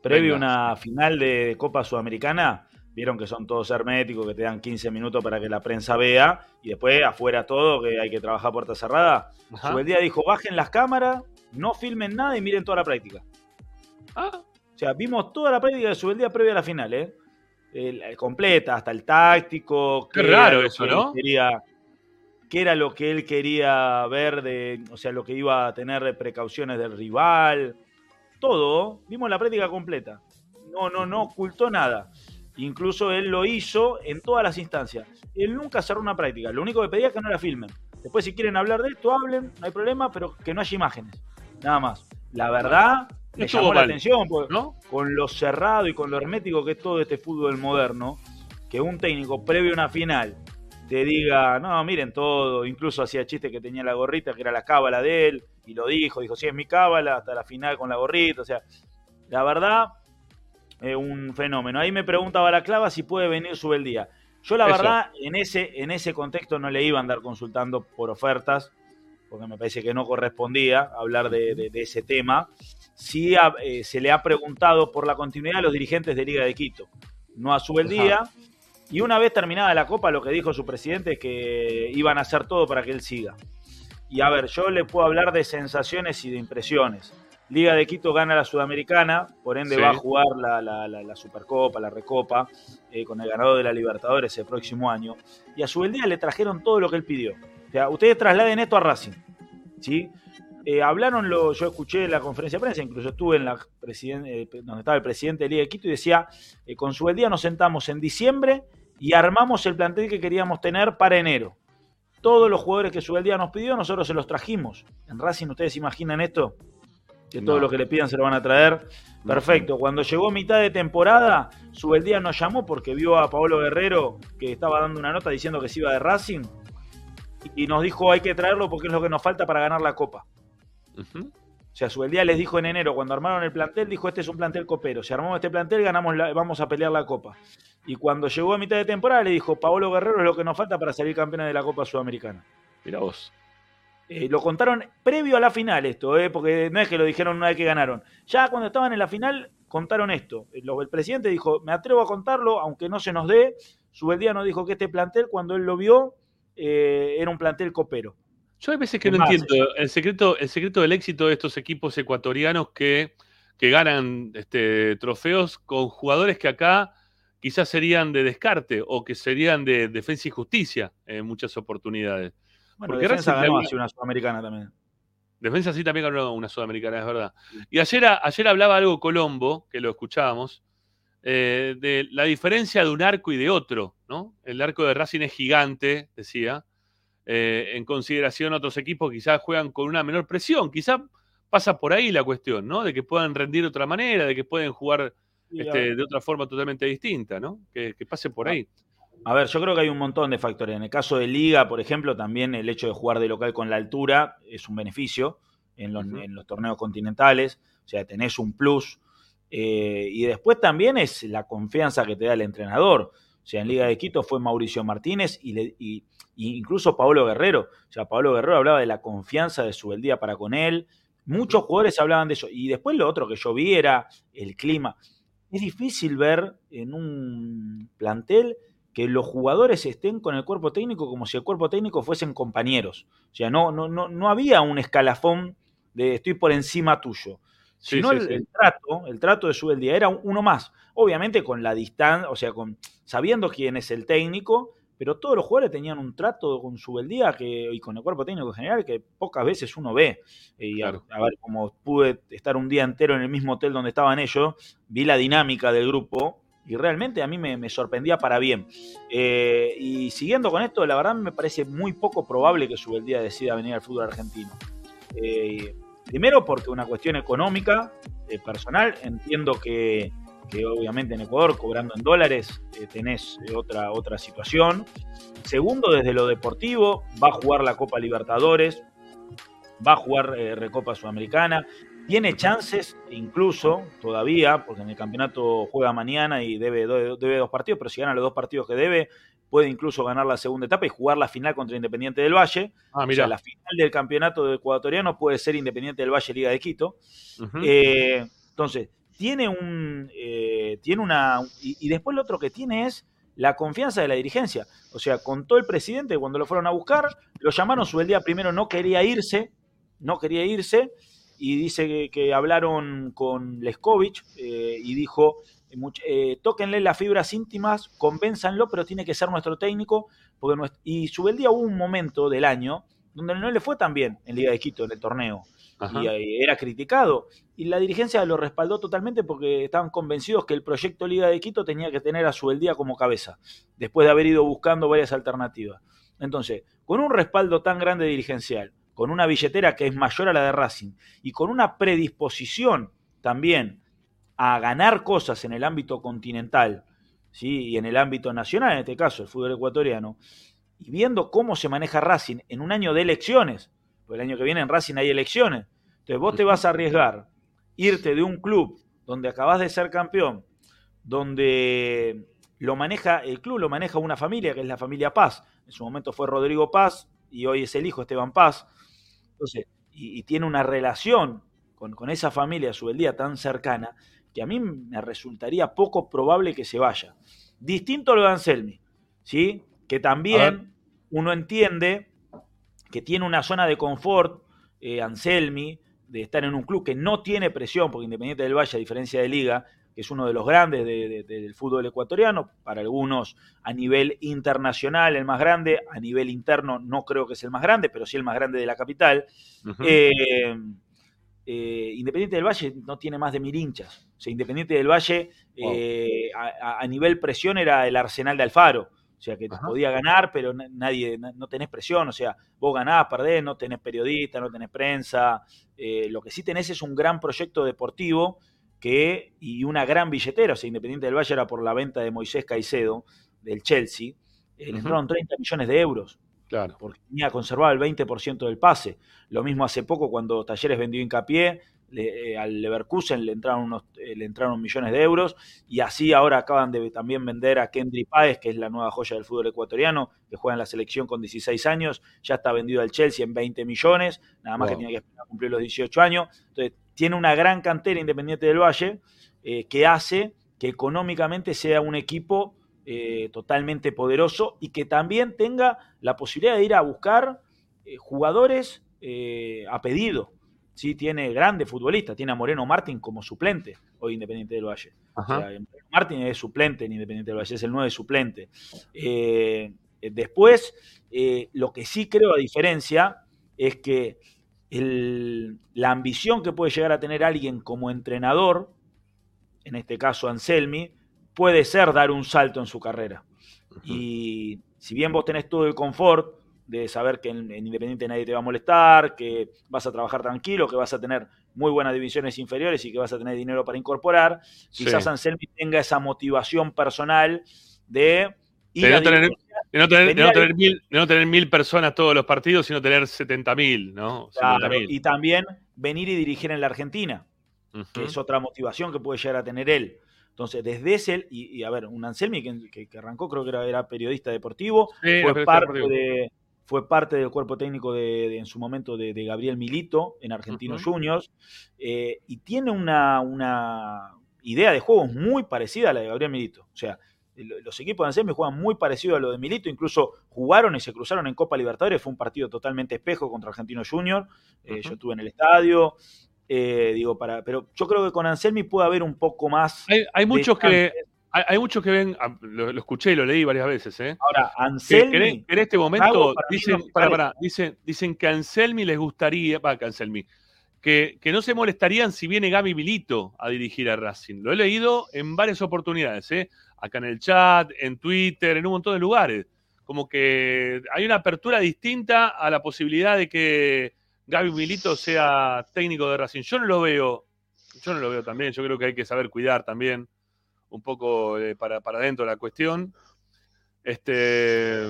previo a una final de Copa Sudamericana, vieron que son todos herméticos, que te dan 15 minutos para que la prensa vea, y después afuera todo, que hay que trabajar a puerta cerrada. Ajá. Subeldía dijo, bajen las cámaras, no filmen nada y miren toda la práctica. Ah, O sea, vimos toda la práctica de Subeldía previa a la final, ¿eh? El- el completa, hasta el táctico. Qué raro eso, que ¿no? Quería, qué era lo que él quería ver, de, o sea, lo que iba a tener de precauciones del rival. Todo, vimos la práctica completa. No, no, no ocultó nada. Incluso él lo hizo en todas las instancias. Él nunca cerró una práctica. Lo único que pedía es que no la filmen. Después, si quieren hablar de esto, hablen, no hay problema, pero que no haya imágenes. Nada más. La verdad, me llamó la mal, atención, porque ¿no? con lo cerrado y con lo hermético que es todo este fútbol moderno, que un técnico previo a una final te diga, no, miren todo, incluso hacía chiste que tenía la gorrita, que era la cábala de él, y lo dijo, dijo, sí, es mi cábala, hasta la final con la gorrita, o sea, la verdad, es un fenómeno. Ahí me preguntaba la clava si puede venir Subeldía. Yo la Eso. verdad, en ese, en ese contexto no le iba a andar consultando por ofertas, porque me parece que no correspondía hablar de, de- de ese tema. Sí eh, se le ha preguntado por la continuidad a los dirigentes de Liga de Quito, no a Subeldía. Y una vez terminada la Copa, lo que dijo su presidente es que iban a hacer todo para que él siga. Y a ver, yo le puedo hablar de sensaciones y de impresiones. Liga de Quito gana la Sudamericana, por ende Sí. va a jugar la, la- la- la Supercopa, la Recopa, eh, con el ganador de la Libertadores el próximo año. Y a Subeldía le trajeron todo lo que él pidió. O sea, ustedes trasladen esto a Racing. ¿sí? Eh, hablaron, lo, yo escuché la conferencia de prensa, incluso estuve en la eh, donde estaba el presidente de Liga de Quito y decía, eh, con Subeldía nos sentamos en diciembre y armamos el plantel que queríamos tener para enero. Todos los jugadores que Subeldía nos pidió, nosotros se los trajimos. En Racing, ¿ustedes imaginan esto? Que todo lo que le pidan se lo van a traer. Perfecto. Cuando llegó mitad de temporada, Subeldía nos llamó porque vio a Paolo Guerrero que estaba dando una nota diciendo que se iba de Racing. Y nos dijo hay que traerlo porque es lo que nos falta para ganar la Copa. O sea, Subeldía les dijo en enero, cuando armaron el plantel, dijo este es un plantel copero. Si armamos este plantel, ganamos la- vamos a pelear la Copa. Y cuando llegó a mitad de temporada, le dijo, Paolo Guerrero es lo que nos falta para salir campeones de la Copa Sudamericana. Mira vos. Eh, lo contaron previo a la final esto, eh, porque no es que lo dijeron una vez que ganaron. Ya cuando estaban en la final, contaron esto. Eh, lo- El presidente dijo, me atrevo a contarlo, aunque no se nos dé. Subeldía nos dijo que este plantel, cuando él lo vio, eh, era un plantel copero. Yo hay veces que no más, entiendo el secreto, el secreto del éxito de estos equipos ecuatorianos que, que ganan este, trofeos con jugadores que acá quizás serían de descarte o que serían de defensa y justicia en muchas oportunidades. Bueno, Porque defensa ganó también- una sudamericana también. Defensa sí también ganó una sudamericana, es verdad. Y ayer, ayer hablaba algo Colombo, que lo escuchábamos, eh, de la diferencia de un arco y de otro, ¿no? El arco de Racing es gigante, decía. eh, en consideración otros equipos quizás juegan con una menor presión. Quizás pasa por ahí la cuestión, ¿no? De que puedan rendir de otra manera, de que pueden jugar este, de otra forma totalmente distinta, ¿no? Que, que pase por ahí. A ver, yo creo que hay un montón de factores. En el caso de Liga, por ejemplo, también el hecho de jugar de local con la altura es un beneficio en los, en los torneos continentales. O sea, tenés un plus. Eh, y después también es la confianza que te da el entrenador. O sea, en Liga de Quito fue Mauricio Martínez y, le- y- y incluso Pablo Guerrero. O sea, Pablo Guerrero hablaba de la confianza de su día para con él. Muchos jugadores hablaban de eso. Y después lo otro que yo vi era el clima. Es difícil ver en un plantel que los jugadores estén con el cuerpo técnico como si el cuerpo técnico fuesen compañeros. O sea, no, no, no, no había un escalafón de estoy por encima tuyo. Sino sí, el, sí. el trato, el trato de su día era uno más. Obviamente con la distancia, o sea, con sabiendo quién es el técnico, pero todos los jugadores tenían un trato con su día que, y con el cuerpo técnico en general que pocas veces uno ve. Y a- a, ver, como pude estar un día entero en el mismo hotel donde estaban ellos, vi la dinámica del grupo y realmente a mí me, me sorprendía para bien. Eh, y siguiendo con esto, la verdad me parece muy poco probable que Subeldía decida venir al fútbol argentino. Eh, primero porque una cuestión económica, eh, personal, entiendo que, que obviamente en Ecuador, cobrando en dólares, eh, tenés eh, otra, otra situación. Segundo, desde lo deportivo, va a jugar la Copa Libertadores, va a jugar eh, Recopa Sudamericana, tiene chances incluso todavía, porque en el campeonato juega mañana y debe, debe dos partidos, pero si gana los dos partidos que debe, puede incluso ganar la segunda etapa y jugar la final contra Independiente del Valle. Ah, o mirá. sea, la final del campeonato ecuatoriano puede ser Independiente del Valle Liga de Quito. Eh, entonces, tiene un. eh, tiene una. Y, después lo otro que tiene es la confianza de la dirigencia. O sea, contó el presidente cuando lo fueron a buscar, lo llamaron, su día primero no quería irse, no quería irse, y dice que, hablaron con Leskovich eh, y dijo. eh, tóquenle las fibras íntimas, convénzanlo, pero tiene que ser nuestro técnico. Porque nues- y Subeldía hubo un momento del año donde no le fue tan bien en Liga de Quito, en el torneo Ajá. y era criticado. Y la dirigencia lo respaldó totalmente porque estaban convencidos que el proyecto Liga de Quito tenía que tener a Subeldía como cabeza, después de haber ido buscando varias alternativas. Entonces, con un respaldo tan grande dirigencial, con una billetera que es mayor a la de Racing y con una predisposición también a ganar cosas en el ámbito continental ¿sí? y en el ámbito nacional, en este caso el fútbol ecuatoriano, y viendo cómo se maneja Racing en un año de elecciones, porque el año que viene en Racing hay elecciones, entonces vos te vas a arriesgar irte de un club donde acabas de ser campeón, donde lo maneja, el club lo maneja una familia, que es la familia Paz. En su momento fue Rodrigo Paz y hoy es el hijo Esteban Paz. Entonces, y, y tiene una relación con, con esa familia, su día tan cercana, que a mí me resultaría poco probable que se vaya. Distinto a lo de Anselmi, ¿sí? Que también uno entiende que tiene una zona de confort, eh, Anselmi, de estar en un club que no tiene presión, porque Independiente del Valle, a diferencia de Liga, que es uno de los grandes de- de- del fútbol ecuatoriano, para algunos a nivel internacional el más grande, a nivel interno no creo que es el más grande, pero sí el más grande de la capital. Eh, eh, Independiente del Valle no tiene más de mil hinchas. O sea, Independiente del Valle eh, a nivel presión era el Arsenal de Alfaro. O sea, que podía ganar, pero nadie, no tenés presión. O sea, vos ganás, perdés, no tenés periodista, no tenés prensa. Eh, lo que sí tenés es un gran proyecto deportivo que, y una gran billetera. O sea, Independiente del Valle era por la venta de Moisés Caicedo, del Chelsea. Eh, le entraron 30 millones de euros. Claro. Porque tenía conservado el 20% del pase. Lo mismo hace poco cuando Talleres vendió hincapié, le, eh, al Leverkusen le entraron, unos, eh, le entraron millones de euros y así ahora acaban de también vender a Kendry Páez, que es la nueva joya del fútbol ecuatoriano, que juega en la selección con 16 años, ya está vendido al Chelsea en 20 millones, nada más que tiene que esperar a cumplir los 18 años. Entonces, tiene una gran cantera Independiente del Valle eh, que hace que económicamente sea un equipo totalmente poderoso y que también tenga la posibilidad de ir a buscar jugadores a pedido sí tiene grandes futbolistas, tiene a Moreno Martín como suplente hoy Independiente del Valle. O sea, Martín es suplente en Independiente del Valle, es el 9 suplente. Eh, después, eh, lo que sí creo a diferencia es que la ambición que puede llegar a tener alguien como entrenador, en este caso Anselmi, puede ser dar un salto en su carrera. Y si bien vos tenés todo el confort, de saber que en, Independiente nadie te va a molestar, que vas a trabajar tranquilo, que vas a tener muy buenas divisiones inferiores y que vas a tener dinero para incorporar. Quizás Anselmi tenga esa motivación personal de ir no tener, no tener, mil, personas todos los partidos, sino tener 70 mil, ¿no? y también venir y dirigir en la Argentina, que es otra motivación que puede llegar a tener él. Entonces, desde ese, y, a ver, un Anselmi que, arrancó, creo que era, periodista deportivo, fue parte de fue parte del cuerpo técnico de, en su momento de, Gabriel Milito en Argentinos Juniors, eh, y tiene una, una, idea de juego muy parecida a la de Gabriel Milito. O sea, los equipos de Anselmi juegan muy parecido a lo de Milito, incluso jugaron y se cruzaron en Copa Libertadores, fue un partido totalmente espejo contra Argentinos Juniors, eh, yo estuve en el estadio, eh, digo, para, pero yo creo que con Anselmi puede haber un poco más. Hay, muchos que hay, muchos que ven, ah, lo, escuché y lo leí varias veces, ¿eh? Ahora, Anselmi. en, este momento dicen, dicen, dicen que a Anselmi les gustaría, va, que Anselmi, que, que, no se molestarían si viene Gaby Milito a dirigir a Racing. Lo he leído en varias oportunidades, ¿eh? Acá en el chat, en Twitter, en un montón de lugares. Como que hay una apertura distinta a la posibilidad de que Gaby Milito sea técnico de Racing. Yo no lo veo, yo no lo veo también, yo creo que hay que saber cuidar también un poco eh, para, para adentro la cuestión. Este,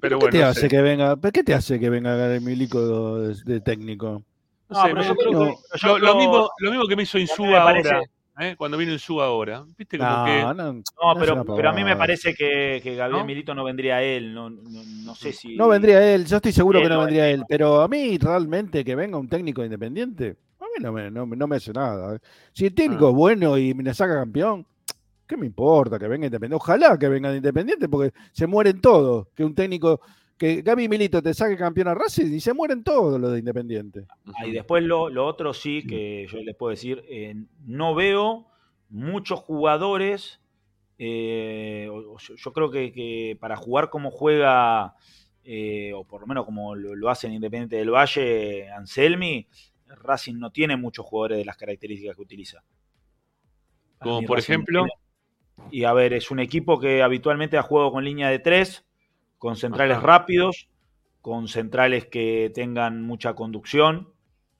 pero ¿Qué bueno, te hace que venga? ¿Qué te hace que venga el milico de, técnico? No, pero yo creo que, lo, mismo, lo mismo que me hizo Insúa ahora. ¿eh? Cuando vino Insúa ahora. ¿Viste? Como que... no, pero, pero, a mí me parece que, que Gabriel Milito no vendría a él. No, no, sé si. No vendría él, yo estoy seguro que no vendría él. Pero a mí realmente que venga un técnico independiente, a mí no me, no, me hace nada. Si el técnico ah. es bueno y me saca campeón, ¿Qué me importa que venga Independiente? Ojalá que venga Independiente porque se mueren todos. Que un técnico, que Gaby Milito te saque campeón a Racing y se mueren todos los de Independiente. Ah, y después lo, otro sí que yo les puedo decir, eh, no veo muchos jugadores, eh, yo, creo que, para jugar como juega, eh, o por lo menos como lo, lo hace en Independiente del Valle, Anselmi, Racing no tiene muchos jugadores de las características que utiliza. Como por ejemplo... Y a ver, es un equipo que habitualmente ha jugado con línea de tres, con centrales rápidos, con centrales que tengan mucha conducción.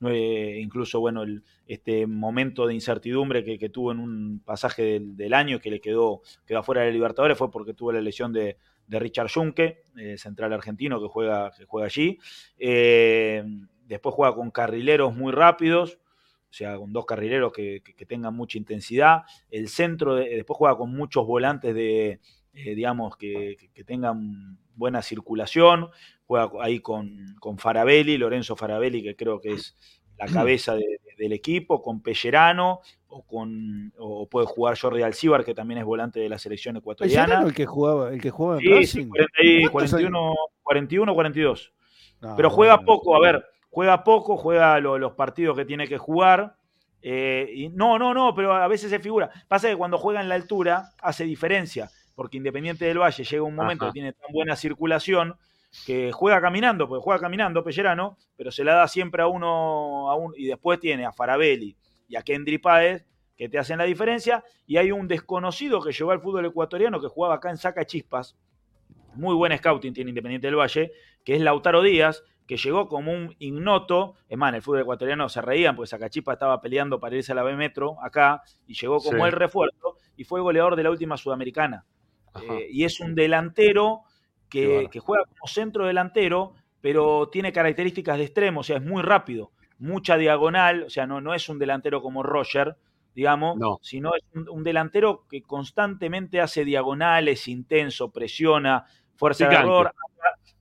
Eh, incluso, bueno, el, este momento de incertidumbre que, tuvo en un pasaje del, año que le quedó, quedó fuera de Libertadores fue porque tuvo la lesión de, Richard Junque, eh, central argentino que juega, que juega allí. Eh, después juega con carrileros muy rápidos, o sea, con dos carrileros que, tengan mucha intensidad. El centro, después juega con muchos volantes de, eh, digamos, que, tengan buena circulación. Juega ahí con, con, Farabelli, Lorenzo Farabelli, que creo que es la cabeza del equipo, con Pellerano, o con o puede jugar Jordi Alcibar, que también es volante de la selección ecuatoriana. el que jugaba, el que jugaba en sí, 41, 41, 42. Pero juega poco, a ver, juega poco, juega los partidos que tiene que jugar. Eh, y no, no, no, pero a veces se figura. Pasa que cuando juega en la altura hace diferencia, porque Independiente del Valle llega un momento que tiene tan buena circulación que juega caminando, porque juega caminando Pellerano, pero se la da siempre a uno, a y después tiene a Farabelli y a Kendry Páez que te hacen la diferencia, y hay un desconocido que llegó al fútbol ecuatoriano que jugaba acá en Saca Chispas, muy buen scouting tiene Independiente del Valle, que es Lautaro Díaz, que llegó como un ignoto, es más, en el fútbol ecuatoriano se reían porque Sacachipa estaba peleando para irse a la B Metro acá, y llegó como Sí. el refuerzo, y fue goleador de la última Sudamericana. Eh, y es un delantero que, juega como centro delantero, pero tiene características de extremo, o sea, es muy rápido, mucha diagonal, o sea, no, no es un delantero como Roger, digamos, sino es un, un delantero que constantemente hace diagonales, intenso, presiona, fuerza de error.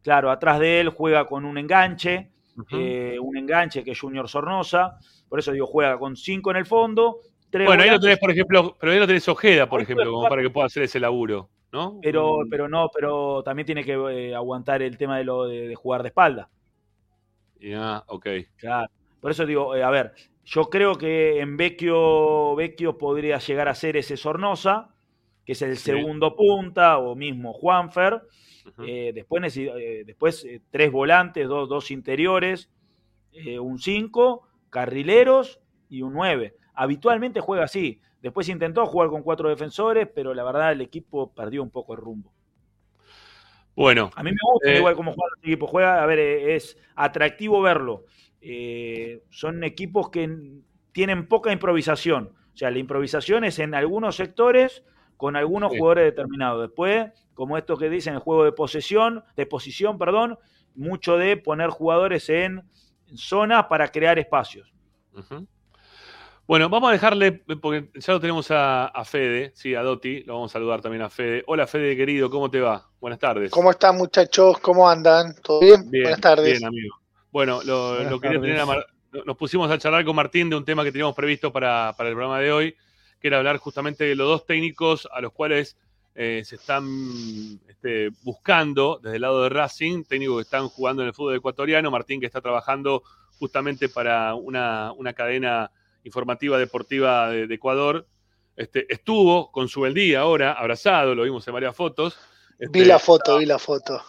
Claro, atrás de él juega con un enganche, eh, un enganche que es Junior Sornosa, por eso digo, juega con cinco en el fondo, tres Bueno, ahí volantes, tenés, por ejemplo, pero ahí no tenés Ojeda, por Ahí ejemplo, como para que pueda hacer ese laburo, ¿no? pero, pero no, pero también tiene que eh, aguantar el tema de lo de, de jugar de espalda. Ya, ok. Claro. Por eso digo, eh, a ver, yo creo que en Vecchio, Vecchio podría llegar a ser ese Sornosa, que es el Sí. segundo punta, o mismo Juanfer. Eh, después eh, después eh, tres volantes, dos, dos interiores, un 5, carrileros y un 9. Habitualmente juega así. Después intentó jugar con cuatro defensores, pero la verdad el equipo perdió un poco el rumbo. Bueno. A mí me gusta igual cómo juega el equipo. Juega, a ver, es atractivo verlo. Son equipos que tienen poca improvisación. O sea, la improvisación es en algunos sectores con algunos Sí. jugadores determinados. Después, como esto que dicen, el juego de posesión, de posición, perdón, mucho de poner jugadores en zonas para crear espacios. Bueno, vamos a dejarle, porque ya lo tenemos a, a Fede, sí, a Dotti, lo vamos a saludar también a Fede. Hola Fede, querido, ¿cómo te va? Buenas tardes. ¿Cómo están muchachos? ¿Cómo andan? ¿Todo bien? Bien, Buenas tardes. Bien, amigo. Bueno, lo, lo quería tener a. Mar- nos pusimos a charlar con Martín de un tema que teníamos previsto para, para el programa de hoy, que era hablar justamente de los dos técnicos a los cuales eh, se están este, buscando desde el lado de Racing, técnicos que están jugando en el fútbol ecuatoriano, Martín que está trabajando justamente para una, una cadena informativa deportiva de, de Ecuador. Este, estuvo con su día ahora, abrazado, lo vimos en varias fotos. Vi Este, la foto, vi la foto.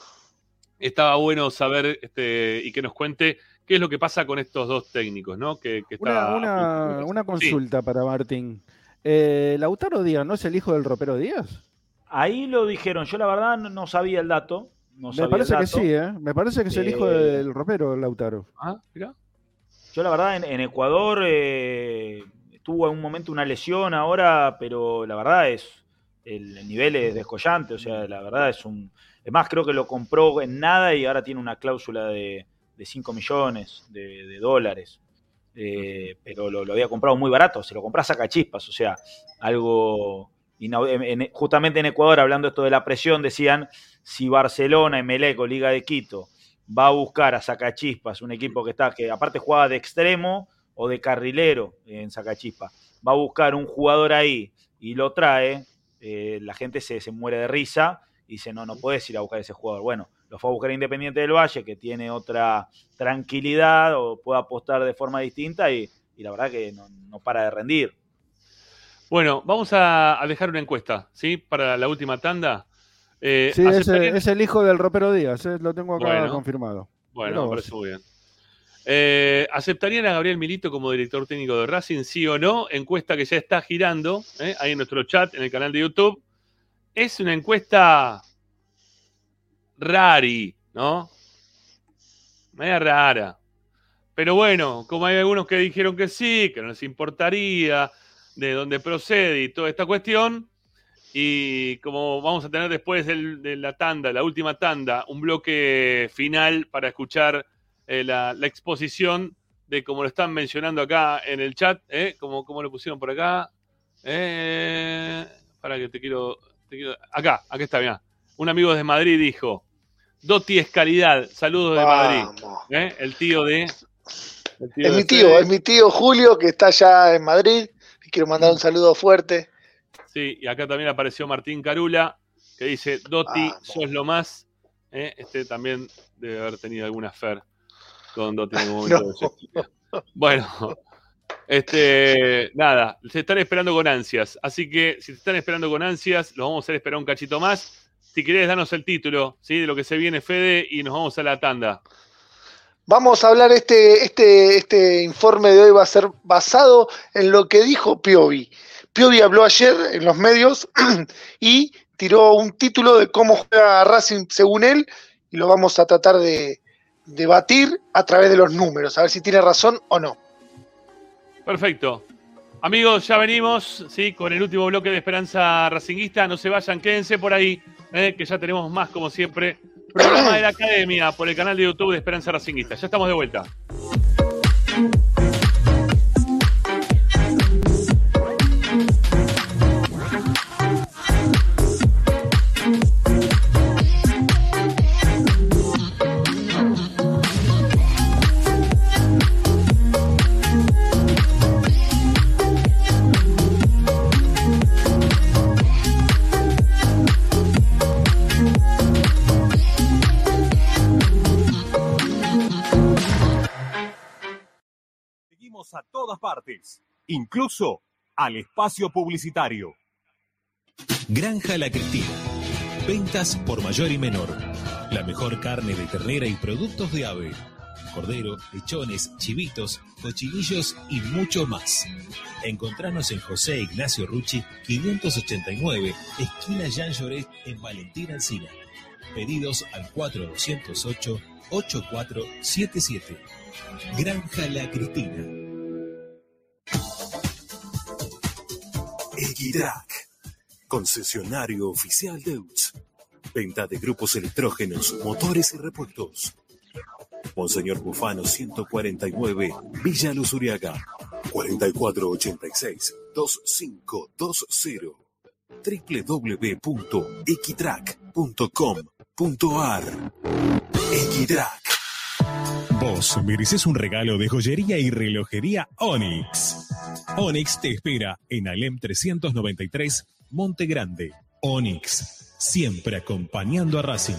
estaba bueno saber este, y que nos cuente qué es lo que pasa con estos dos técnicos, ¿no? Que, que Una, está una- Sí. consulta para Martín. Eh, ¿Lautaro Díaz no es el hijo del ropero Díaz? Ahí lo dijeron. Yo la verdad no, no sabía el dato. No Me sabía parece el que sí, ¿eh? Me parece que es el hijo Eh, del ropero Lautaro. Ah, mira. Yo la verdad en, en Ecuador eh, tuvo en un momento una lesión ahora, pero la verdad es el, el nivel es descollante, o sea, la verdad es un... Es más, creo que lo compró en nada y ahora tiene una cláusula de, de 5 millones de, de dólares. Eh, pero lo, lo había comprado muy barato, se lo compras a cachispas, o sea, algo... en- en- justamente en Ecuador, hablando esto de la presión, decían, si Barcelona, Emelec o Liga de Quito va a buscar a Sacachispas, un equipo que está, que aparte juega de extremo o de carrilero en Sacachispa, va a buscar un jugador ahí y lo trae, eh, la gente se, se muere de risa y dice, no, no puedes ir a buscar ese jugador. Bueno, lo fue a buscar Independiente del Valle, que tiene otra tranquilidad o puede apostar de forma distinta y, y la verdad que no, no para de rendir. Bueno, vamos a, a dejar una encuesta, ¿sí? Para la última tanda. Eh, Sí, es, ¿aceptarían- es el hijo del ropero Díaz, ¿eh? lo tengo acá Bueno. confirmado. Bueno, me parece muy bien. Eh, ¿Aceptarían a Gabriel Milito como director técnico de Racing, sí o no? Encuesta que ya está girando ¿eh? ahí en nuestro chat, en el canal de YouTube. Es una encuesta rari, ¿no? Media rara. Pero bueno, como hay algunos que dijeron que sí, que no les importaría, de dónde procede y toda esta cuestión, y como vamos a tener después de la tanda, la última tanda, un bloque final para escuchar eh, la, exposición de como lo están mencionando acá en el chat, ¿eh? como, como lo pusieron por acá. Eh, para que te quiero, te Acá, está, mira. Un amigo de Madrid dijo: Dotti es calidad, saludos de Madrid. ¿eh? El tío de. el tío Es de mi tío, Fede. es mi tío Julio que está allá en Madrid. Quiero mandar un saludo fuerte. Sí, y acá también apareció Martín Carula, que dice, Dotti, sos lo más. ¿eh? Este también debe haber tenido alguna fer con Dotti en algún momento. Bueno, este, nada, se están esperando con ansias. Así que si te están esperando con ansias, los vamos a hacer esperar un cachito más. Si querés, danos el título ¿sí? de lo que se viene, Fede, y nos vamos a la tanda. Vamos a hablar, este, este, este informe de hoy va a ser basado en lo que dijo Piovi. Piovi habló ayer en los medios y tiró un título de cómo juega Racing según él y lo vamos a tratar de debatir a través de los números, a ver si tiene razón o no. Perfecto. Amigos, ya venimos, sí, con el último bloque de Esperanza Racinguista. No se vayan, quédense por ahí, eh, que ya tenemos más, como siempre, programa de la Academia por el canal de YouTube de Esperanza Racinguista. Ya estamos de vuelta. A todas partes, incluso al espacio publicitario. Granja La Cristina. Ventas por mayor y menor. La mejor carne de ternera y productos de ave. Cordero, lechones, chivitos, cochinillos y mucho más. Encontranos en José Ignacio Rucci, 589, esquina Jean Lloret, en Valentín Alcina. Pedidos al 4208-8477. Granja La Cristina. Equitrack, concesionario oficial de UTS. Venta de grupos electrógenos, motores y repuestos. Monseñor Bufano 149, Villa Luz Uriaga. 4486-2520. www.equitrack.com.ar Equitrack. Vos mereces un regalo de joyería y relojería Onyx. Onyx te espera en Alem 393, Monte Grande. Onyx, siempre acompañando a Racing.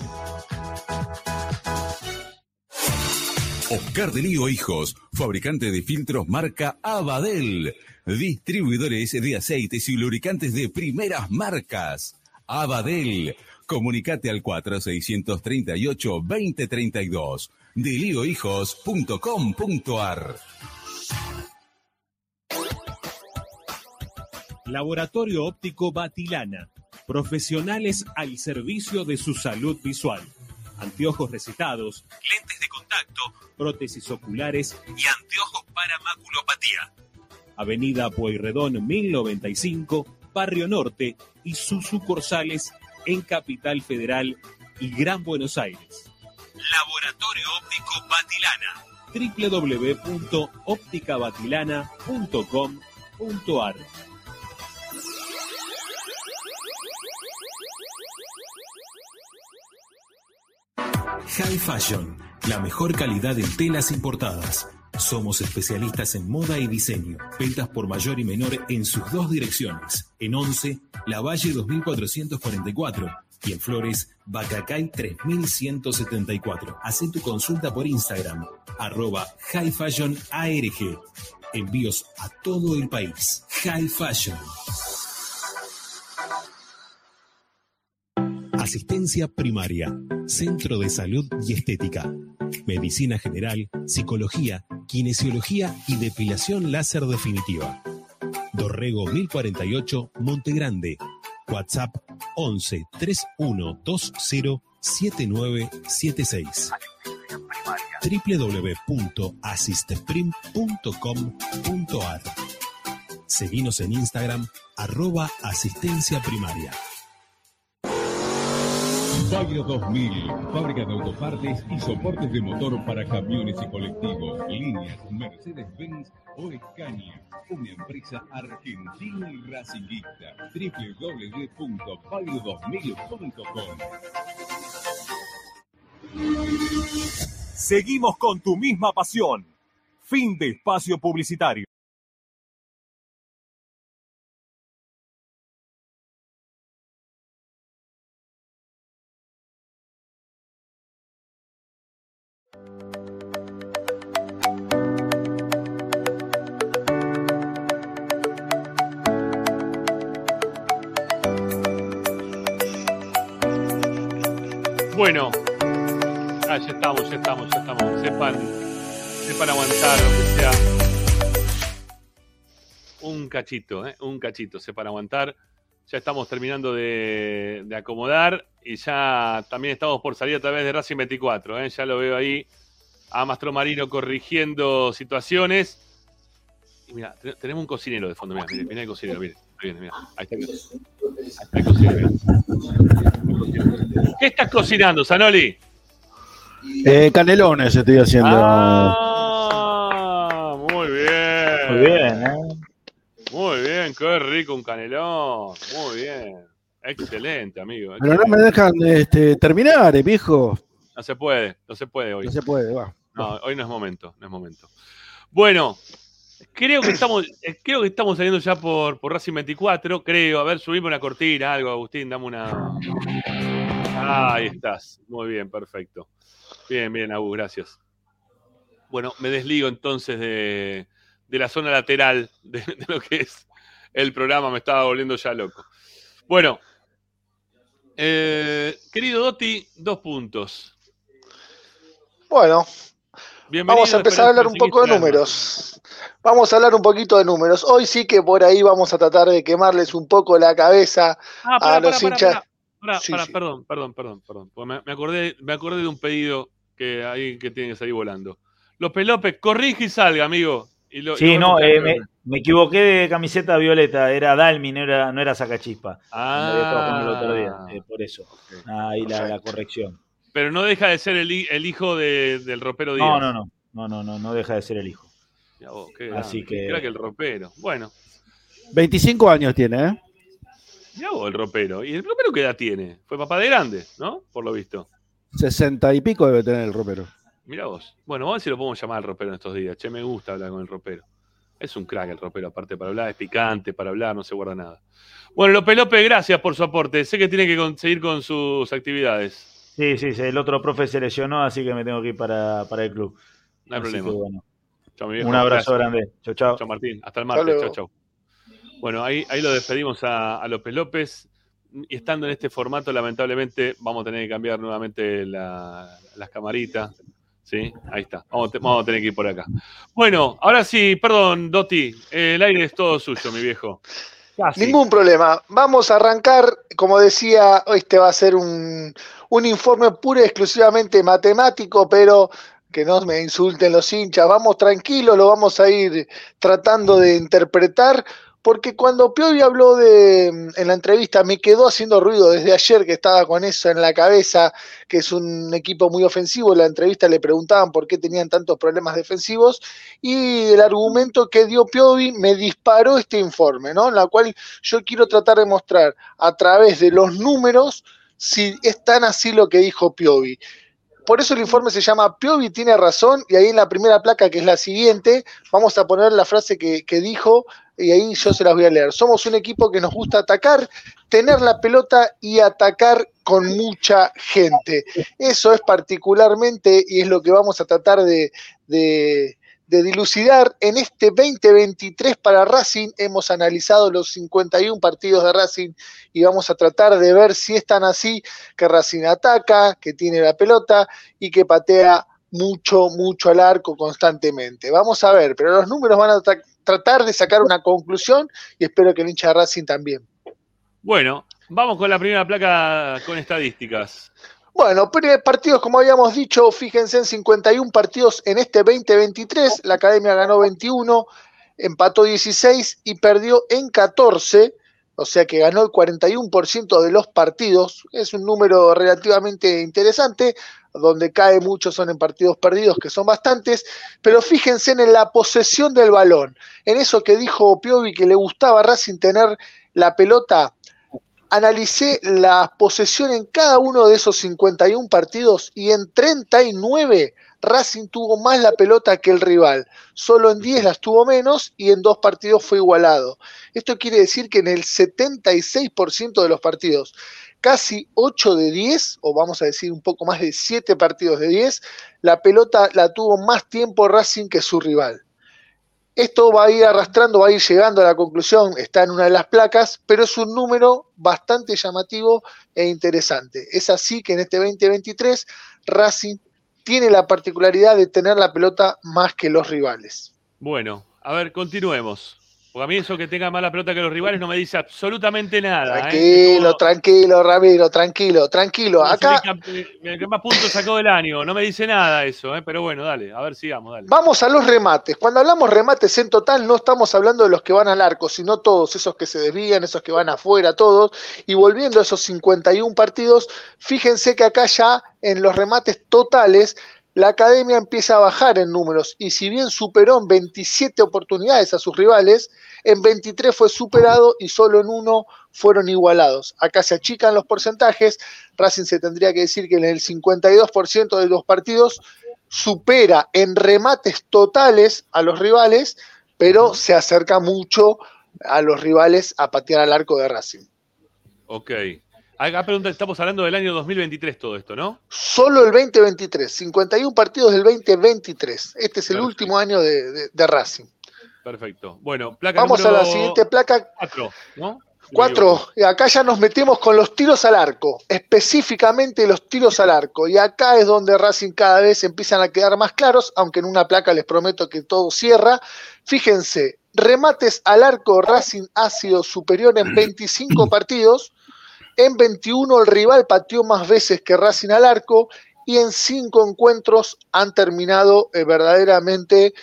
Oscar de Lío Hijos, fabricante de filtros marca Abadel. Distribuidores de aceites y lubricantes de primeras marcas. Abadel. Comunicate al 4638-2032. Laboratorio Óptico Batilana. Profesionales al servicio de su salud visual. Anteojos recetados, lentes de contacto, prótesis oculares y anteojos para maculopatía. Avenida Pueyrredón 1095, Barrio Norte y sus sucursales en Capital Federal y Gran Buenos Aires. Laboratorio Óptico Batilana. www.opticabatilana.com.ar High Fashion, la mejor calidad en telas importadas. Somos especialistas en moda y diseño. Ventas por mayor y menor en sus dos direcciones. En 11, La Valle 2444 y en Flores, Bacacay 3174. Haz tu consulta por Instagram, arroba High Fashion. Envíos a todo el país. High Fashion. Asistencia primaria, Centro de Salud y Estética, Medicina General, Psicología, Kinesiología y Depilación Láser Definitiva. Dorrego 1048, Monte Grande. WhatsApp 11 3120 7976 www.asisteprim.com.ar Seguinos en Instagram, arroba asistencia primaria. Bagio 2000, fábrica de autopartes y soportes de motor para camiones y colectivos, líneas Mercedes-Benz o Scania, una empresa argentina y racinguista, www.bagio2000.com. Seguimos con tu misma pasión. Fin de espacio publicitario. Estamos, ya estamos, ya estamos. Sepan, sepan aguantar, aunque sea un cachito, ¿eh? un cachito, sepan aguantar. Ya estamos terminando de, de acomodar y ya también estamos por salir a través de Racing 24. ¿eh? Ya lo veo ahí a Mastro Marino corrigiendo situaciones. Y mira, te- tenemos un cocinero de fondo. Mira, mira, el cocinero. Mira, ahí está, el-. ¿Qué estás cocinando, Zanoli? Eh, canelones estoy haciendo. Ah, muy bien. Muy bien, ¿eh? Muy bien, qué rico un canelón. Muy bien. Excelente, amigo. Pero no me dejan este, terminar, eh, viejo. No se puede, no se puede hoy. No se puede, va. No, hoy no es momento, no es momento. Bueno, creo que estamos, eh, creo que estamos saliendo ya por, por Racing 24, creo. A ver, subimos una cortina, algo, Agustín, dame una. Ah, ahí estás. Muy bien, perfecto. Bien, bien, Agus, gracias. Bueno, me desligo entonces de, de la zona lateral de, de lo que es el programa, me estaba volviendo ya loco. Bueno, eh, querido Dotti, dos puntos. Bueno, Bienvenido, vamos a empezar a hablar un poco de números. Vamos a hablar un poquito de números. Hoy sí que por ahí vamos a tratar de quemarles un poco la cabeza Ah, a los pará, hinchas. pará, Sí, sí. perdón, perdón, perdón, perdón. me acordé, me acordé de un pedido que hay que tiene que salir volando. López López, corrige y salga, amigo. Y lo- y Sí, no, eh, me, me equivoqué de camiseta violeta, era Dalmi, no era, no era Sacachispa. Ah. El otro día, eh, por eso. Ahí la, la corrección. Pero no deja de ser el, hi- el hijo de- del ropero Díaz. No, no, no, no, no, no, no deja de ser el hijo. Mirá vos, qué Así que- Era que el ropero. Bueno, 25 años tiene, ¿eh? mirá vos el ropero. ¿Y el ropero qué edad tiene? Fue papá de grande, ¿no? Por lo visto. 60 y pico debe tener el ropero. Mirá vos. Bueno, vamos a ver si lo podemos llamar al ropero en estos días. Che, me gusta hablar con el ropero. Es un crack el ropero, aparte para hablar, es picante para hablar, no se guarda nada. Bueno, López López, gracias por su aporte. Sé que tiene que con- seguir con sus actividades. Sí, sí, sí, el otro profe se lesionó, así que me tengo que ir para, para el club. No hay Así problema. que bueno. Chau, mi viejo, Un abrazo gracias. grande. Chau, chau. Chau, Martín. Hasta el martes. Chau, chau. Bueno, ahí, ahí lo despedimos a, a López López. Y estando en este formato, lamentablemente, vamos a tener que cambiar nuevamente la- las camaritas. ¿Sí? Ahí está. Vamos, a tener que ir por acá. Bueno, ahora sí, perdón, Dotti. El aire es todo suyo, mi viejo. Casi. Ningún problema. Vamos a arrancar, como decía, este va a ser un, un informe puro y exclusivamente matemático, pero que no me insulten los hinchas. Vamos tranquilos, lo vamos a ir tratando de interpretar, porque cuando Piovi habló de, en la entrevista, me quedó haciendo ruido desde ayer que estaba con eso en la cabeza, que es un equipo muy ofensivo. En la entrevista le preguntaban por qué tenían tantos problemas defensivos y el argumento que dio Piovi me disparó este informe, ¿no? En la cual yo quiero tratar de mostrar a través de los números si es tan así lo que dijo Piovi. Por eso el informe se llama Piovi tiene razón y ahí en la primera placa, que es la siguiente, vamos a poner la frase que, que dijo y ahí yo se las voy a leer. Somos un equipo que nos gusta atacar, tener la pelota y atacar con mucha gente. Eso es particularmente y es lo que vamos a tratar de, de, de dilucidar en este 2023 para Racing. Hemos analizado los 51 partidos de Racing y vamos a tratar de ver si es tan así que Racing ataca, que tiene la pelota y que patea mucho, mucho al arco constantemente. Vamos a ver, pero los números van a tra- tratar de sacar una conclusión y espero que el hincha de Racing también. Bueno, vamos con la primera placa con estadísticas. Bueno, partidos, como habíamos dicho, fíjense en 51 partidos en este 2023. La academia ganó 21, empató 16 y perdió en 14. O sea que ganó el 41% de los partidos. Es un número relativamente interesante. Donde cae mucho son en partidos perdidos, que son bastantes. Pero fíjense en la posesión del balón. En eso que dijo Piovi que le gustaba a Racing tener la pelota analicé la posesión en cada uno de esos 51 partidos y en 39 Racing tuvo más la pelota que el rival. Solo en 10 las tuvo menos y en dos partidos fue igualado. Esto quiere decir que en el 76% de los partidos, casi 8 de 10, o vamos a decir un poco más de 7 partidos de 10, la pelota la tuvo más tiempo Racing que su rival. Esto va a ir arrastrando, va a ir llegando a la conclusión, está en una de las placas, pero es un número bastante llamativo e interesante. Es así que en este 2023 Racing tiene la particularidad de tener la pelota más que los rivales. Bueno, a ver, continuemos. Porque a mí eso que tenga mala pelota que los rivales no me dice absolutamente nada. ¿eh? Tranquilo, tranquilo, Ramiro, tranquilo, tranquilo. Acá El que más puntos sacó del año. No me dice nada eso, ¿eh? pero bueno, dale, a ver, sigamos, dale. vamos a los remates. Cuando hablamos remates en total, no estamos hablando de los que van al arco, sino todos esos que se desvían, esos que van afuera, todos. Y volviendo a esos 51 partidos, fíjense que acá ya en los remates totales, la academia empieza a bajar en números. Y si bien superó en 27 oportunidades a sus rivales, en 23 fue superado y solo en uno fueron igualados. Acá se achican los porcentajes. Racing se tendría que decir que en el 52% de los partidos supera en remates totales a los rivales, pero se acerca mucho a los rivales a patear al arco de Racing. Ok. Acá pregunta, estamos hablando del año 2023 todo esto, ¿no? Solo el 2023, 51 partidos del 2023. Este es el último año de, de- de Racing. Perfecto. Bueno, placa Vamos a la siguiente placa. cuatro, ¿no? Cuatro, y acá ya nos metemos con los tiros al arco, específicamente los tiros al arco. Y acá es donde Racing cada vez empiezan a quedar más claros, aunque en una placa les prometo que todo cierra. Fíjense, remates al arco Racing ha sido superior en 25 partidos, en 21 el rival pateó más veces que Racing al arco y en 5 encuentros han terminado eh, verdaderamente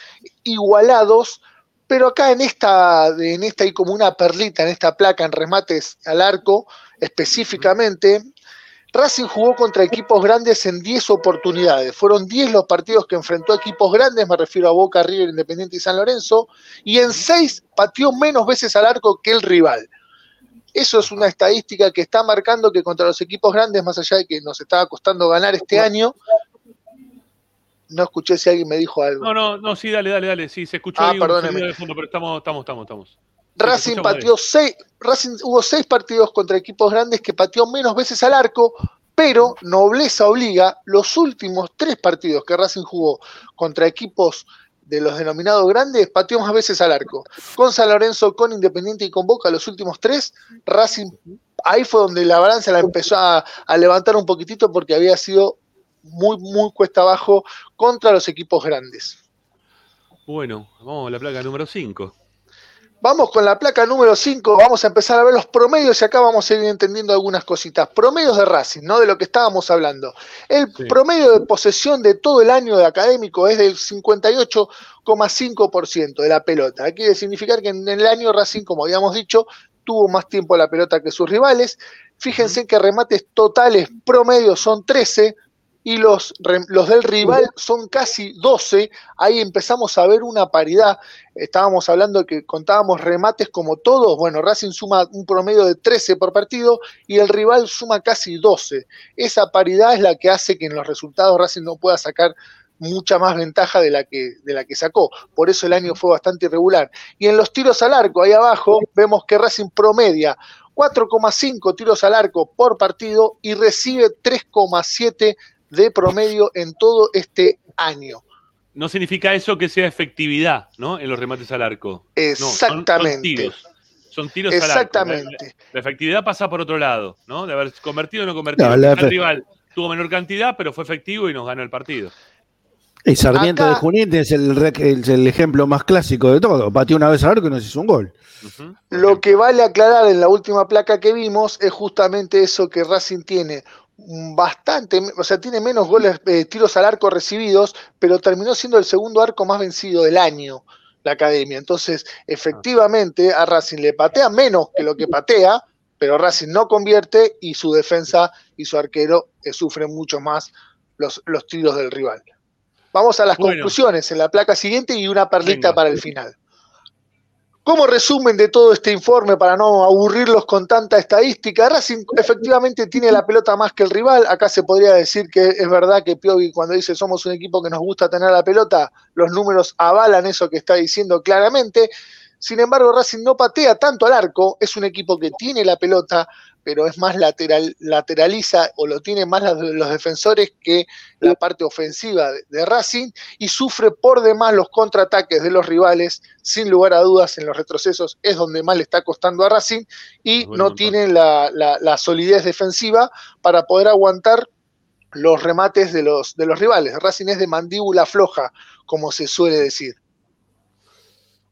igualados. Pero acá en esta, en esta hay como una perlita, en esta placa, en remates al arco, específicamente, Racing jugó contra equipos grandes en 10 oportunidades. Fueron 10 los partidos que enfrentó a equipos grandes, me refiero a Boca, River, Independiente y San Lorenzo, y en 6 pateó menos veces al arco que el rival. Eso es una estadística que está marcando que contra los equipos grandes, más allá de que nos estaba costando ganar este año, no escuché si alguien me dijo algo. No, no, no, sí, dale, dale, dale. Sí, se escuchó Ah, ahí perdóneme. sonido de fondo, pero estamos, estamos, estamos, estamos. Racing pateó seis, Racing hubo seis partidos contra equipos grandes que pateó menos veces al arco, pero nobleza obliga, los últimos tres partidos que Racing jugó contra equipos de los denominados grandes, pateó más veces al arco. Con San Lorenzo, con Independiente y con Boca, los últimos tres, Racing, ahí fue donde la balanza la empezó a, a levantar un poquitito porque había sido muy, muy cuesta abajo contra los equipos grandes. Bueno, vamos a la placa número 5. Vamos con la placa número 5, vamos a empezar a ver los promedios y acá vamos a ir entendiendo algunas cositas. Promedios de Racing, ¿no? De lo que estábamos hablando. El promedio de posesión de todo el año de académico es del 58,5% de la pelota. Quiere significar que en el año Racing, como habíamos dicho, tuvo más tiempo la pelota que sus rivales. Fíjense que remates totales promedios son 13 y los, los del rival son casi 12. Ahí empezamos a ver una paridad. Estábamos hablando que contábamos remates como todos. Bueno, Racing suma un promedio de 13 por partido y el rival suma casi 12. Esa paridad es la que hace que en los resultados Racing no pueda sacar mucha más ventaja de la que, de la que sacó. Por eso el año fue bastante irregular. Y en los tiros al arco, ahí abajo, vemos que Racing promedia 4,5 tiros al arco por partido y recibe 3,7 de promedio en todo este año. No significa eso que sea efectividad, ¿no? En los remates al arco. No, son- Exactamente. son, tiros. Son tiros al arco. Exactamente. La, la efectividad pasa por otro lado, ¿no? De haber convertido o no convertido. No, la el rival tuvo menor cantidad, pero fue efectivo y nos ganó el partido. Y Sarmiento Acá- de Junín es el, ejemplo más clásico de todo. Pateó una vez al arco y nos hizo un gol. Lo que vale aclarar en la última placa que vimos es justamente eso que Racing tiene bastante, o sea, tiene menos goles, eh, tiros al arco recibidos, pero terminó siendo el segundo arco más vencido del año, la academia. Entonces, efectivamente, a Racing le patea menos que lo que patea, pero Racing no convierte y su defensa y su arquero eh, sufren mucho más los, los tiros del rival. Vamos a las Bueno. conclusiones en la placa siguiente y una perlita Venga. para el final. Como resumen de todo este informe, para no aburrirlos con tanta estadística, Racing efectivamente tiene la pelota más que el rival. Acá se podría decir que es verdad que Piovi cuando dice somos un equipo que nos gusta tener la pelota, los números avalan eso que está diciendo claramente. Sin embargo, Racing no patea tanto al arco, es un equipo que tiene la pelota, pero es más lateral, lateraliza o lo tienen más los defensores que la parte ofensiva de, de Racing y sufre por demás los contraataques de los rivales, sin lugar a dudas en los retrocesos es donde más le está costando a Racing y no tienen la, la- la solidez defensiva para poder aguantar los remates de los, de los rivales. Racing es de mandíbula floja, como se suele decir.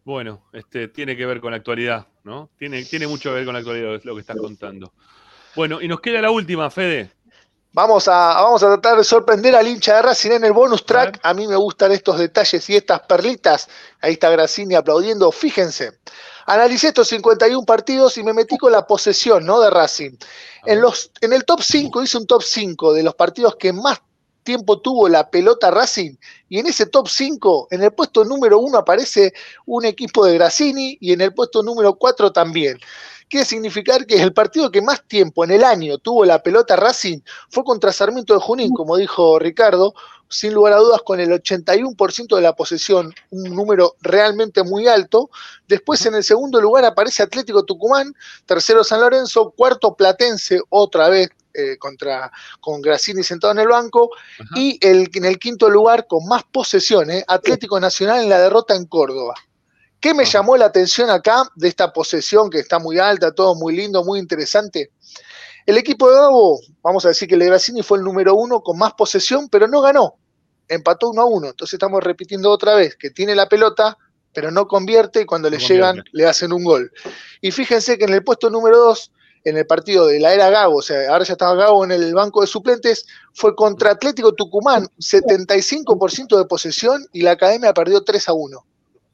Bueno, este, tiene que ver con la actualidad, ¿no? Tiene, tiene mucho que ver con la actualidad lo que estás contando. Bueno, y nos queda la última, Fede. Vamos a, vamos a tratar de sorprender al hincha de Racing en el bonus track. A mí me gustan estos detalles y estas perlitas. Ahí está Grassini aplaudiendo. Fíjense. Analicé estos 51 partidos y me metí con la posesión ¿no? de Racing. En, los, en el top 5 hice un top 5 de los partidos que más tiempo tuvo la pelota Racing y en ese top 5, en el puesto número 1 aparece un equipo de Grassini y en el puesto número 4 también. Quiere significar que el partido que más tiempo en el año tuvo la pelota Racing fue contra Sarmiento de Junín, como dijo Ricardo, sin lugar a dudas con el 81% de la posesión, un número realmente muy alto. Después en el segundo lugar aparece Atlético Tucumán, tercero San Lorenzo, cuarto Platense, otra vez eh, contra, con Grassini sentado en el banco, y el, en el quinto lugar con más posesiones, Atlético Nacional en la derrota en Córdoba. ¿Qué me llamó la atención acá de esta posesión que está muy alta, todo muy lindo, muy interesante? El equipo de Gabo, vamos a decir que el de Grassini fue el número uno con más posesión, pero no ganó. Empató uno a uno. Entonces estamos repitiendo otra vez que tiene la pelota, pero no convierte y cuando le llegan le hacen un gol. Y fíjense que en el puesto número dos, en el partido de la era Gago, o sea, ahora ya estaba Gago en el banco de suplentes, fue contra Atlético Tucumán, 75% de posesión y la academia perdió 3 a 1.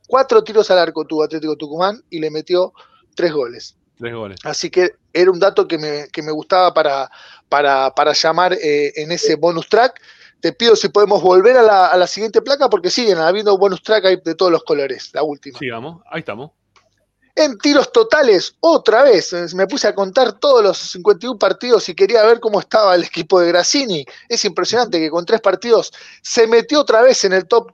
Cuatro tiros al arco tuvo Atlético Tucumán y le metió tres goles. Tres goles. Así que era un dato que me, que me gustaba para, para, para llamar eh, en ese bonus track. Te pido si podemos volver a la, a la siguiente placa porque siguen habiendo bonus track ahí de todos los colores, la última. Sigamos, ahí estamos. En tiros totales, otra vez, me puse a contar todos los 51 partidos y quería ver cómo estaba el equipo de Grassini. Es impresionante que con tres partidos se metió otra vez en el top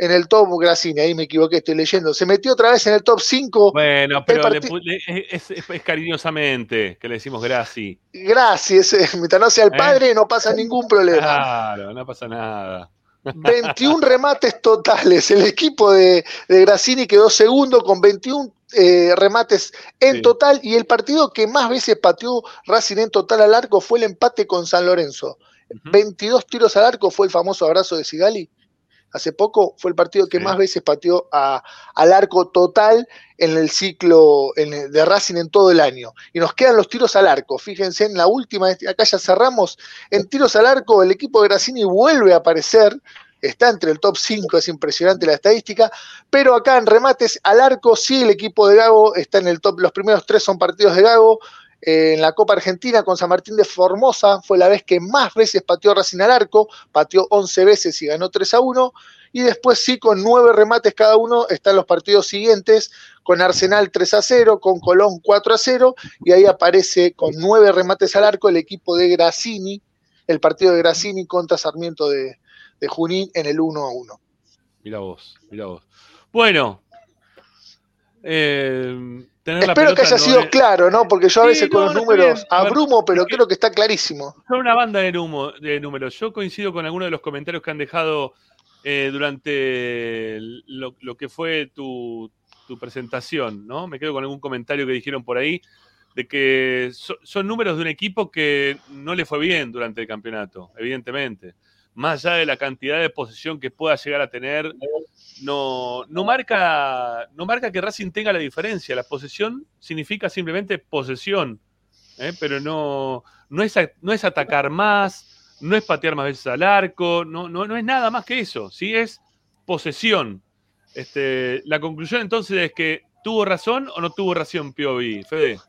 en el top Grassini, ahí me equivoqué, estoy leyendo. Se metió otra vez en el top 5. Bueno, pero le, le, es, es, es, cariñosamente que le decimos Grassi. Gracias, mientras no sea el padre, ¿Eh? no pasa ningún problema. Claro, no pasa nada. 21 remates totales. El equipo de, de Grassini quedó segundo con 21 eh, remates en sí. total y el partido que más veces pateó Racing en total al arco fue el empate con San Lorenzo. Uh -huh. 22 tiros al arco fue el famoso abrazo de Sigali. Hace poco fue el partido que sí. más veces pateó a, al arco total en el ciclo en el, de Racing en todo el año. Y nos quedan los tiros al arco. Fíjense en la última, acá ya cerramos. En tiros al arco, el equipo de Grassini vuelve a aparecer está entre el top 5, es impresionante la estadística, pero acá en remates al arco sí el equipo de Gago está en el top, los primeros tres son partidos de Gago, en la Copa Argentina con San Martín de Formosa. Fue la vez que más veces pateó Racing al arco, pateó 11 veces y ganó 3 a 1, y después sí con 9 remates cada uno están los partidos siguientes, con Arsenal 3 a 0, con Colón 4 a 0, y ahí aparece con 9 remates al arco el equipo de Grassini, el partido de Grassini contra Sarmiento de, de Junín en el 1 a 1. Mira vos, mira vos. Bueno, eh, espero que haya no sido es... claro, ¿no? Porque yo a veces sí, con no, los números abrumo, pero creo que está clarísimo. Son una banda de, humo, de números. Yo coincido con algunos de los comentarios que han dejado eh, durante lo, lo, que fue tu, tu, presentación, ¿no? Me quedo con algún comentario que dijeron por ahí de que so, son números de un equipo que no le fue bien durante el campeonato, evidentemente más allá de la cantidad de posesión que pueda llegar a tener, no, no, marca, no marca que Racing tenga la diferencia. La posesión significa simplemente posesión, ¿eh? pero no, no, es, no es atacar más, no es patear más veces al arco, no, no, no es nada más que eso, ¿sí? es posesión. Este, la conclusión entonces es que ¿tuvo razón o no tuvo razón Piovi, Fede?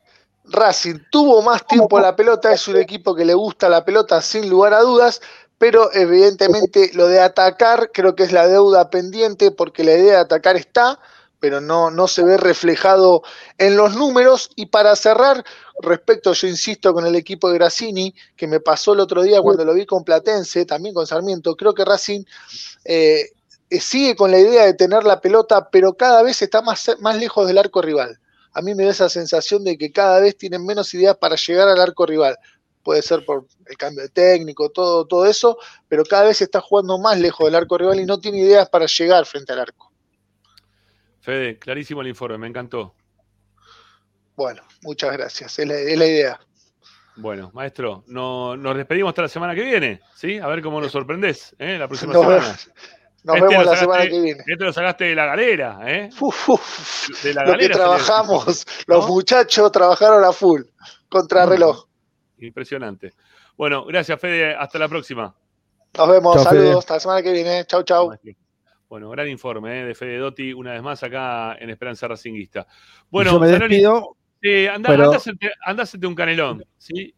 Racing tuvo más tiempo la pelota, es un equipo que le gusta la pelota sin lugar a dudas, pero evidentemente lo de atacar creo que es la deuda pendiente porque la idea de atacar está, pero no, no se ve reflejado en los números. Y para cerrar, respecto, yo insisto con el equipo de Grassini, que me pasó el otro día cuando lo vi con Platense, también con Sarmiento, creo que Racing eh, sigue con la idea de tener la pelota, pero cada vez está más, más lejos del arco rival. A mí me da esa sensación de que cada vez tienen menos ideas para llegar al arco rival puede ser por el cambio de técnico, todo, todo eso, pero cada vez está jugando más lejos del arco rival y no tiene ideas para llegar frente al arco. Fede, clarísimo el informe, me encantó. Bueno, muchas gracias, es la, es la idea. Bueno, maestro, no, nos despedimos hasta la semana que viene, ¿sí? A ver cómo nos sorprendés, ¿eh? La próxima no, semana. Nos Este vemos la semana que viene. Este lo sacaste de la galera, ¿eh? Uf, uf, De la lo que galera. trabajamos, los muchachos trabajaron a full, contra reloj. Impresionante. Bueno, gracias, Fede. Hasta la próxima. Nos vemos, saludos, Fede. hasta la semana que viene. Chau, chau. Bueno, gran informe ¿eh? de Fede Dotti, una vez más acá en Esperanza Racinguista. Bueno, yo me despido. eh, anda, pero- anda a hacerte- anda a hacerte un canelón, ¿sí?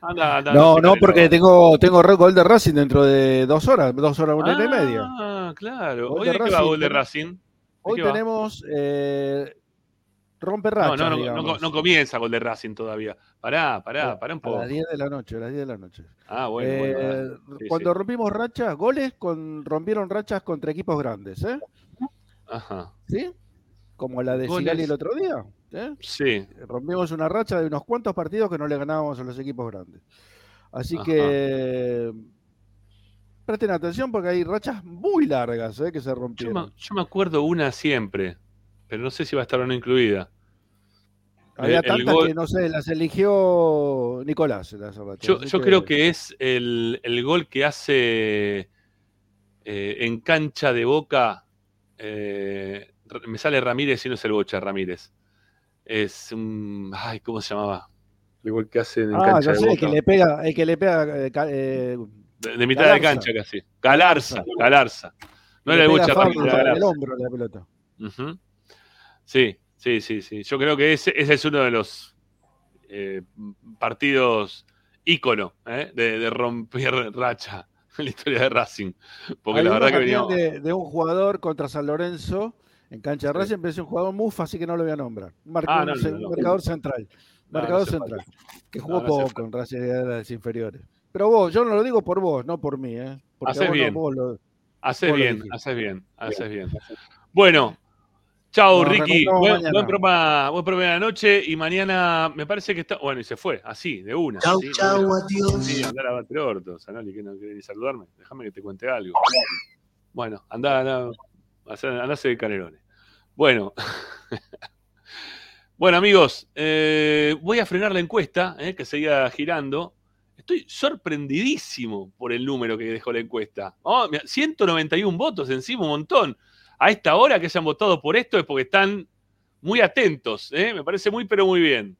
Anda, anda, No, no, porque tengo, tengo gol de Racing dentro de dos horas, dos horas, una hora y media. Ah, claro. Gol ¿Hoy de de qué va gol de Racing? ¿De Hoy tenemos eh, rompe rachas, no, no, no, no comienza gol de Racing todavía. Pará, pará, pará un A poco. las 10 de la noche, a las 10 de la noche. Ah, bueno, Eh, bueno. Sí, cuando sí. rompimos rachas, goles con, rompieron rachas contra equipos grandes, ¿eh? Ajá. ¿Sí? Como la de. Sigali el otro día. ¿eh? Sí. Rompimos una racha de unos cuantos partidos que no le ganábamos a los equipos grandes. Así Ajá. que presten atención porque hay rachas muy largas ¿eh? que se Yo rompieron. me, yo me acuerdo una siempre, pero no sé si va a estar o no incluida. Había El- el tantas gol- que no sé, las eligió Nicolás. las Yo, yo creo que es el, el gol que hace eh, en cancha de boca. eh, me sale Ramírez y no es el Bocha Ramírez. Es un. Ay, ¿cómo se llamaba? El gol que hace en Ah, cancha de sé, el boca. que le pega, el que le pega eh, eh, De, de mitad de cancha casi. Galarza, Galarza. No le era el Bocha Ramírez, era el hombro la pelota. Ujú. Sí, sí, sí, sí. Yo creo que ese, ese es uno de los eh, partidos ícono ¿eh? de, de romper racha en la historia de Racing. Porque Hay la verdad que también venía. de, de un jugador contra San Lorenzo en cancha de Racing, pero es un jugador mufa, así que no lo voy a nombrar. Ah, un no, no, marcador central. Marcador central. Que jugó poco en Racing de las inferiores. Pero vos, yo no lo digo por vos, no por mí, ¿eh? Porque Haces vos bien. vos lo- Haces vos lo bien, haces bien, haces bien. Bueno, chao Nos Ricky. Buen, buen programa, buen programa de la noche y mañana me parece que está. Bueno, y se fue, así, de una. Chau, ¿sí? chau, No, adiós. Sí, andar a bater orto, Zanoli, que no quiere ni saludarme. Déjame que te cuente algo. Bueno, anda, anda, andase de canelones. Bueno. bueno, amigos, eh, voy a frenar la encuesta, eh, que seguía girando. Estoy sorprendidísimo por el número que dejó la encuesta. Oh, mira, 191 votos encima, un montón. A esta hora que hayan votado por esto es porque están muy atentos. eh, Me parece muy, pero muy bien.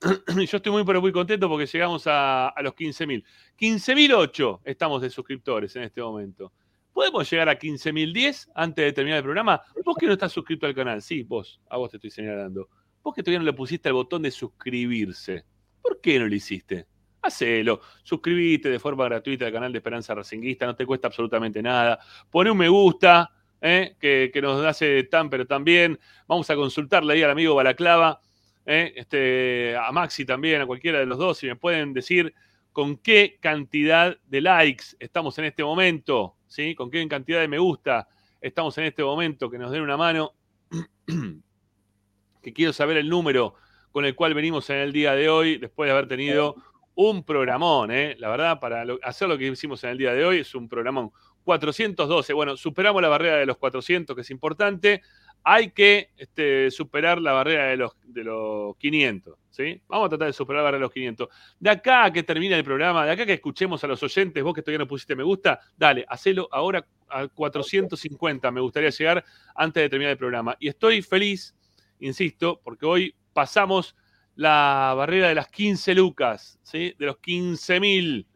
Yo estoy muy, pero muy contento porque llegamos a, a los 15.000. 15.008 estamos de suscriptores en este momento. ¿Podemos llegar a 15.010 antes de terminar el programa? Vos que no estás suscrito al canal, sí, vos, a vos te estoy señalando. Vos que todavía no le pusiste el botón de suscribirse. ¿Por qué no lo hiciste? Hacelo, suscribite de forma gratuita al canal de Esperanza Racinguista, no te cuesta absolutamente nada. Pone un me gusta, ¿eh? que, nos hace tan pero tan bien. Vamos a consultarle ahí al amigo Balaclava, ¿eh? este, a Maxi también, a cualquiera de los dos, si me pueden decir con qué cantidad de likes estamos en este momento, ¿sí? Con qué cantidad de me gusta estamos en este momento, que nos den una mano, que quiero saber el número con el cual venimos en el día de hoy, después de haber tenido un programón, ¿eh? La verdad, para hacer lo que hicimos en el día de hoy es un programón. 412, bueno, superamos la barrera de los 400, que es importante. Hay que este, superar la barrera de los, de los 500, ¿sí? Vamos a tratar de superar la barrera de los 500. De acá a que termine el programa, de acá a que escuchemos a los oyentes, vos que todavía no pusiste me gusta, dale, hacelo ahora a 450, me gustaría llegar antes de terminar el programa. Y estoy feliz, insisto, porque hoy pasamos la barrera de las 15 lucas, ¿sí? De los 15 mil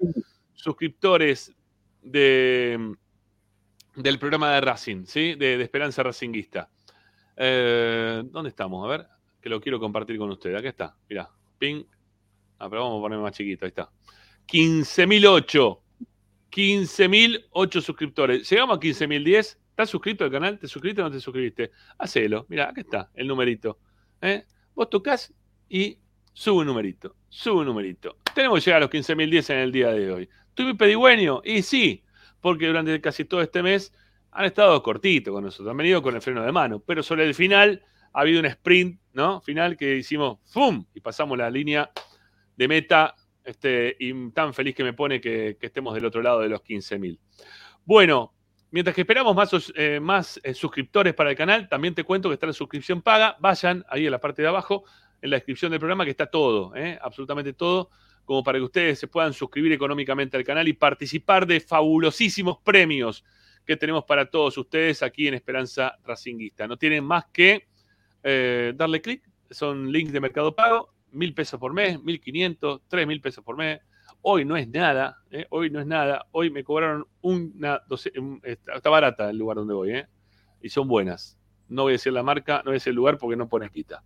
suscriptores de, del programa de Racing, ¿sí? De, Esperanza Racinguista. Eh, ¿Dónde estamos? A ver, que lo quiero compartir con ustedes. Aquí está, mirá, ping. Ah, pero vamos a poner más chiquito, ahí está. 15.008. 15.008 suscriptores. Llegamos a 15.010. ¿Estás suscrito al canal? ¿Te suscribiste o no te suscribiste? Hacelo. Mira, acá está el numerito. ¿eh? Vos tocas y sube un numerito. Sube un numerito. Tenemos que llegar a los 15.010 en el día de hoy. ¿Tuve pedigüeño? Y sí, porque durante casi todo este mes han estado cortitos con nosotros. Han venido con el freno de mano. Pero sobre el final ha habido un sprint, ¿no? Final que hicimos ¡fum! Y pasamos la línea de meta. Este, y tan feliz que me pone que, estemos del otro lado de los 15.000. Bueno, mientras que esperamos más, eh, eh, suscriptores para el canal, también te cuento que está la suscripción paga. Vayan ahí en la parte de abajo, en la descripción del programa, que está todo, ¿eh? absolutamente todo, como para que ustedes se puedan suscribir económicamente al canal y participar de fabulosísimos premios que tenemos para todos ustedes aquí en Esperanza Racinguista. No tienen más que eh, darle clic, son links de Mercado Pago, mil pesos por mes, mil quinientos, tres mil pesos por mes. Hoy no es nada, ¿eh? hoy no es nada. Hoy me cobraron una doce- está, barata el lugar donde voy, ¿eh? y son buenas. No voy a decir la marca, no voy a decir el lugar porque no pone quita.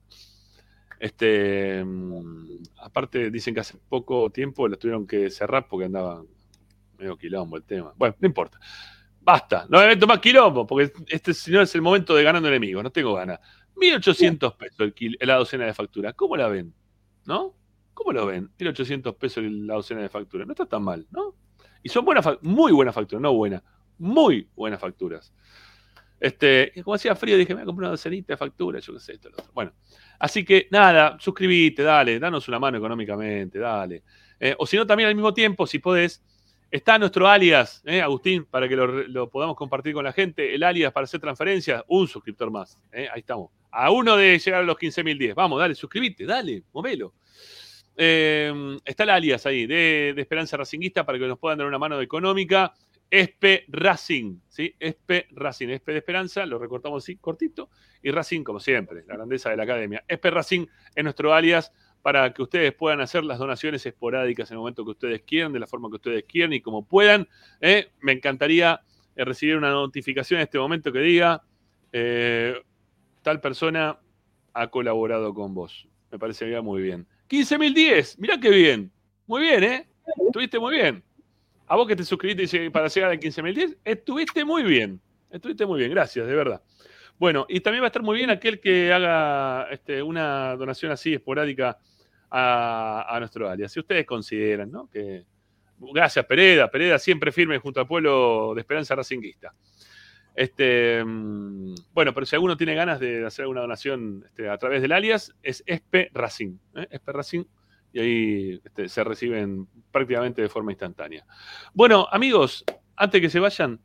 Este, mm, aparte dicen que hace poco tiempo lo tuvieron que cerrar porque andaba medio quilombo el tema. Bueno, no importa. Basta, no me meto más quilombo porque este si no es el momento de ganando enemigos, no tengo ganas. 1800 pesos el la docena de factura. ¿Cómo la ven? ¿No? ¿Cómo lo ven? 1800 pesos la docena de factura. No está tan mal, ¿no? Y son buenas, muy buenas facturas, no buenas, muy buenas facturas. Este, como hacía frío, dije, me voy a comprar una docenita de facturas, yo qué sé, esto, lo otro. Bueno, así que nada, suscribite, dale, danos una mano económicamente, dale. Eh, o si no, también al mismo tiempo, si podés, está nuestro alias, eh, Agustín, para que lo, podamos compartir con la gente. El alias para hacer transferencias, un suscriptor más. eh, ahí estamos. A uno de llegar a los 15.010. Vamos, dale, suscribite, dale, movelo. Está el alias ahí de, de Esperanza Racinguista para que nos puedan dar una mano económica. Espe Racing, ¿sí? Espe Racing, Espe de Esperanza, lo recortamos así, cortito, y Racing, como siempre, la grandeza de la academia. Espe Racing es nuestro alias para que ustedes puedan hacer las donaciones esporádicas en el momento que ustedes quieran, de la forma que ustedes quieran y como puedan. ¿eh? Me encantaría eh, recibir una notificación en este momento que diga, eh, tal persona ha colaborado con vos. Me parecería muy bien. 15.010, mirá qué bien. Muy bien, ¿eh? Estuviste muy bien. A vos que te suscribiste para llegar al 15.010, estuviste muy bien. Estuviste muy bien, gracias, de verdad. Bueno, y también va a estar muy bien aquel que haga este, una donación así esporádica a, a nuestro alias. Si ustedes consideran, ¿no? Que, gracias, Pereda. Pereda siempre firme junto al pueblo de Esperanza Racinguista. Este, mm, bueno, pero si alguno tiene ganas de hacer alguna donación este, a través del alias, es Espe Racing. ¿eh? Espe Racing, y ahí este, se reciben prácticamente de forma instantánea. Bueno, amigos, antes que se vayan,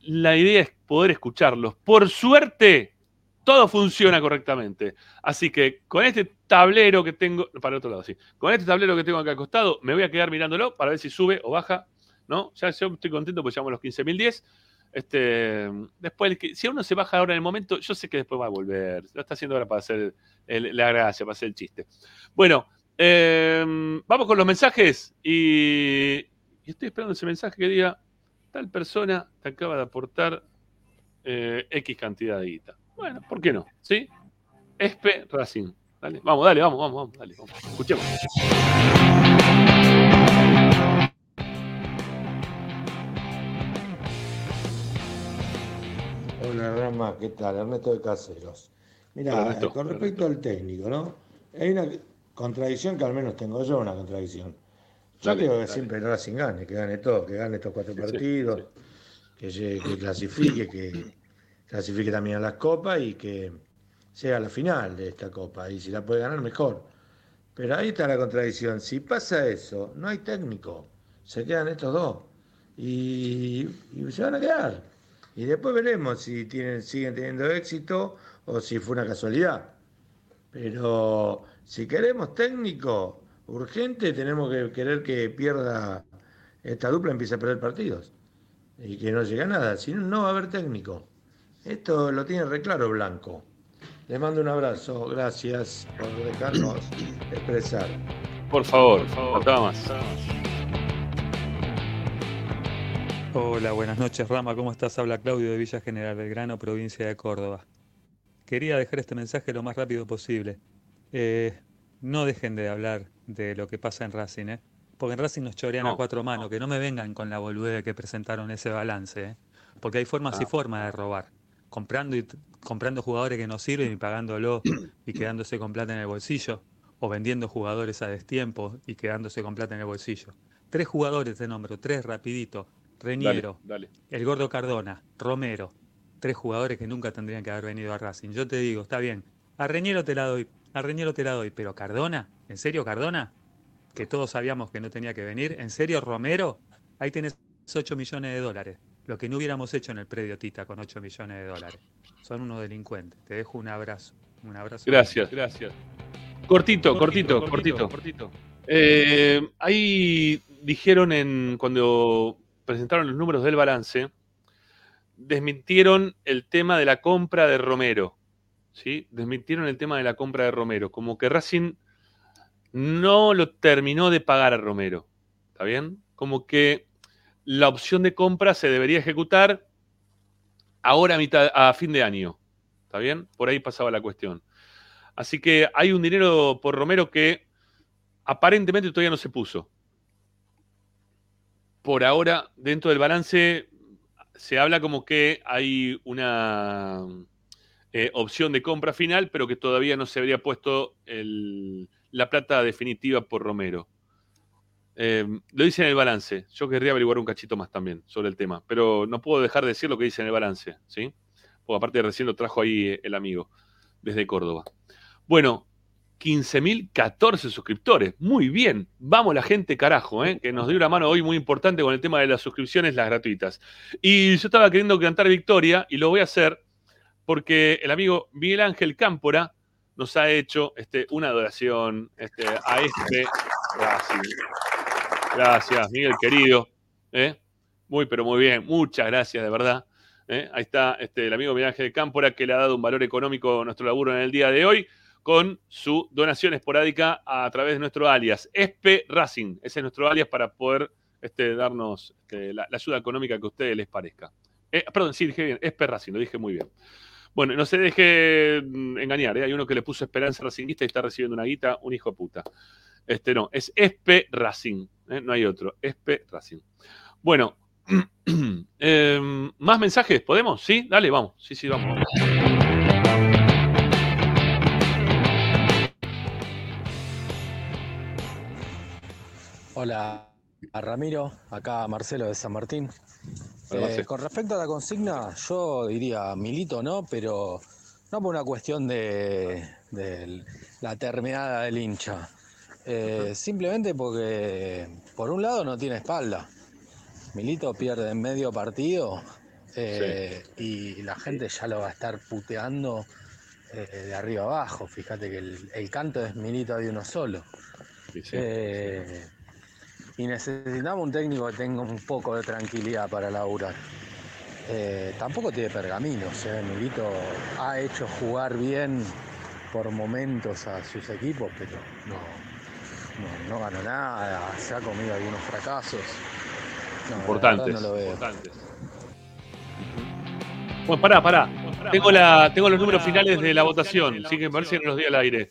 la idea es poder escucharlos. Por suerte, todo funciona correctamente. Así que con este tablero que tengo, para el otro lado, sí, con este tablero que tengo acá al costado, me voy a quedar mirándolo para ver si sube o baja. ¿no? Ya yo estoy contento porque llegamos a los 15.010. Este, después, si uno se baja ahora en el momento, yo sé que después va a volver. Lo está haciendo ahora para hacer la gracia, para hacer el chiste. Bueno, eh, vamos con los mensajes y, y estoy esperando ese mensaje que diga, tal persona te acaba de aportar eh, X cantidad de guita. Bueno, ¿por qué no? ¿Sí? Espe Racing. Dale, vamos, dale, vamos, vamos, vamos, dale, vamos. Escuchemos. Hola Rama, ¿qué tal? Ernesto de Caseros. Mira, con respecto al técnico, ¿no? Hay una contradicción que al menos tengo yo, una contradicción. Yo Dale, que siempre el Racing gane, que gane todo, que gane estos cuatro Sí, partidos, Que, clasifique, que clasifique también a las copas y que sea a la final de esta copa. Y si la puede ganar, mejor. Pero ahí está la contradicción. Si pasa eso, no hay técnico. Se quedan estos dos. Y, y se van a quedar. Y después veremos si tienen, siguen teniendo éxito o si fue una casualidad. Pero si queremos técnico urgente, tenemos que querer que pierda esta dupla, empiece a perder partidos. Y que no llegue a nada. Si no, no va a haber técnico. Esto lo tiene re claro Blanco. Les mando un abrazo. Gracias por dejarnos expresar. Por favor, faltaba más. Hola, buenas noches, Rama. ¿Cómo estás? Habla Claudio de Villa General Belgrano, provincia de Córdoba. Quería dejar este mensaje lo más rápido posible. Eh, no dejen de hablar de lo que pasa en Racing, ¿eh? Porque en Racing nos chorean a cuatro manos. Que no me vengan con la boludez que presentaron ese balance, ¿eh? Porque hay formas y Ah. formas de robar. Comprando, y, comprando jugadores que no sirven y pagándolo y quedándose con plata en el bolsillo. O vendiendo jugadores a destiempo y quedándose con plata en el bolsillo. Tres jugadores de nombro, tres rapidito. Reñero, Dale, dale. el Gordo Cardona, Romero, tres jugadores que nunca tendrían que haber venido a Racing. Yo te digo, está bien, a Reñero te la doy, a Reñero te la doy, pero Cardona, ¿en serio Cardona? Que todos sabíamos que no tenía que venir, ¿en serio Romero? Ahí tenés 8 millones de dólares, lo que no hubiéramos hecho en el predio Tita con 8 millones de dólares. Son unos delincuentes, te dejo un abrazo, un abrazo. Gracias, gracias. Cortito, cortito, cortito. Eh, ahí dijeron en cuando presentaron los números del balance desmintieron el tema de la compra de Romero. ¿Sí? Desmintieron el tema de la compra de Romero. Como que Racing no lo terminó de pagar a Romero. ¿Está bien? Como que la opción de compra se debería ejecutar ahora a, mitad, a fin de año. ¿Está bien? Por ahí pasaba la cuestión. Así que hay un dinero por Romero que aparentemente todavía no se puso. Por ahora, dentro del balance, se habla como que hay una eh, opción de compra final, pero que todavía no se habría puesto la plata definitiva por Romero. Eh, lo dice en el balance. Yo querría averiguar un cachito más también sobre el tema, pero no puedo dejar de decir lo que dice en el balance, ¿sí? Porque aparte recién lo trajo ahí el amigo desde Córdoba. Bueno, 15.014 suscriptores. Muy bien. Vamos la gente, carajo, ¿eh? que nos dio una mano hoy muy importante con el tema de las suscripciones, las gratuitas. Y yo estaba queriendo cantar victoria y lo voy a hacer porque el amigo Miguel Ángel Cámpora nos ha hecho este, una adoración este, a este. Gracias. Gracias, Miguel querido. ¿eh? Muy, pero muy bien. Muchas gracias, de verdad. ¿eh? Ahí está este, el amigo Miguel Ángel Cámpora que le ha dado un valor económico a nuestro laburo en el día de hoy con su donación esporádica a través de nuestro alias, Espe Racing. Ese es nuestro alias para poder darnos la, la, ayuda económica que a ustedes les parezca. Eh, perdón, sí, dije bien, Espe Racing, lo dije muy bien. Bueno, no se deje mm, engañar, ¿eh? hay uno que le puso Esperanza Racingista y está recibiendo una guita, un hijo de puta. Este no, es Espe Racing, ¿eh? no hay otro, Espe Racing. Bueno, eh, ¿más mensajes? ¿Podemos? ¿Sí? Dale, vamos. Sí, sí, vamos. Hola, a Ramiro, acá Marcelo de San Martín. Eh, con respecto a la consigna, yo diría Milito no, pero no por una cuestión de, de la terminada del hincha. Eh, simplemente porque, por un lado, no tiene espalda. Milito pierde en medio partido eh, sí. y la gente ya lo va a estar puteando de arriba abajo. Fíjate que el, el, canto es Milito de uno solo. Sí, sí, y necesitamos un técnico que tenga un poco de tranquilidad para laburar. Eh, tampoco tiene pergaminos, eh. Milito ha hecho jugar bien por momentos a sus equipos, pero no, no, no ganó nada, se ha comido algunos fracasos. No, importantes, no lo veo. importantes. Bueno, pará, pará. Tengo, la, tengo los números finales de la votación, así que me parece que no los di al aire.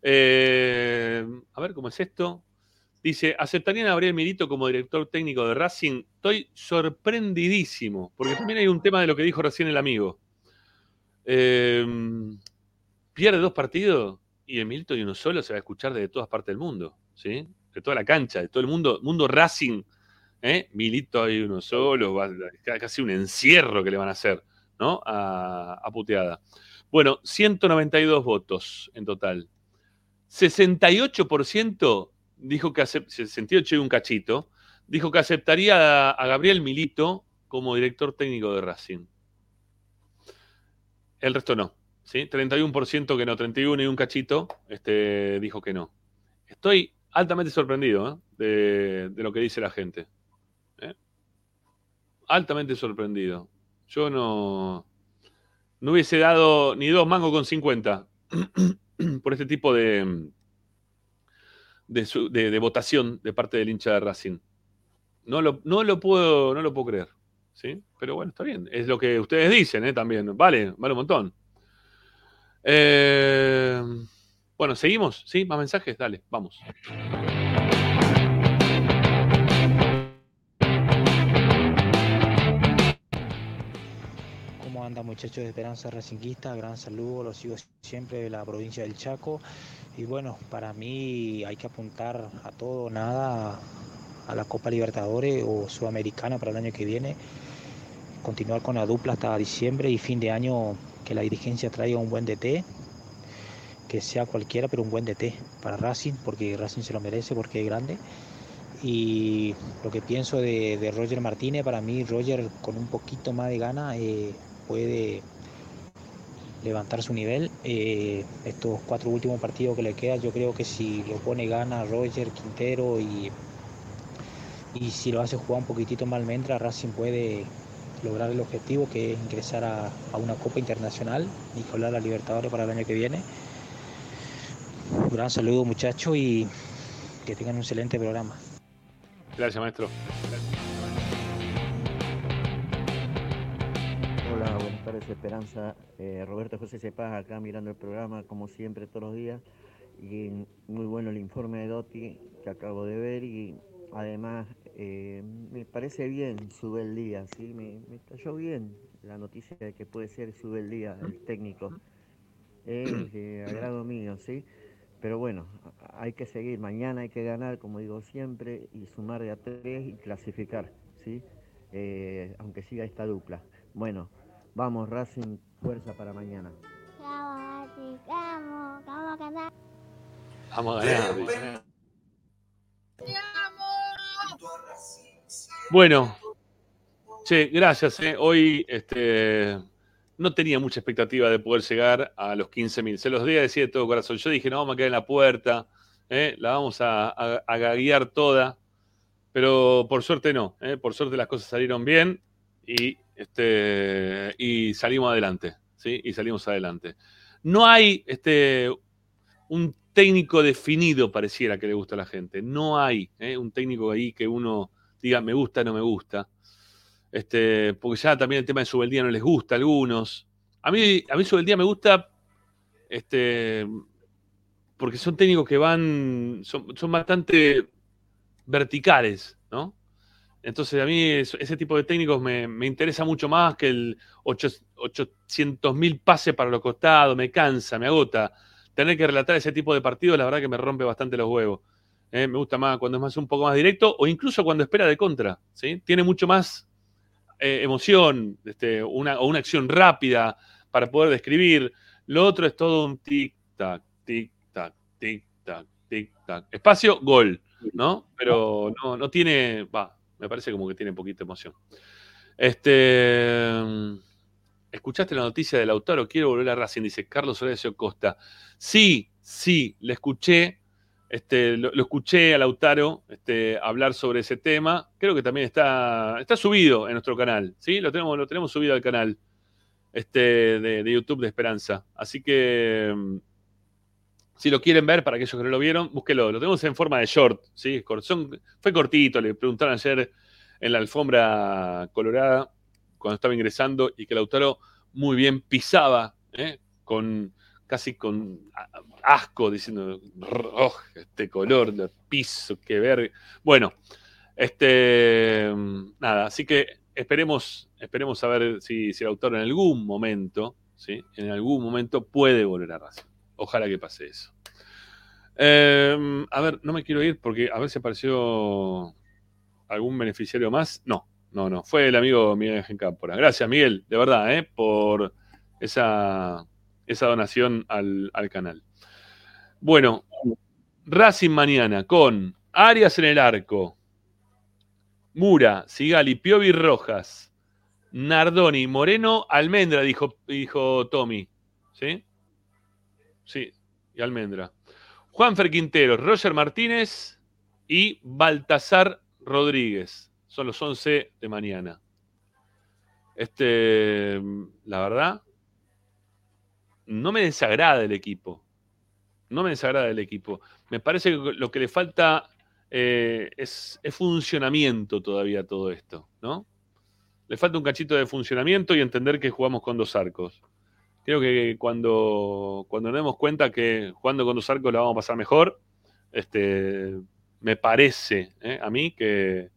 Eh, a ver, ¿cómo es esto? Dice, ¿aceptarían a Gabriel Milito como director técnico de Racing? Estoy sorprendidísimo, porque también hay un tema de lo que dijo recién el amigo. Eh, pierde dos partidos y el Milito y uno solo se va a escuchar de todas partes del mundo, ¿sí? De toda la cancha, de todo el mundo, mundo Racing. ¿eh? Milito y uno solo, va, casi un encierro que le van a hacer, ¿no? A, a puteada. Bueno, 192 votos en total. 68% dijo que 68 y un cachito, dijo que aceptaría a, Gabriel Milito como director técnico de Racing. El resto no, ¿sí? 31% que no, 31 y un cachito este, dijo que no. Estoy altamente sorprendido ¿eh? de, de, lo que dice la gente. ¿eh? Altamente sorprendido. Yo no, no hubiese dado ni dos mangos con 50 por este tipo de, de, su, de, de, votación de parte del hincha de Racing. No lo, no lo, puedo, no lo puedo creer. ¿sí? Pero bueno, está bien. Es lo que ustedes dicen ¿eh? también. Vale, vale un montón. Eh, bueno, seguimos. ¿Sí? ¿Más mensajes? Dale, vamos. ¿Cómo anda muchachos de Esperanza Racinguista? Gran saludo, los sigo siempre de la provincia del Chaco. Y bueno, para mí hay que apuntar a todo, nada, a la Copa Libertadores o Sudamericana para el año que viene. Continuar con la dupla hasta diciembre y fin de año que la dirigencia traiga un buen DT, que sea cualquiera, pero un buen DT para Racing, porque Racing se lo merece, porque es grande. Y lo que pienso de, Roger Martínez, para mí Roger con un poquito más de gana eh, puede levantar su nivel. Eh, estos cuatro últimos partidos que le quedan, yo creo que si lo pone gana Roger, Quintero y, y si lo hace jugar un poquitito más almendra, Racing puede, lograr el objetivo que es ingresar a, a una Copa Internacional y colar a Libertadores para el año que viene. Un gran saludo muchachos y que tengan un excelente programa. Gracias, maestro. Tardes Esperanza. Eh, Roberto José Cepaz acá mirando el programa como siempre todos los días y muy bueno el informe de Dotti que acabo de ver y además eh, me parece bien sube el día, ¿sí? me, me cayó bien la noticia de que puede ser sube el día el técnico. Agrado mío, ¿sí? Pero bueno, hay que seguir, mañana hay que ganar, como digo siempre, y sumar de a tres y clasificar, ¿sí? Eh, aunque siga esta dupla. Bueno, vamos Racing, fuerza para mañana. Vamos a ganar. dice. Bueno, che, gracias. eh. Hoy este, no tenía mucha expectativa de poder llegar a los 15.000. Se los di a decir de todo corazón. Yo dije, no, vamos a quedar en la puerta, eh, la vamos a, a, a gaguear toda. Pero por suerte no. eh. Por suerte las cosas salieron bien y, este, y salimos adelante. ¿sí? Y salimos adelante. No hay este, un técnico definido, pareciera que le gusta a la gente. No hay ¿eh? un técnico ahí que uno diga me gusta, no me gusta. Este, porque ya también el tema de Subeldía no les gusta a algunos. A mí, a mí Subeldía me gusta este, porque son técnicos que van, son, son bastante verticales, ¿no? Entonces a mí es- ese tipo de técnicos me, me interesa mucho más que el 800 mil pases para los costados, me cansa, me agota. Tener que relatar ese tipo de partidos, la verdad que me rompe bastante los huevos. ¿eh? Me gusta más cuando es más un poco más directo o incluso cuando espera de contra. ¿sí? Tiene mucho más eh, emoción este, una, o una acción rápida para poder describir. Lo otro es todo un tic-tac, tic-tac, tic-tac, tic-tac. Espacio, gol, ¿no? Pero no, no tiene, va, me parece como que tiene poquita emoción. Este, ¿Escuchaste la noticia del Lautaro? Quiero volver a Racing, dice Carlos Horacio Costa. Sí, sí, le escuché. Este, lo, escuché a Lautaro este, hablar sobre ese tema. Creo que también está, está subido en nuestro canal. ¿sí? Lo, tenemos, lo tenemos subido al canal este, de, de YouTube de Esperanza. Así que mm, si lo quieren ver, para aquellos que no lo vieron, búsquelo. Lo tenemos en forma de short. ¿sí? Fue cortito, le preguntaron ayer en la alfombra colorada cuando estaba ingresando y que Lautaro muy bien pisaba, ¿eh? con casi con asco, diciendo, "Oh, este color de piso, que ver. Bueno, este, nada, así que esperemos, esperemos a ver si, si Lautaro en algún momento, ¿sí? en algún momento puede volver a Racing. Ojalá que pase eso. Eh, a ver, no me quiero ir porque a ver si apareció algún beneficiario más. No, no, no. Fue el amigo Miguel Ángel Cámpora. Gracias, Miguel, de verdad, ¿eh? por esa, esa donación al, al canal. Bueno, Racing mañana con Arias en el arco, Mura, Sigali, Piovi Rojas, Nardoni, Moreno, Almendra, dijo, dijo Tommy. ¿Sí? Sí, y Almendra. Juanfer Quintero, Roger Martínez y Baltasar Rodríguez. Son los 11 de mañana. Este, la verdad, no me desagrada el equipo. No me desagrada el equipo. Me parece que lo que le falta eh, es, es funcionamiento todavía todo esto, ¿no? Le falta un cachito de funcionamiento y entender que jugamos con dos arcos. Creo que cuando, cuando nos demos cuenta que jugando con dos arcos la vamos a pasar mejor, este, me parece ¿eh? a mí que,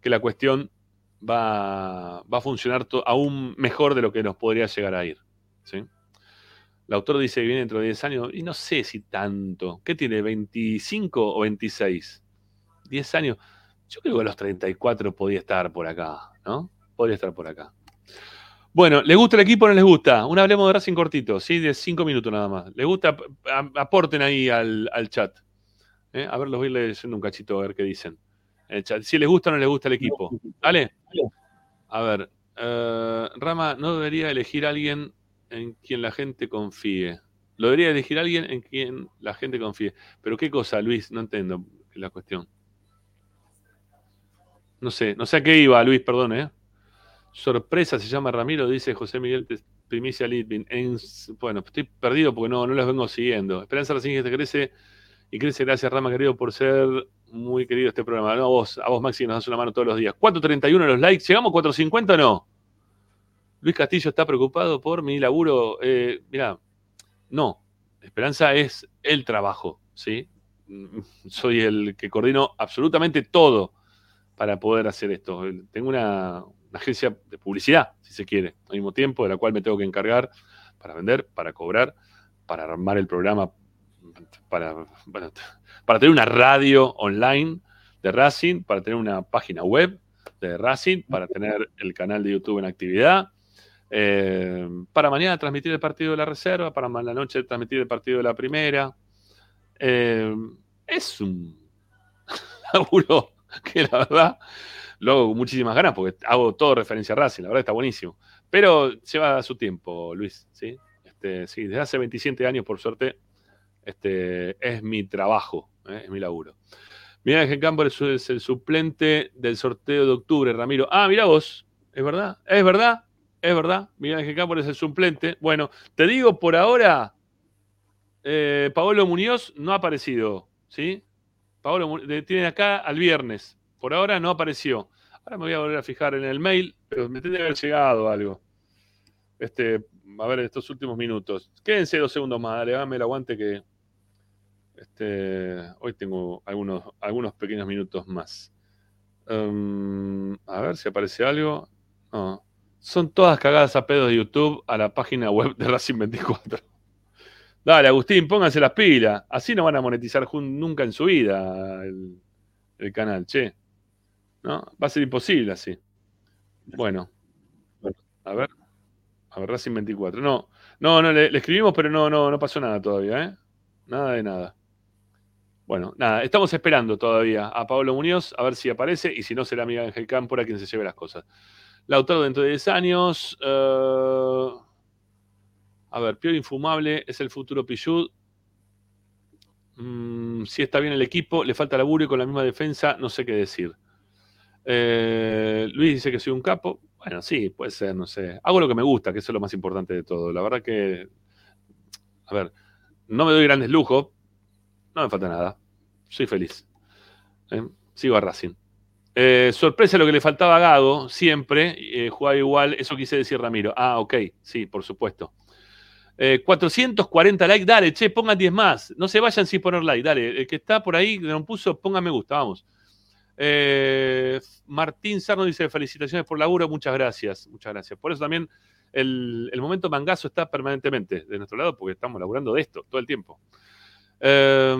que la cuestión va, va a funcionar aún mejor de lo que nos podría llegar a ir. ¿sí? El autor dice que viene dentro de 10 años, y no sé si tanto. ¿Qué tiene? ¿25 o 26? 10 años. Yo creo que a los 34 podía estar por acá, ¿no? Podría estar por acá. Bueno, ¿les gusta el equipo o no les gusta? Un hablemos de Racing cortito, ¿sí? De 5 minutos nada más. ¿Les gusta? Aporten ahí al, chat. ¿eh? A ver, los voy a leyendo un cachito a ver qué dicen. En el chat. Si les gusta o no les gusta el equipo. ¿Vale? A ver. eh, Rama, no debería elegir a alguien en quien la gente confíe. Lo debería elegir a alguien en quien la gente confíe. Pero qué cosa, Luis, no entiendo la cuestión. No sé, no sé a qué iba, Luis, perdón, ¿eh? Sorpresa se llama Ramiro, dice José Miguel Primicia Litvin. En- bueno, estoy perdido porque no, no los vengo siguiendo. Esperanza Racing te crece y crece. Gracias, Rama, querido, por ser muy querido este programa. No, a vos, a vos, Maxi, nos das una mano todos los días. 4.31 los likes. ¿Llegamos a 4.50 o no? Luis Castillo está preocupado por mi laburo. Eh, mira, no. Esperanza es el trabajo, ¿sí? Soy el que coordino absolutamente todo para poder hacer esto. Tengo una, una agencia de publicidad, si se quiere, al mismo tiempo, de la cual me tengo que encargar para vender, para cobrar, para armar el programa, para, para tener una radio online de Racing, para tener una página web de Racing, para tener el canal de YouTube en actividad, eh, para mañana transmitir el partido de la reserva, para la noche transmitir el partido de la primera. Eh, es un laburo que la verdad lo hago con muchísimas ganas porque hago todo referencia a Racing, la verdad está buenísimo. Pero lleva su tiempo, Luis, ¿sí? Este, sí, desde hace 27 años, por suerte, este, es mi trabajo, ¿eh? es mi laburo. Mira, Ángel Campo es, el suplente del sorteo de octubre, Ramiro. Ah, mira vos, es verdad, es verdad, es verdad. Miguel Ángel Campo es el suplente. Bueno, te digo, por ahora, eh, Paolo Muñoz no ha aparecido, ¿sí? Paolo tienen acá al viernes. Por ahora no apareció. Ahora me voy a volver a fijar en el mail, pero me tendría que haber llegado algo. Este, a ver, estos últimos minutos. Quédense dos segundos más, dale, dame el aguante que este, hoy tengo algunos, algunos pequeños minutos más. Um, a ver si aparece algo. No. Son todas cagadas a pedos de YouTube a la página web de Racing 24. Dale, Agustín, pónganse las pilas. Así no van a monetizar nunca en su vida el canal, che. ¿No? Va a ser imposible así. Bueno. A ver. A ver, Racing 24. No, no, no, le, le escribimos, pero no, no, no pasó nada todavía, ¿eh? Nada de nada. Bueno, nada, estamos esperando todavía a Pablo Muñoz, a ver si aparece, y si no será Miguel Ángel Cámpora quien se lleve las cosas. Lautaro dentro de 10 años. eh, a ver, Pior Infumable es el futuro Pichud. Mm, si está bien el equipo, le falta laburo y con la misma defensa, no sé qué decir. Eh, Luis dice que soy un capo. Bueno, sí, puede ser, no sé. Hago lo que me gusta, que eso es lo más importante de todo. La verdad que, a ver, no me doy grandes lujos, no me falta nada. Soy feliz. ¿eh? Sigo a Racing. Eh, sorpresa lo que le faltaba a Gago, siempre. jugaba igual, eso quise decir Ramiro. Ah, ok, sí, por supuesto. Eh, 440 likes, dale, che, pongan 10 más. No se vayan sin poner like, dale. El que está por ahí, que no puso, ponga me gusta, vamos. Eh, Martín Sarno dice: Felicitaciones por laburo, muchas gracias, muchas gracias. Por eso también el, momento mangazo está permanentemente de nuestro lado, porque estamos laburando de esto todo el tiempo. Eh,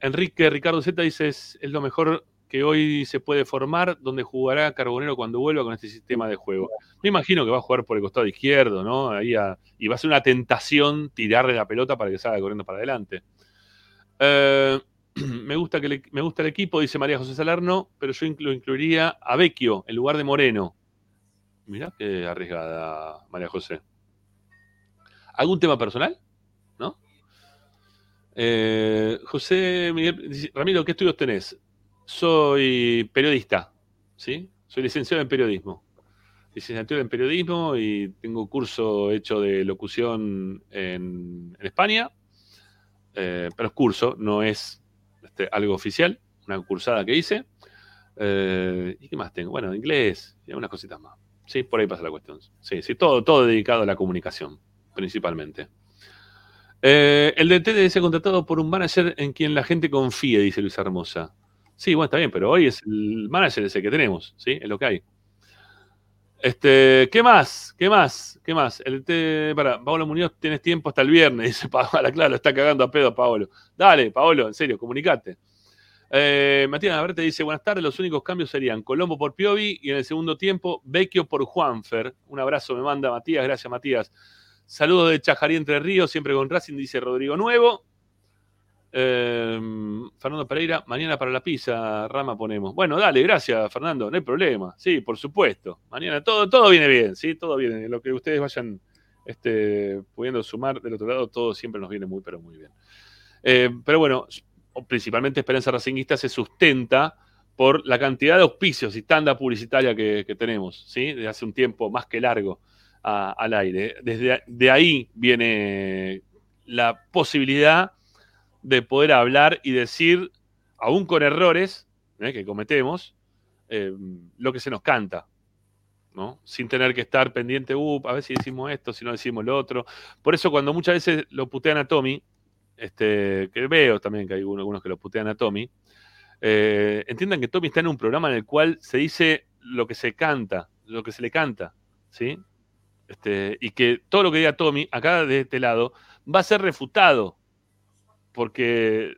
Enrique Ricardo Z dice: es, lo mejor que hoy se puede formar, donde jugará Carbonero cuando vuelva con este sistema de juego. Me imagino que va a jugar por el costado izquierdo, ¿no? Ahí y va a ser una tentación tirarle la pelota para que salga corriendo para adelante. Eh, me, gusta que le- me gusta el equipo, dice María José Salerno, pero yo lo incluiría a Vecchio en lugar de Moreno. Mirá qué arriesgada, María José. ¿Algún tema personal? ¿No? Eh, José Miguel dice, Ramiro, ¿qué estudios tenés? Soy periodista, ¿sí? Soy licenciado en periodismo. Licenciatura en periodismo y tengo curso hecho de locución en, en España, eh, pero es curso, no es este, algo oficial, una cursada que hice. Eh, ¿Y qué más tengo? Bueno, inglés y algunas cositas más. Sí, por ahí pasa la cuestión. Sí, sí, todo, todo dedicado a la comunicación, principalmente. Eh, el DT debe ser contratado por un manager en quien la gente confíe, dice Luis Hermosa. Sí, bueno, está bien, pero hoy es el manager ese que tenemos, ¿sí? Es lo que hay. Este, ¿qué más? ¿Qué más? ¿Qué más? El DT, para, Pablo Muñoz, tienes tiempo hasta el viernes, dice Paola, claro, está cagando a pedo Paolo. Dale, Paolo, en serio, comunicate. Eh, Matías Navarrete dice, buenas tardes, los únicos cambios serían Colombo por Piovi y en el segundo tiempo Vecchio por Juanfer. Un abrazo me manda Matías, gracias Matías. Saludos de Chajarí Entre Ríos, siempre con Racing, dice Rodrigo Nuevo. Eh, Fernando Pereira, mañana para la pizza, Rama ponemos. Bueno, dale, gracias Fernando, no hay problema. Sí, por supuesto. Mañana todo, todo viene bien, sí, todo viene. Lo que ustedes vayan este, pudiendo sumar del otro lado, todo siempre nos viene muy, pero muy bien. Eh, pero bueno, principalmente Esperanza Racinguista se sustenta por la cantidad de auspicios y tanda publicitaria que, tenemos, ¿sí? Desde hace un tiempo más que largo al aire. Desde de ahí viene la posibilidad de poder hablar y decir, aún con errores ¿eh? que cometemos, eh, lo que se nos canta, ¿no? Sin tener que estar pendiente, uh, a ver si decimos esto, si no decimos lo otro. Por eso cuando muchas veces lo putean a Tommy, este, que veo también que hay algunos, algunos que lo putean a Tommy, eh, entiendan que Tommy está en un programa en el cual se dice lo que se canta, lo que se le canta, ¿sí? Este, y que todo lo que diga Tommy, acá de este lado, va a ser refutado, porque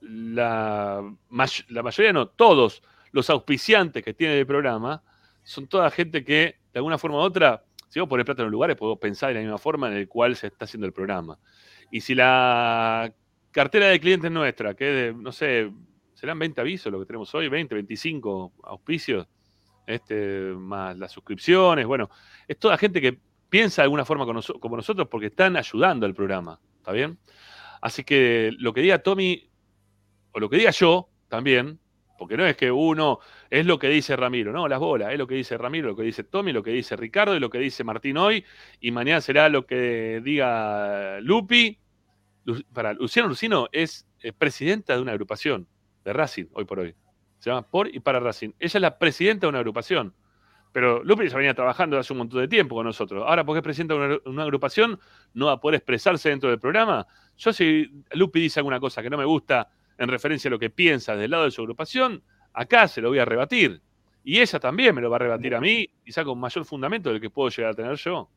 la, may- la mayoría, no, todos los auspiciantes que tiene el programa son toda gente que, de alguna forma u otra, si vos pones plata en los lugares, podemos pensar de la misma forma en el cual se está haciendo el programa. Y si la cartera de clientes nuestra, que es de, no sé, serán 20 avisos lo que tenemos hoy, 20, 25 auspicios, este, más las suscripciones, bueno, es toda gente que piensa de alguna forma como nosotros porque están ayudando al programa, ¿está bien? Así que lo que diga Tommy, o lo que diga yo también, porque no es que uno es lo que dice Ramiro, no, las bolas, es lo que dice Ramiro, lo que dice Tommy, lo que dice Ricardo y lo que dice Martín hoy, y mañana será lo que diga Lupi. Lu- para, Luciano Lucino es eh, presidenta de una agrupación de Racing hoy por hoy. Se llama Por y para Racing. Ella es la presidenta de una agrupación. Pero Lupi ya venía trabajando hace un montón de tiempo con nosotros. Ahora, porque es presidenta de una, una agrupación, no va a poder expresarse dentro del programa. Yo, si Lupi dice alguna cosa que no me gusta en referencia a lo que piensa del lado de su agrupación, acá se lo voy a rebatir. Y ella también me lo va a rebatir a mí, quizá con mayor fundamento del que puedo llegar a tener yo.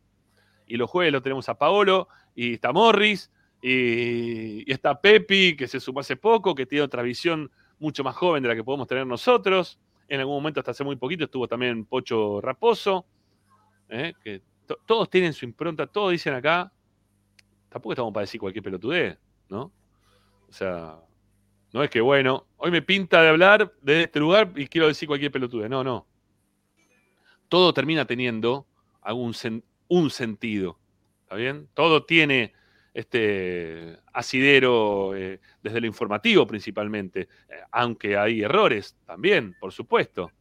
Y los jueves lo tenemos a Paolo, y está Morris, y, y está Pepi, que se sumó hace poco, que tiene otra visión mucho más joven de la que podemos tener nosotros. En algún momento, hasta hace muy poquito, estuvo también Pocho Raposo, ¿eh? que to- todos tienen su impronta, todos dicen acá, tampoco estamos para decir cualquier pelotudez, ¿no? O sea, no es que, bueno, hoy me pinta de hablar de este lugar y quiero decir cualquier pelotudez. No, no. Todo termina teniendo algún un sentido. ¿Está bien? Todo tiene este asidero eh, desde lo informativo principalmente, eh, aunque hay errores también, por supuesto.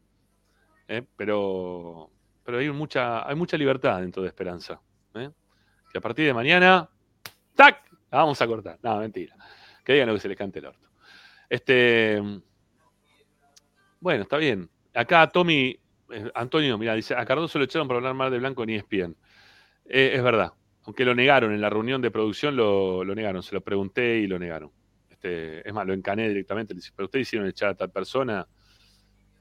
¿eh? Pero, pero hay mucha, hay mucha libertad dentro de Esperanza. Que a partir de mañana, ¡tac! La vamos a cortar. No, mentira. Que digan lo que se les cante el orto. Este, bueno, está bien. Acá Tommy, Antonio, mira, dice, a Cardoso lo echaron por hablar mal de Blanco en ESPN. Eh, es verdad. Aunque lo negaron en la reunión de producción, lo, negaron. Se lo pregunté y lo negaron. Este, es más, lo encané directamente. Pero ustedes hicieron echar a tal persona.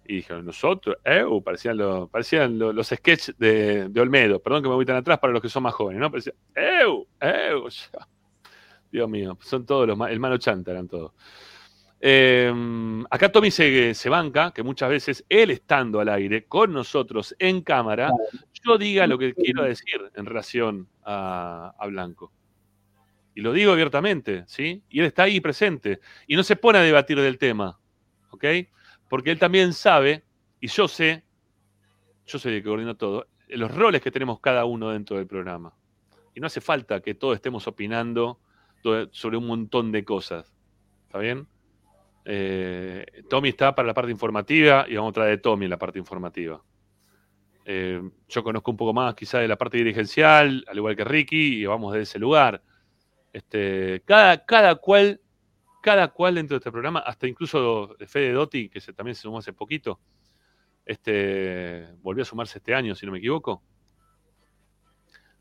Y dijeron, nosotros, ¿eh? Parecían, lo- parecían lo- los sketches de, Olmedo. Perdón que me voy tan atrás para los que son más jóvenes, ¿no? Parecía, ¡Eu! ¡Eu! Dios mío, son todos los, el mano chanta eran todos. Eh, acá Tommy se, se banca, que muchas veces él estando al aire con nosotros en cámara, yo diga lo que quiero decir en relación a, a Blanco. Y lo digo abiertamente, ¿sí? Y él está ahí presente. Y no se pone a debatir del tema, ¿ok? Porque él también sabe, y yo sé, yo soy el que coordina todo, los roles que tenemos cada uno dentro del programa. Y no hace falta que todos estemos opinando do- sobre un montón de cosas. ¿Está bien? Eh, Tommy está para la parte informativa y vamos a traer de Tommy en la parte informativa. Eh, yo conozco un poco más quizá de la parte dirigencial, al igual que Ricky, y vamos de ese lugar. Este, cada, cada cual, cada cual dentro de este programa, hasta incluso Fede Dotti, que se, también se sumó hace poquito, este, volvió a sumarse este año, si no me equivoco,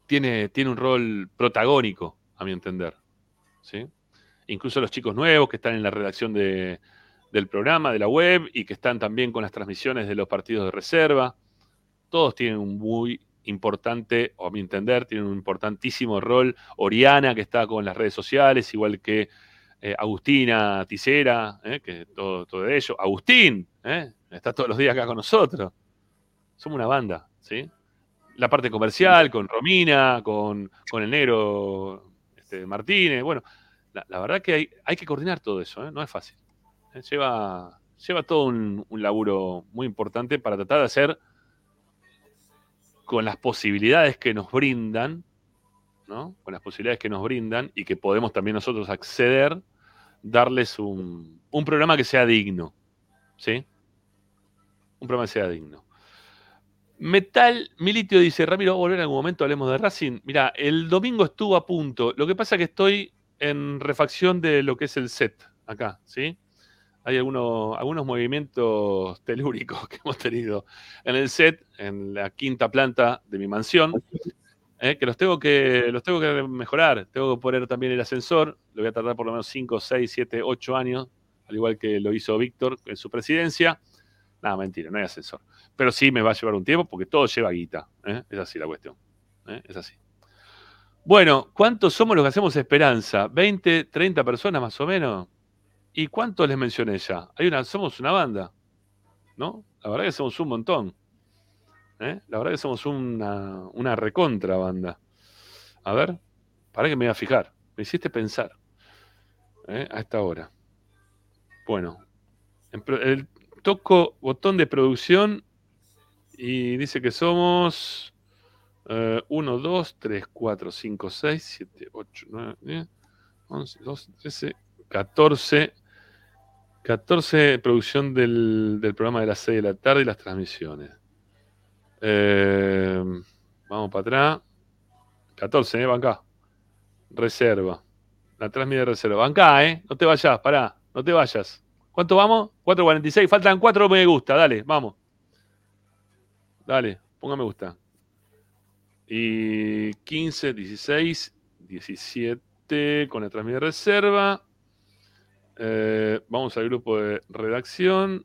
tiene, tiene un rol protagónico, a mi entender. Incluso los chicos nuevos que están en la redacción de- del programa, de la web, y que están también con las transmisiones de los partidos de reserva, todos tienen un muy importante, o a mi entender, tienen un importantísimo rol. Oriana, que está con las redes sociales, igual que eh, Agustina Ticera, eh, que todo, todo de ello. Agustín, eh, está todos los días acá con nosotros. Somos una banda, ¿sí? La parte comercial, con Romina, con, con el negro este, Martínez. Bueno, la, verdad que hay, hay que coordinar todo eso, no es fácil. Lleva, lleva todo un laburo muy importante para tratar de hacer con las posibilidades que nos brindan, ¿no? Con las posibilidades que nos brindan y que podemos también nosotros acceder, darles un, un programa que sea digno, ¿sí? Un programa que sea digno. Metal Militio dice, Ramiro, ¿va a volver en algún momento? Hablemos de Racing. Mira, el domingo estuvo a punto. Lo que pasa es que estoy en refacción de lo que es el set acá, ¿sí? Hay algunos, algunos movimientos telúricos que hemos tenido en el set, en la quinta planta de mi mansión, ¿eh? que, los tengo que los tengo que mejorar. Tengo que poner también el ascensor. Lo voy a tardar por lo menos 5, 6, 7, 8 años, al igual que lo hizo Víctor en su presidencia. Nada, mentira, no hay ascensor. Pero sí me va a llevar un tiempo porque todo lleva guita. ¿eh? Es así la cuestión. ¿eh? Es así. Bueno, ¿cuántos somos los que hacemos Esperanza? ¿20, 30 personas más o menos? ¿Y cuántos les mencioné ya? Hay una, somos una banda, ¿no? La verdad que somos un montón. ¿eh? La verdad que somos una, una recontra banda. A ver, para que me voy a fijar. Me hiciste pensar. ¿eh? A esta hora. Bueno, el, toco botón de producción y dice que somos 1, 2, 3, 4, 5, 6, 7, 8, 9, 10, 11, 12, 13, 14. 14, producción del, del, programa de las 6 de la tarde y las transmisiones. Eh, vamos para atrás. 14, ¿eh? Banca. Reserva. La transmisión de reserva. Banca, ¿eh? No te vayas, pará. No te vayas. ¿Cuánto vamos? 4.46. Faltan 4 me gusta. Dale, vamos. Dale, ponga me gusta. Y 15, 16, 17 con la transmisión de reserva. Eh, vamos al grupo de redacción.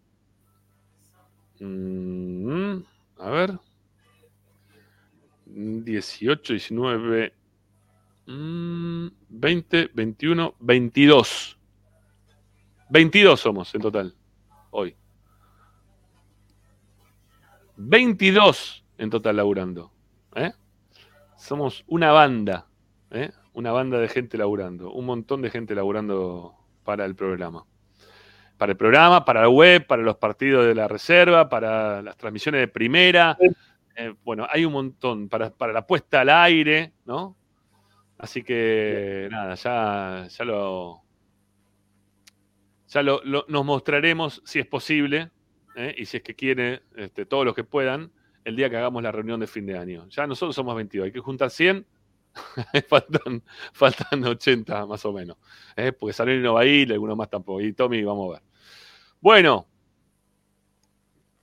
Mm, a ver. 18, 19, 20, 21, 22. 22 somos en total hoy. 22 en total laburando. ¿eh? Somos una banda. ¿eh? Una banda de gente laburando. Un montón de gente laburando para el programa. Para el programa, para la web, para los partidos de la reserva, para las transmisiones de primera. Eh, bueno, hay un montón para, para, la puesta al aire, ¿no? Así que nada, ya, ya lo. Ya lo, lo, nos mostraremos si es posible ¿eh? y si es que quiere, este, todos los que puedan, el día que hagamos la reunión de fin de año. Ya nosotros somos 22, hay que juntar 100 faltan, faltan 80 más o menos. ¿eh? Porque Saloni no va a ir, más tampoco. Y Tommy, vamos a ver. Bueno.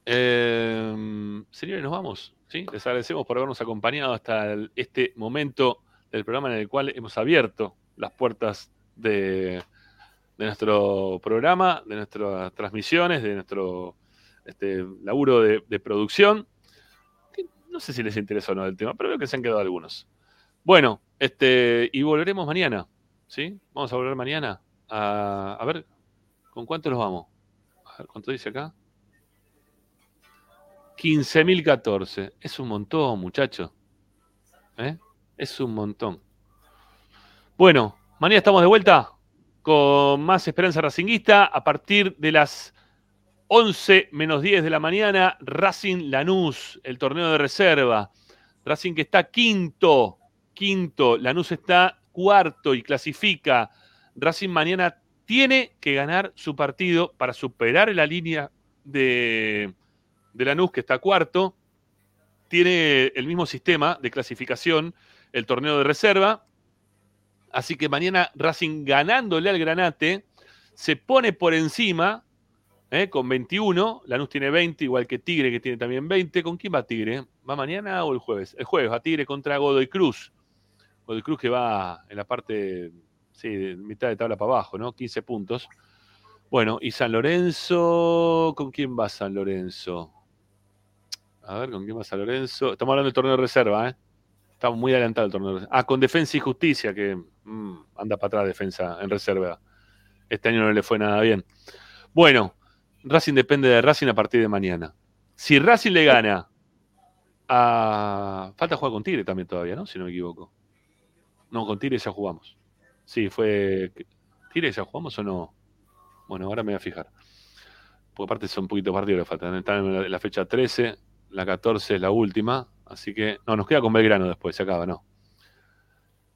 Eh, señores, nos vamos. ¿sí? Les agradecemos por habernos acompañado hasta este momento del programa en el cual hemos abierto las puertas de, de nuestro programa, de nuestras transmisiones, de nuestro este, laburo de producción. No sé si les interesa o no el tema, pero veo que se han quedado algunos. Bueno, este, y volveremos mañana, ¿sí? Vamos a volver mañana. A, ver, ¿con cuánto nos vamos? A ver, ¿cuánto dice acá? 15.014. Es un montón, muchachos. ¿Eh? Es un montón. Bueno, mañana estamos de vuelta con más Esperanza Racinguista a partir de las 11 menos 10 de la mañana. Racing Lanús, el torneo de reserva. Racing que está quinto quinto, Lanús está cuarto y clasifica. Racing mañana tiene que ganar su partido para superar la línea de, de Lanús, que está cuarto. Tiene el mismo sistema de clasificación, el torneo de reserva. Así que mañana Racing ganándole al Granate, se pone por encima ¿eh? con 21. Lanús tiene 20, igual que Tigre, que tiene también 20. ¿Con quién va Tigre? ¿Va mañana o el jueves? El jueves va Tigre contra Godoy Cruz. Godoy Cruz que va en la parte, sí, mitad de tabla para abajo, ¿no? 15 puntos. Bueno, y San Lorenzo, ¿con quién va San Lorenzo? A ver, ¿con quién va San Lorenzo? Estamos hablando del torneo de reserva, ¿eh? Estamos muy adelantado el torneo de reserva. Ah, con Defensa y Justicia, que mmm, anda para atrás Defensa en reserva. Este año no le fue nada bien. Bueno, Racing depende de Racing a partir de mañana. Si Racing le gana a... Falta jugar con Tigre también todavía, ¿no? Si no me equivoco. No, con Tigre ya jugamos. Sí, fue. ¿Tigre ya jugamos o no? Bueno, ahora me voy a fijar. Porque aparte son un poquito partidos que faltan. Están en la fecha 13, la 14 es la última. Así que. No, nos queda con Belgrano después, se acaba, ¿no?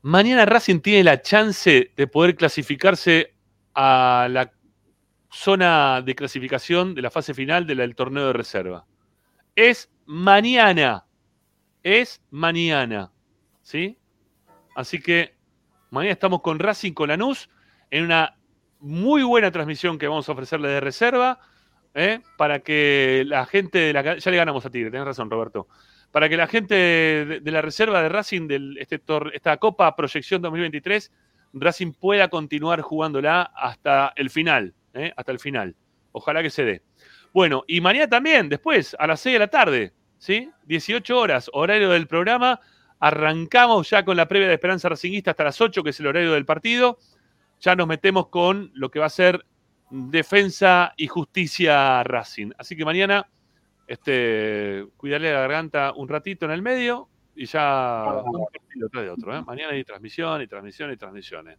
Mañana Racing tiene la chance de poder clasificarse a la zona de clasificación de la fase final del torneo de reserva. Es mañana. Es mañana. ¿Sí? Así que mañana estamos con Racing con Lanús en una muy buena transmisión que vamos a ofrecerle de reserva. ¿eh? Para que la gente de la. Ya le ganamos a Tigre, tenés razón, Roberto. Para que la gente de, la reserva de Racing, de este esta Copa Proyección 2023, Racing pueda continuar jugándola hasta el final. ¿eh? Hasta el final. Ojalá que se dé. Bueno, y mañana también, después, a las 6 de la tarde, ¿sí? 18 horas, horario del programa. Arrancamos ya con la previa de Esperanza Racingista hasta las 8, que es el horario del partido. Ya nos metemos con lo que va a ser defensa y justicia Racing. Así que mañana, este, cuidarle la garganta un ratito en el medio y ya de otro. ¿eh? Mañana hay transmisión y transmisión y transmisiones.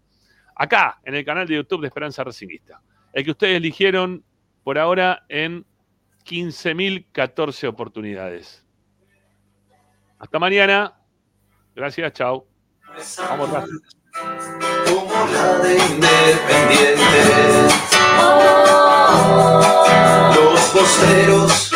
Acá, en el canal de YouTube de Esperanza Racingista. El que ustedes eligieron por ahora en 15.014 oportunidades. Hasta mañana. Gracias, chao. Vamos, como la de Independiente. Los posteros